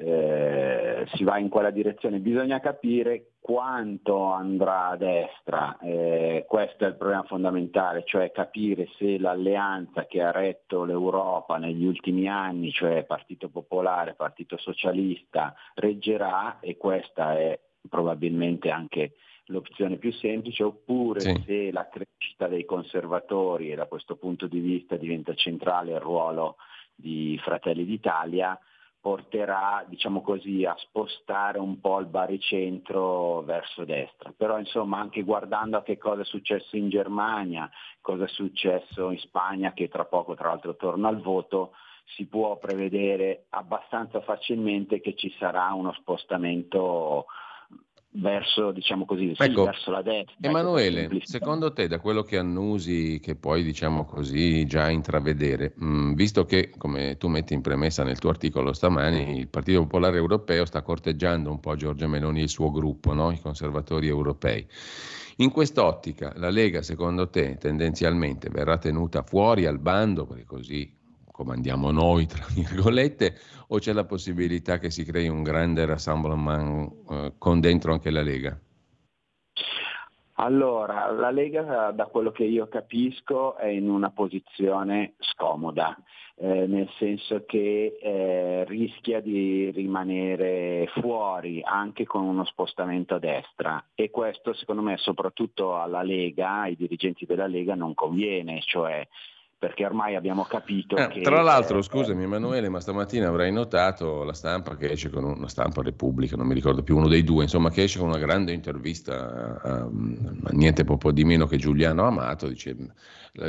eh, si va in quella direzione. Bisogna capire quanto andrà a destra, eh, questo è il problema fondamentale, cioè capire se l'alleanza che ha retto l'Europa negli ultimi anni, cioè Partito Popolare, Partito Socialista, reggerà e questa è probabilmente anche l'opzione più semplice, oppure sì. se la crescita dei conservatori e da questo punto di vista diventa centrale il ruolo di Fratelli d'Italia, porterà diciamo così, a spostare un po' il baricentro verso destra. Però insomma anche guardando a che cosa è successo in Germania, cosa è successo in Spagna, che tra poco tra l'altro torna al voto, si può prevedere abbastanza facilmente che ci sarà uno spostamento verso, diciamo così, sì, ecco, verso la destra. Ecco, Emanuele, secondo te, da quello che annusi, che poi diciamo così già intravedere, mh, mm, visto che, come tu metti in premessa nel tuo articolo stamani, il Partito Popolare Europeo sta corteggiando un po' Giorgia Meloni e il suo gruppo, no? i conservatori europei. In quest'ottica, la Lega, secondo te, tendenzialmente verrà tenuta fuori al bando, perché così comandiamo noi, tra (laughs) virgolette, o c'è la possibilità che si crei un grande rassemblement eh, con dentro anche la Lega? Allora, la Lega, da quello che io capisco, è in una posizione scomoda, eh, nel senso che eh, rischia di rimanere fuori anche con uno spostamento a destra e questo secondo me soprattutto alla Lega, ai dirigenti della Lega non conviene, cioè perché ormai abbiamo capito eh, che... Tra l'altro, eh, scusami Emanuele, ma stamattina avrai notato la stampa che esce con una stampa Repubblica, non mi ricordo più, uno dei due, insomma, che esce con una grande intervista a, a, niente poco di meno che Giuliano Amato, dice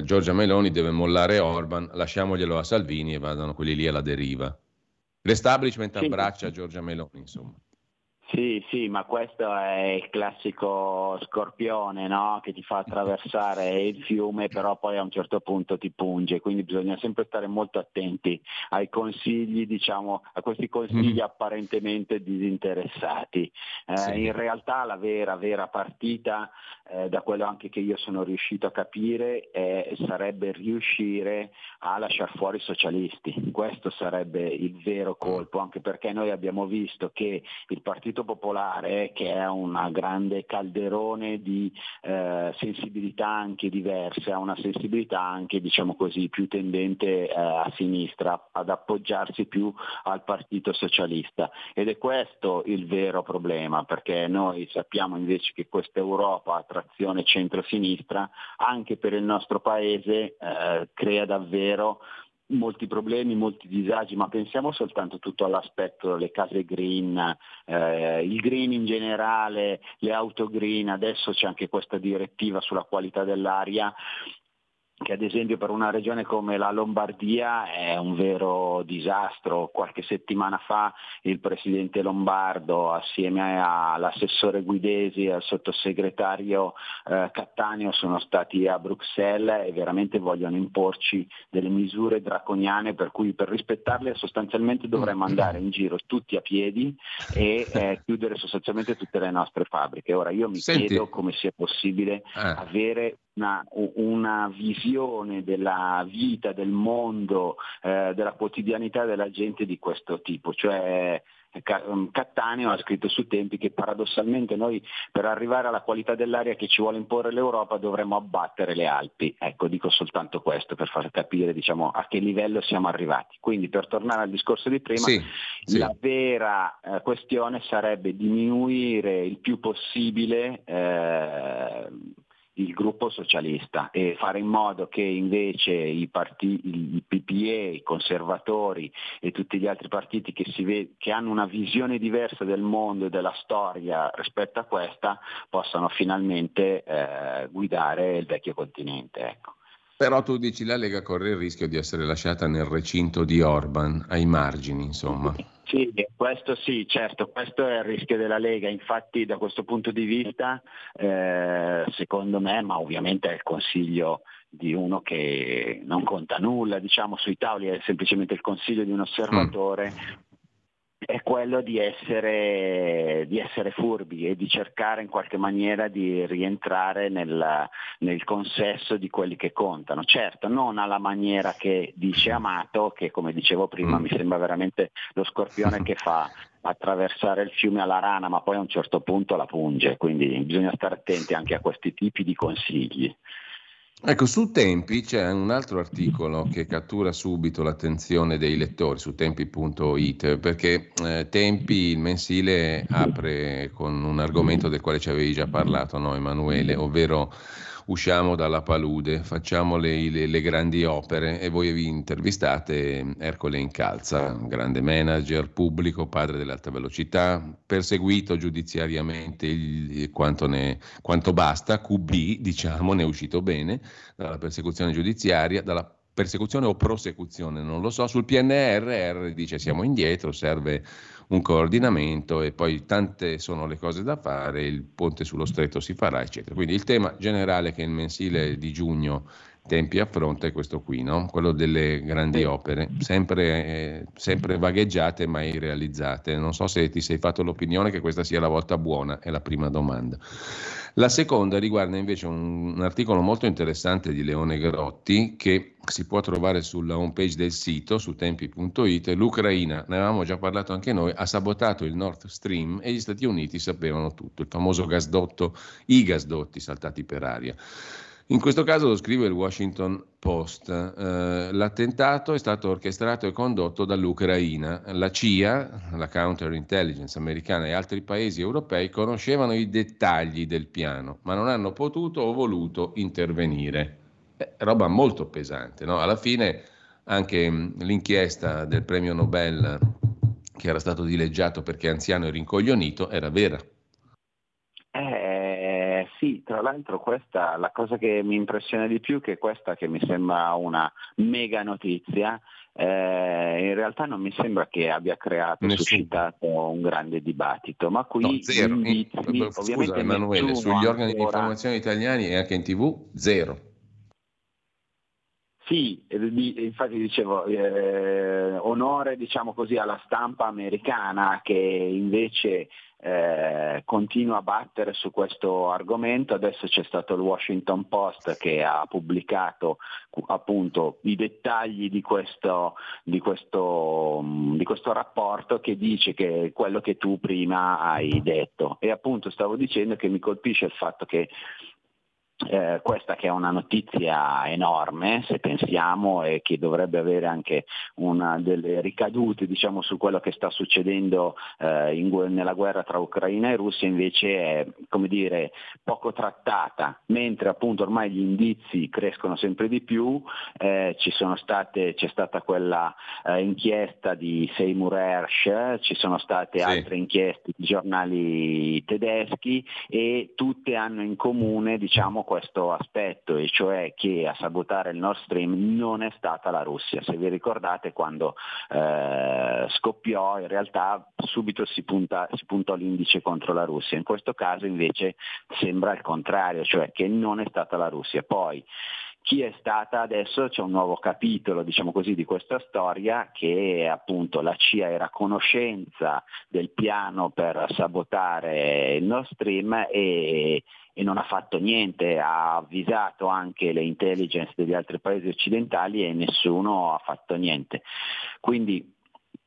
Giorgia Meloni deve mollare Orban, lasciamoglielo a Salvini e vadano quelli lì alla deriva. L'establishment abbraccia Giorgia Meloni, insomma. Sì, sì, ma questo è il classico scorpione no? che ti fa attraversare il fiume, però poi a un certo punto ti punge, quindi bisogna sempre stare molto attenti ai consigli, diciamo, a questi consigli mm. apparentemente disinteressati. Eh, sì. In realtà la vera, vera partita, eh, da quello anche che io sono riuscito a capire, eh, sarebbe riuscire a lasciare fuori i socialisti. Questo sarebbe il vero colpo, anche perché noi abbiamo visto che il Partito Partito Popolare, che è un grande calderone di eh, sensibilità anche diverse, ha una sensibilità anche diciamo così, più tendente eh, a sinistra, ad appoggiarsi più al Partito Socialista. Ed è questo il vero problema, perché noi sappiamo invece che questa Europa a trazione centro-sinistra, anche per il nostro Paese, eh, crea davvero molti problemi, molti disagi, ma pensiamo soltanto tutto all'aspetto delle case green, eh, il green in generale, le auto green, adesso c'è anche questa direttiva sulla qualità dell'aria che ad esempio per una regione come la Lombardia è un vero disastro. Qualche settimana fa il presidente Lombardo assieme all'assessore Guidesi e al sottosegretario eh, Cattaneo sono stati a Bruxelles e veramente vogliono imporci delle misure draconiane per cui per rispettarle sostanzialmente dovremmo andare in giro tutti a piedi e eh, chiudere sostanzialmente tutte le nostre fabbriche. Ora io mi Senti. chiedo come sia possibile ah. avere una, una, visione della vita, del mondo, eh, della quotidianità della gente di questo tipo. Cioè, mm, Cattaneo ha scritto su tempi che paradossalmente noi per arrivare alla qualità dell'aria che ci vuole imporre l'Europa dovremmo abbattere le Alpi. Ecco, dico soltanto questo per far capire diciamo, a che livello siamo arrivati. Quindi per tornare al discorso di prima, sì, sì. la vera eh, questione sarebbe diminuire il più possibile eh, il gruppo socialista e fare in modo che invece i, partiti, i PPE, i conservatori e tutti gli altri partiti che, ve- che, hanno una visione diversa del mondo e della storia rispetto a questa possano finalmente eh, guidare il vecchio continente. Ecco. Però tu dici la Lega corre il rischio di essere lasciata nel recinto di Orban, ai margini, insomma. Sì, questo sì, certo, questo è il rischio della Lega, infatti da questo punto di vista, eh, secondo me, ma ovviamente è il consiglio di uno che non conta nulla, diciamo sui tavoli, è semplicemente il consiglio di un osservatore. Mm è quello di essere, di essere, furbi e di cercare in qualche maniera di rientrare nel, nel, consesso di quelli che contano. Certo, non alla maniera che dice Amato, che come dicevo prima mm. mi sembra veramente lo scorpione (laughs) che fa attraversare il fiume alla rana, ma poi a un certo punto la punge, quindi bisogna stare attenti anche a questi tipi di consigli. Ecco, su Tempi c'è un altro articolo che cattura subito l'attenzione dei lettori su tempi.it, perché eh, Tempi, il mensile, apre con un argomento del quale ci avevi già parlato, no, Emanuele, ovvero usciamo dalla palude, facciamo le, le, le, grandi opere e voi vi intervistate Ercole Incalza, grande manager pubblico, padre dell'alta velocità, perseguito giudiziariamente il, quanto, ne, quanto basta, QB diciamo, ne è uscito bene dalla persecuzione giudiziaria, dalla persecuzione o prosecuzione, non lo so, sul PNRR dice siamo indietro, serve un coordinamento e poi tante sono le cose da fare, il ponte sullo stretto si farà, eccetera. Quindi il tema generale che il mensile di giugno Tempi affronta è questo qui, no? quello delle grandi opere, sempre, eh, sempre vagheggiate mai realizzate. Non so se ti sei fatto l'opinione che questa sia la volta buona, è la prima domanda. La seconda riguarda invece un, un, articolo molto interessante di Leone Grotti che si può trovare sulla homepage del sito su tempi.it. L'Ucraina, ne avevamo già parlato anche noi, ha sabotato il Nord Stream e gli Stati Uniti sapevano tutto, il famoso gasdotto, i gasdotti saltati per aria. In questo caso lo scrive il Washington Post. Eh, l'attentato è stato orchestrato e condotto dall'Ucraina. La CIA, la counterintelligence americana e altri paesi europei conoscevano i dettagli del piano, ma non hanno potuto o voluto intervenire. Eh, roba molto pesante. No? Alla fine anche mh, l'inchiesta del premio Nobel che era stato dileggiato perché anziano e rincoglionito era vera. Sì, tra l'altro questa, la cosa che mi impressiona di più, che questa che mi sembra una mega notizia, eh, in realtà non mi sembra che abbia creato, Nessun. suscitato un grande dibattito, ma qui no, zero. Indizi, in, scusa Emanuele, sugli organi ancora... di informazione italiani e anche in tv, zero. Sì, infatti dicevo, eh, onore diciamo così, alla stampa americana che invece eh, continua a battere su questo argomento. Adesso c'è stato il Washington Post che ha pubblicato appunto i dettagli di questo, di questo, di questo rapporto che dice che quello che tu prima hai detto. E appunto stavo dicendo che mi colpisce il fatto che eh, questa che è una notizia enorme se pensiamo e che dovrebbe avere anche una delle ricadute diciamo, su quello che sta succedendo eh, in, nella guerra tra Ucraina e Russia invece è come dire, poco trattata, mentre appunto ormai gli indizi crescono sempre di più, eh, state, c'è stata quella eh, inchiesta di Seymour Hersh, ci sono state sì. altre inchieste di giornali tedeschi e tutte hanno in comune diciamo, questo aspetto, e cioè che a sabotare il Nord Stream non è stata la Russia. Se vi ricordate quando eh, scoppiò in realtà subito si, punta, si puntò l'indice contro la Russia, in questo caso invece sembra il contrario, cioè che non è stata la Russia. Poi chi è stata adesso c'è un nuovo capitolo diciamo così, di questa storia che appunto la CIA era a conoscenza del piano per sabotare il Nord Stream e, e non ha fatto niente, ha avvisato anche le intelligence degli altri paesi occidentali e nessuno ha fatto niente. Quindi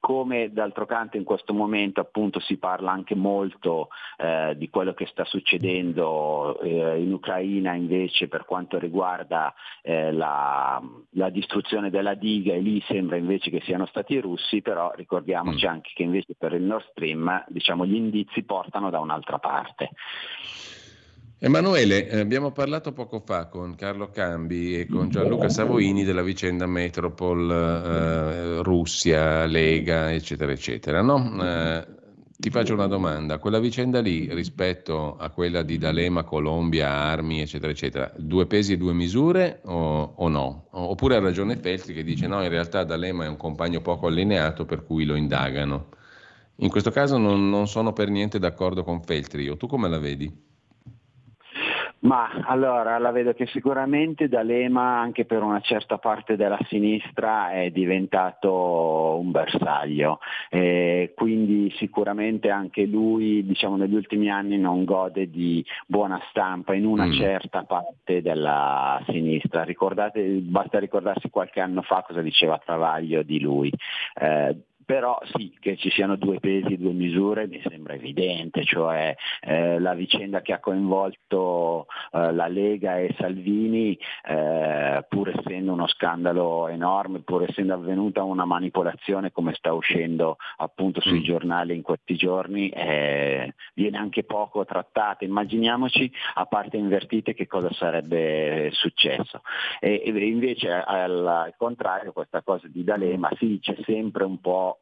come d'altro canto in questo momento appunto si parla anche molto eh, di quello che sta succedendo eh, in Ucraina invece per quanto riguarda eh, la, la, distruzione della diga e lì sembra invece che siano stati i russi, però ricordiamoci mm. anche che invece per il Nord Stream diciamo, gli indizi portano da un'altra parte. Emanuele, eh, abbiamo parlato poco fa con Carlo Cambi e con Gianluca Savoini della vicenda Metropol, eh, Russia, Lega, eccetera, eccetera. No? Eh, ti faccio una domanda, quella vicenda lì rispetto a quella di D'Alema, Colombia, armi, eccetera, eccetera, due pesi e due misure o, o no? Oppure ha ragione Feltri che dice no, in realtà D'Alema è un compagno poco allineato per cui lo indagano. In questo caso non, non sono per niente d'accordo con Feltri, o tu come la vedi? Ma allora la vedo che sicuramente D'Alema anche per una certa parte della sinistra è diventato un bersaglio, e quindi sicuramente anche lui diciamo, negli ultimi anni non gode di buona stampa in una mm. certa parte della sinistra. Ricordate, basta ricordarsi qualche anno fa cosa diceva Travaglio di lui. Eh, però sì, che ci siano due pesi e due misure mi sembra evidente, cioè eh, la vicenda che ha coinvolto eh, la Lega e Salvini, eh, pur essendo uno scandalo enorme, pur essendo avvenuta una manipolazione come sta uscendo appunto sui mm. giornali in questi giorni, eh, viene anche poco trattata. Immaginiamoci a parte invertite che cosa sarebbe successo. E, e invece al, contrario questa cosa di D'Alema sì, c'è sempre un po'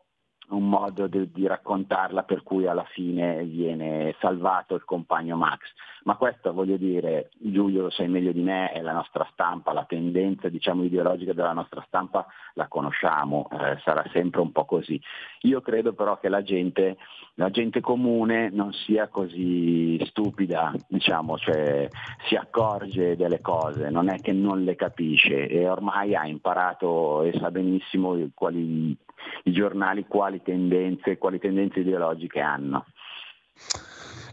un modo di, di, raccontarla per cui alla fine viene salvato il compagno Max. Ma questo voglio dire, Giulio lo sai meglio di me, è la nostra stampa, la tendenza diciamo, ideologica della nostra stampa la conosciamo, eh, sarà sempre un po' così. Io credo però che la gente, la gente comune non sia così stupida, diciamo, cioè si accorge delle cose, non è che non le capisce e ormai ha imparato e sa benissimo quali i giornali quali tendenze, quali tendenze ideologiche hanno.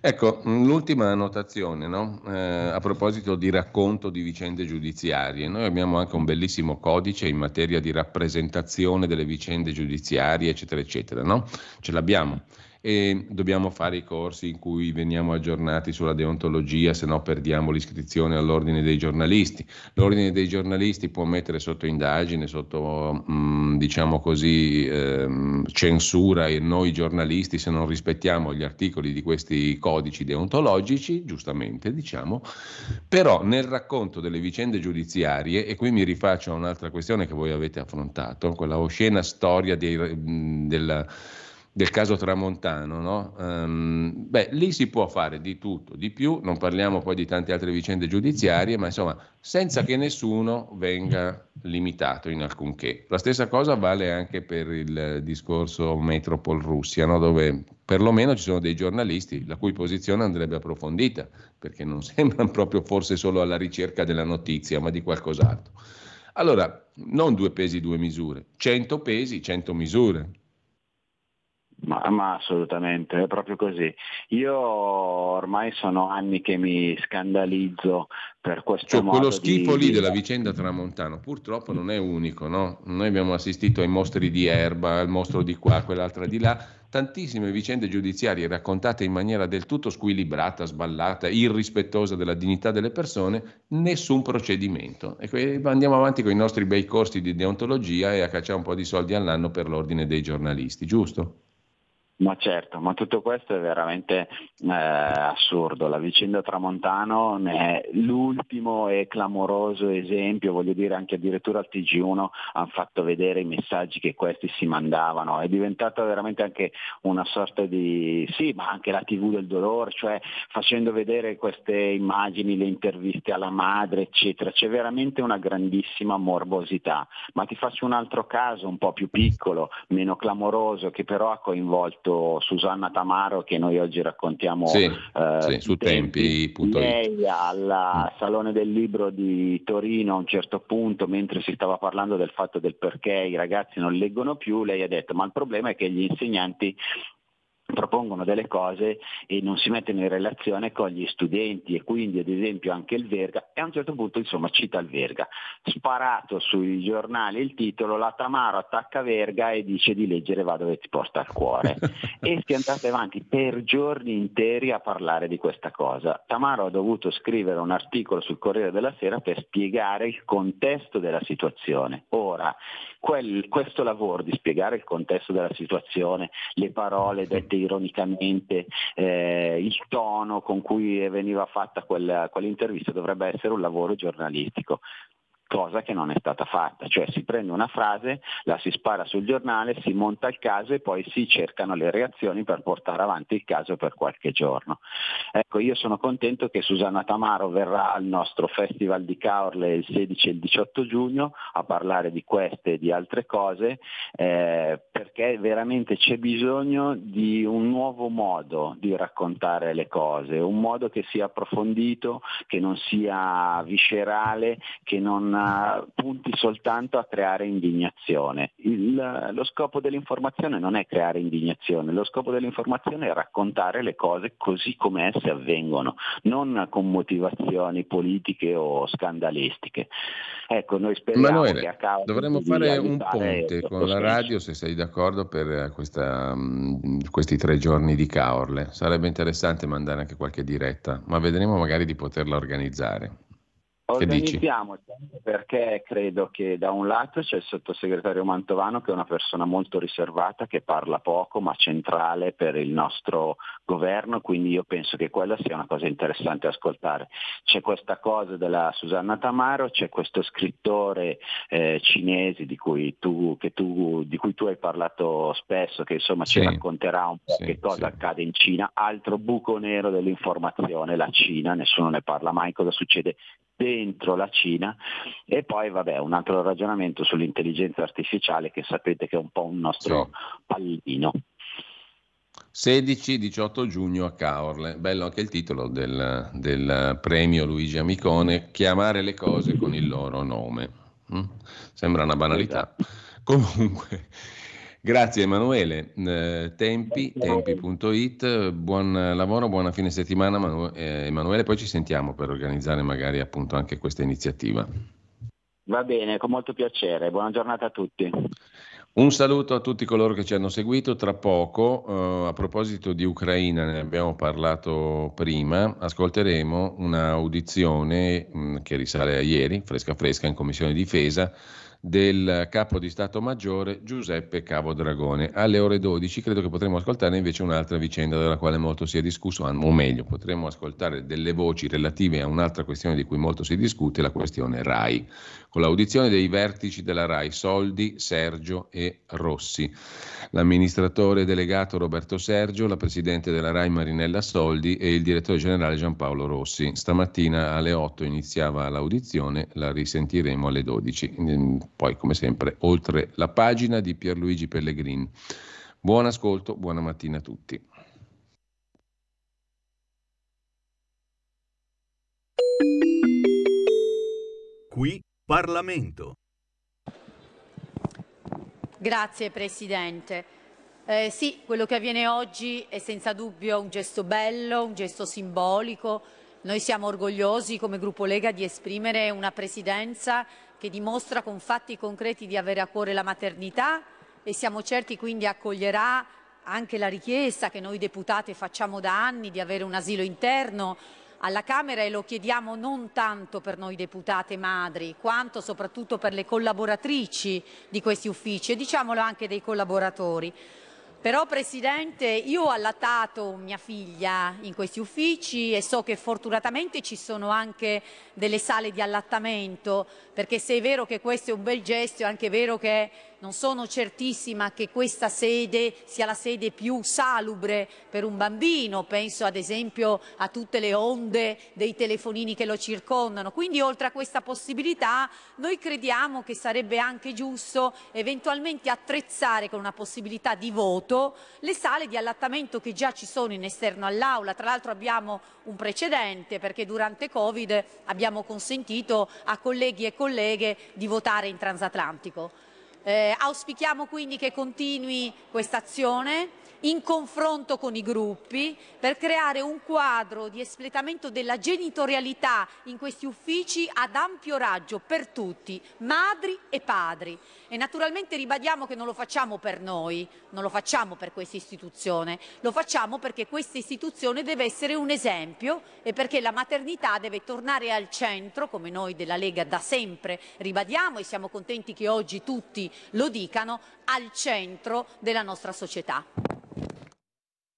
Ecco, l'ultima annotazione, no? eh, a proposito di racconto di vicende giudiziarie, noi abbiamo anche un bellissimo codice in materia di rappresentazione delle vicende giudiziarie, eccetera, eccetera, no? Ce l'abbiamo e dobbiamo fare i corsi in cui veniamo aggiornati sulla deontologia, se no perdiamo l'iscrizione all'ordine dei giornalisti. L'ordine dei giornalisti può mettere sotto indagine, sotto mh, mm, diciamo così, ehm, censura e noi giornalisti se non rispettiamo gli articoli di questi codici deontologici, giustamente diciamo, però nel racconto delle vicende giudiziarie, e qui mi rifaccio a un'altra questione che voi avete affrontato, quella oscena storia dei, mh, della del caso Tramontano, no? um, beh, lì si può fare di tutto, di più, non parliamo poi di tante altre vicende giudiziarie, ma insomma, senza che nessuno venga limitato in alcunché. La stessa cosa vale anche per il discorso Metropol Russia, no? dove perlomeno ci sono dei giornalisti la cui posizione andrebbe approfondita, perché non (laughs) sembrano proprio forse solo alla ricerca della notizia, ma di qualcos'altro. Allora, non due pesi, due misure, cento pesi, cento misure. Ma, ma, assolutamente, è proprio così. Io ormai sono anni che mi scandalizzo per questo cioè, modo quello schifo di... lì della vicenda Tramontano purtroppo non è unico, no? Noi abbiamo assistito ai mostri di Erba, al mostro di qua, quell'altra di là, tantissime vicende giudiziarie raccontate in maniera del tutto squilibrata, sballata, irrispettosa della dignità delle persone, nessun procedimento. E andiamo avanti con i nostri bei corsi di deontologia e a cacciare un po' di soldi all'anno per l'ordine dei giornalisti, giusto? Ma certo, ma tutto questo è veramente eh, assurdo. La vicenda Tramontano ne è l'ultimo e clamoroso esempio, voglio dire anche addirittura al TG1 hanno fatto vedere i messaggi che questi si mandavano, è diventata veramente anche una sorta di, sì, ma anche la TV del dolore, cioè facendo vedere queste immagini, le interviste alla madre, eccetera. C'è veramente una grandissima morbosità. Ma ti faccio un altro caso un po' più piccolo, meno clamoroso, che però ha coinvolto detto Susanna Tamaro che noi oggi raccontiamo sì, eh, sì, su tempi. tempi lei al Salone del Libro di Torino a un certo punto, mentre si stava parlando del fatto del perché i ragazzi non leggono più, lei ha detto ma il problema è che gli insegnanti propongono delle cose e non si mettono in relazione con gli studenti e quindi ad esempio anche il Verga e a un certo punto insomma cita il Verga. Sparato sui giornali il titolo la Tamaro attacca Verga e dice di leggere va dove ti porta il cuore (laughs) e si è andate avanti per giorni interi a parlare di questa cosa. Tamaro ha dovuto scrivere un articolo sul Corriere della Sera per spiegare il contesto della situazione. Ora quel, questo lavoro di spiegare il contesto della situazione le parole dette ironicamente eh, il tono con cui veniva fatta quella, quell'intervista dovrebbe essere un lavoro giornalistico. Cosa che non è stata fatta, cioè si prende una frase, la si spara sul giornale, si monta il caso e poi si cercano le reazioni per portare avanti il caso per qualche giorno. Ecco, io sono contento che Susanna Tamaro verrà al nostro Festival di Caorle il 16 e il 18 giugno a parlare di queste e di altre cose, eh, perché veramente c'è bisogno di un nuovo modo di raccontare le cose, un modo che sia approfondito, che non sia viscerale, che non eh, punti soltanto a creare indignazione. Il, lo scopo dell'informazione non è creare indignazione, lo scopo dell'informazione è raccontare le cose così come esse avvengono, non con motivazioni politiche o scandalistiche. Ecco, noi speriamo Emanuele, che a causa dovremmo fare un ponte con la radio, se sei d'accordo, per questa, mh, questi tre giorni di Caorle. Sarebbe interessante mandare anche qualche diretta, ma vedremo magari di poterla organizzare. Organizziamoci anche perché credo che da un lato c'è il sottosegretario Mantovano che è una persona molto riservata, che parla poco ma centrale per il nostro governo, quindi io penso che quella sia una cosa interessante ascoltare. C'è questa cosa della Susanna Tamaro, c'è questo scrittore eh, cinese di cui, tu, che tu, di cui tu hai parlato spesso, che insomma Sì. ci racconterà un po' Sì, che cosa sì. accade in Cina, altro buco nero dell'informazione, la Cina, nessuno ne parla mai, cosa succede dentro la Cina e poi vabbè un altro ragionamento sull'intelligenza artificiale che sapete che è un po' un nostro pallino. 16-18 giugno a Caorle. Bello anche il titolo del, del premio Luigi Amicone, chiamare le cose con il loro nome. Mm? Sembra una banalità. Comunque, grazie Emanuele. Eh, tempi, tempi.it, buon lavoro, buona fine settimana Manu- eh, Emanuele, poi ci sentiamo per organizzare magari appunto anche questa iniziativa. Va bene, con molto piacere, buona giornata a tutti. Un saluto a tutti coloro che ci hanno seguito. Tra poco, eh, a proposito di Ucraina, ne abbiamo parlato prima, ascolteremo un'audizione mh, che risale a ieri, fresca fresca, in Commissione Difesa, del capo di Stato Maggiore Giuseppe Cavodragone. Alle ore 12 credo che potremo ascoltare invece un'altra vicenda della quale molto si è discusso, o meglio, potremo ascoltare delle voci relative a un'altra questione di cui molto si discute, la questione RAI, con l'audizione dei vertici della RAI, Soldi, Sergio e Rossi. L'amministratore delegato Roberto Sergio, la presidente della RAI Marinella Soldi e il direttore generale Giampaolo Rossi. Stamattina alle 8 iniziava l'audizione, la risentiremo alle 12. Mm, Poi, come sempre, oltre la pagina di Pierluigi Pellegrini. Buon ascolto, buona mattina a tutti. Qui Parlamento. Grazie Presidente. Eh, sì, quello che avviene oggi è senza dubbio un gesto bello, un gesto simbolico. Noi siamo orgogliosi come gruppo Lega di esprimere una Presidenza che dimostra con fatti concreti di avere a cuore la maternità e siamo certi quindi accoglierà anche la richiesta che noi deputate facciamo da anni di avere un asilo interno alla Camera e lo chiediamo non tanto per noi deputate madri, quanto soprattutto per le collaboratrici di questi uffici e diciamolo anche dei collaboratori. Però Presidente, io ho allattato mia figlia in questi uffici e so che fortunatamente ci sono anche delle sale di allattamento, perché se è vero che questo è un bel gesto, è anche vero che non sono certissima che questa sede sia la sede più salubre per un bambino, penso ad esempio a tutte le onde dei telefonini che lo circondano. Quindi oltre a questa possibilità noi crediamo che sarebbe anche giusto eventualmente attrezzare con una possibilità di voto le sale di allattamento che già ci sono in esterno all'aula. Tra l'altro abbiamo un precedente perché durante Covid abbiamo consentito a colleghi e colleghe di votare in transatlantico. Eh, auspichiamo quindi che continui questa azione in confronto con i gruppi per creare un quadro di espletamento della genitorialità in questi uffici ad ampio raggio per tutti, madri e padri. E naturalmente ribadiamo che non lo facciamo per noi, non lo facciamo per questa istituzione, lo facciamo perché questa istituzione deve essere un esempio e perché la maternità deve tornare al centro, come noi della Lega da sempre ribadiamo e siamo contenti che oggi tutti lo dicano, al centro della nostra società.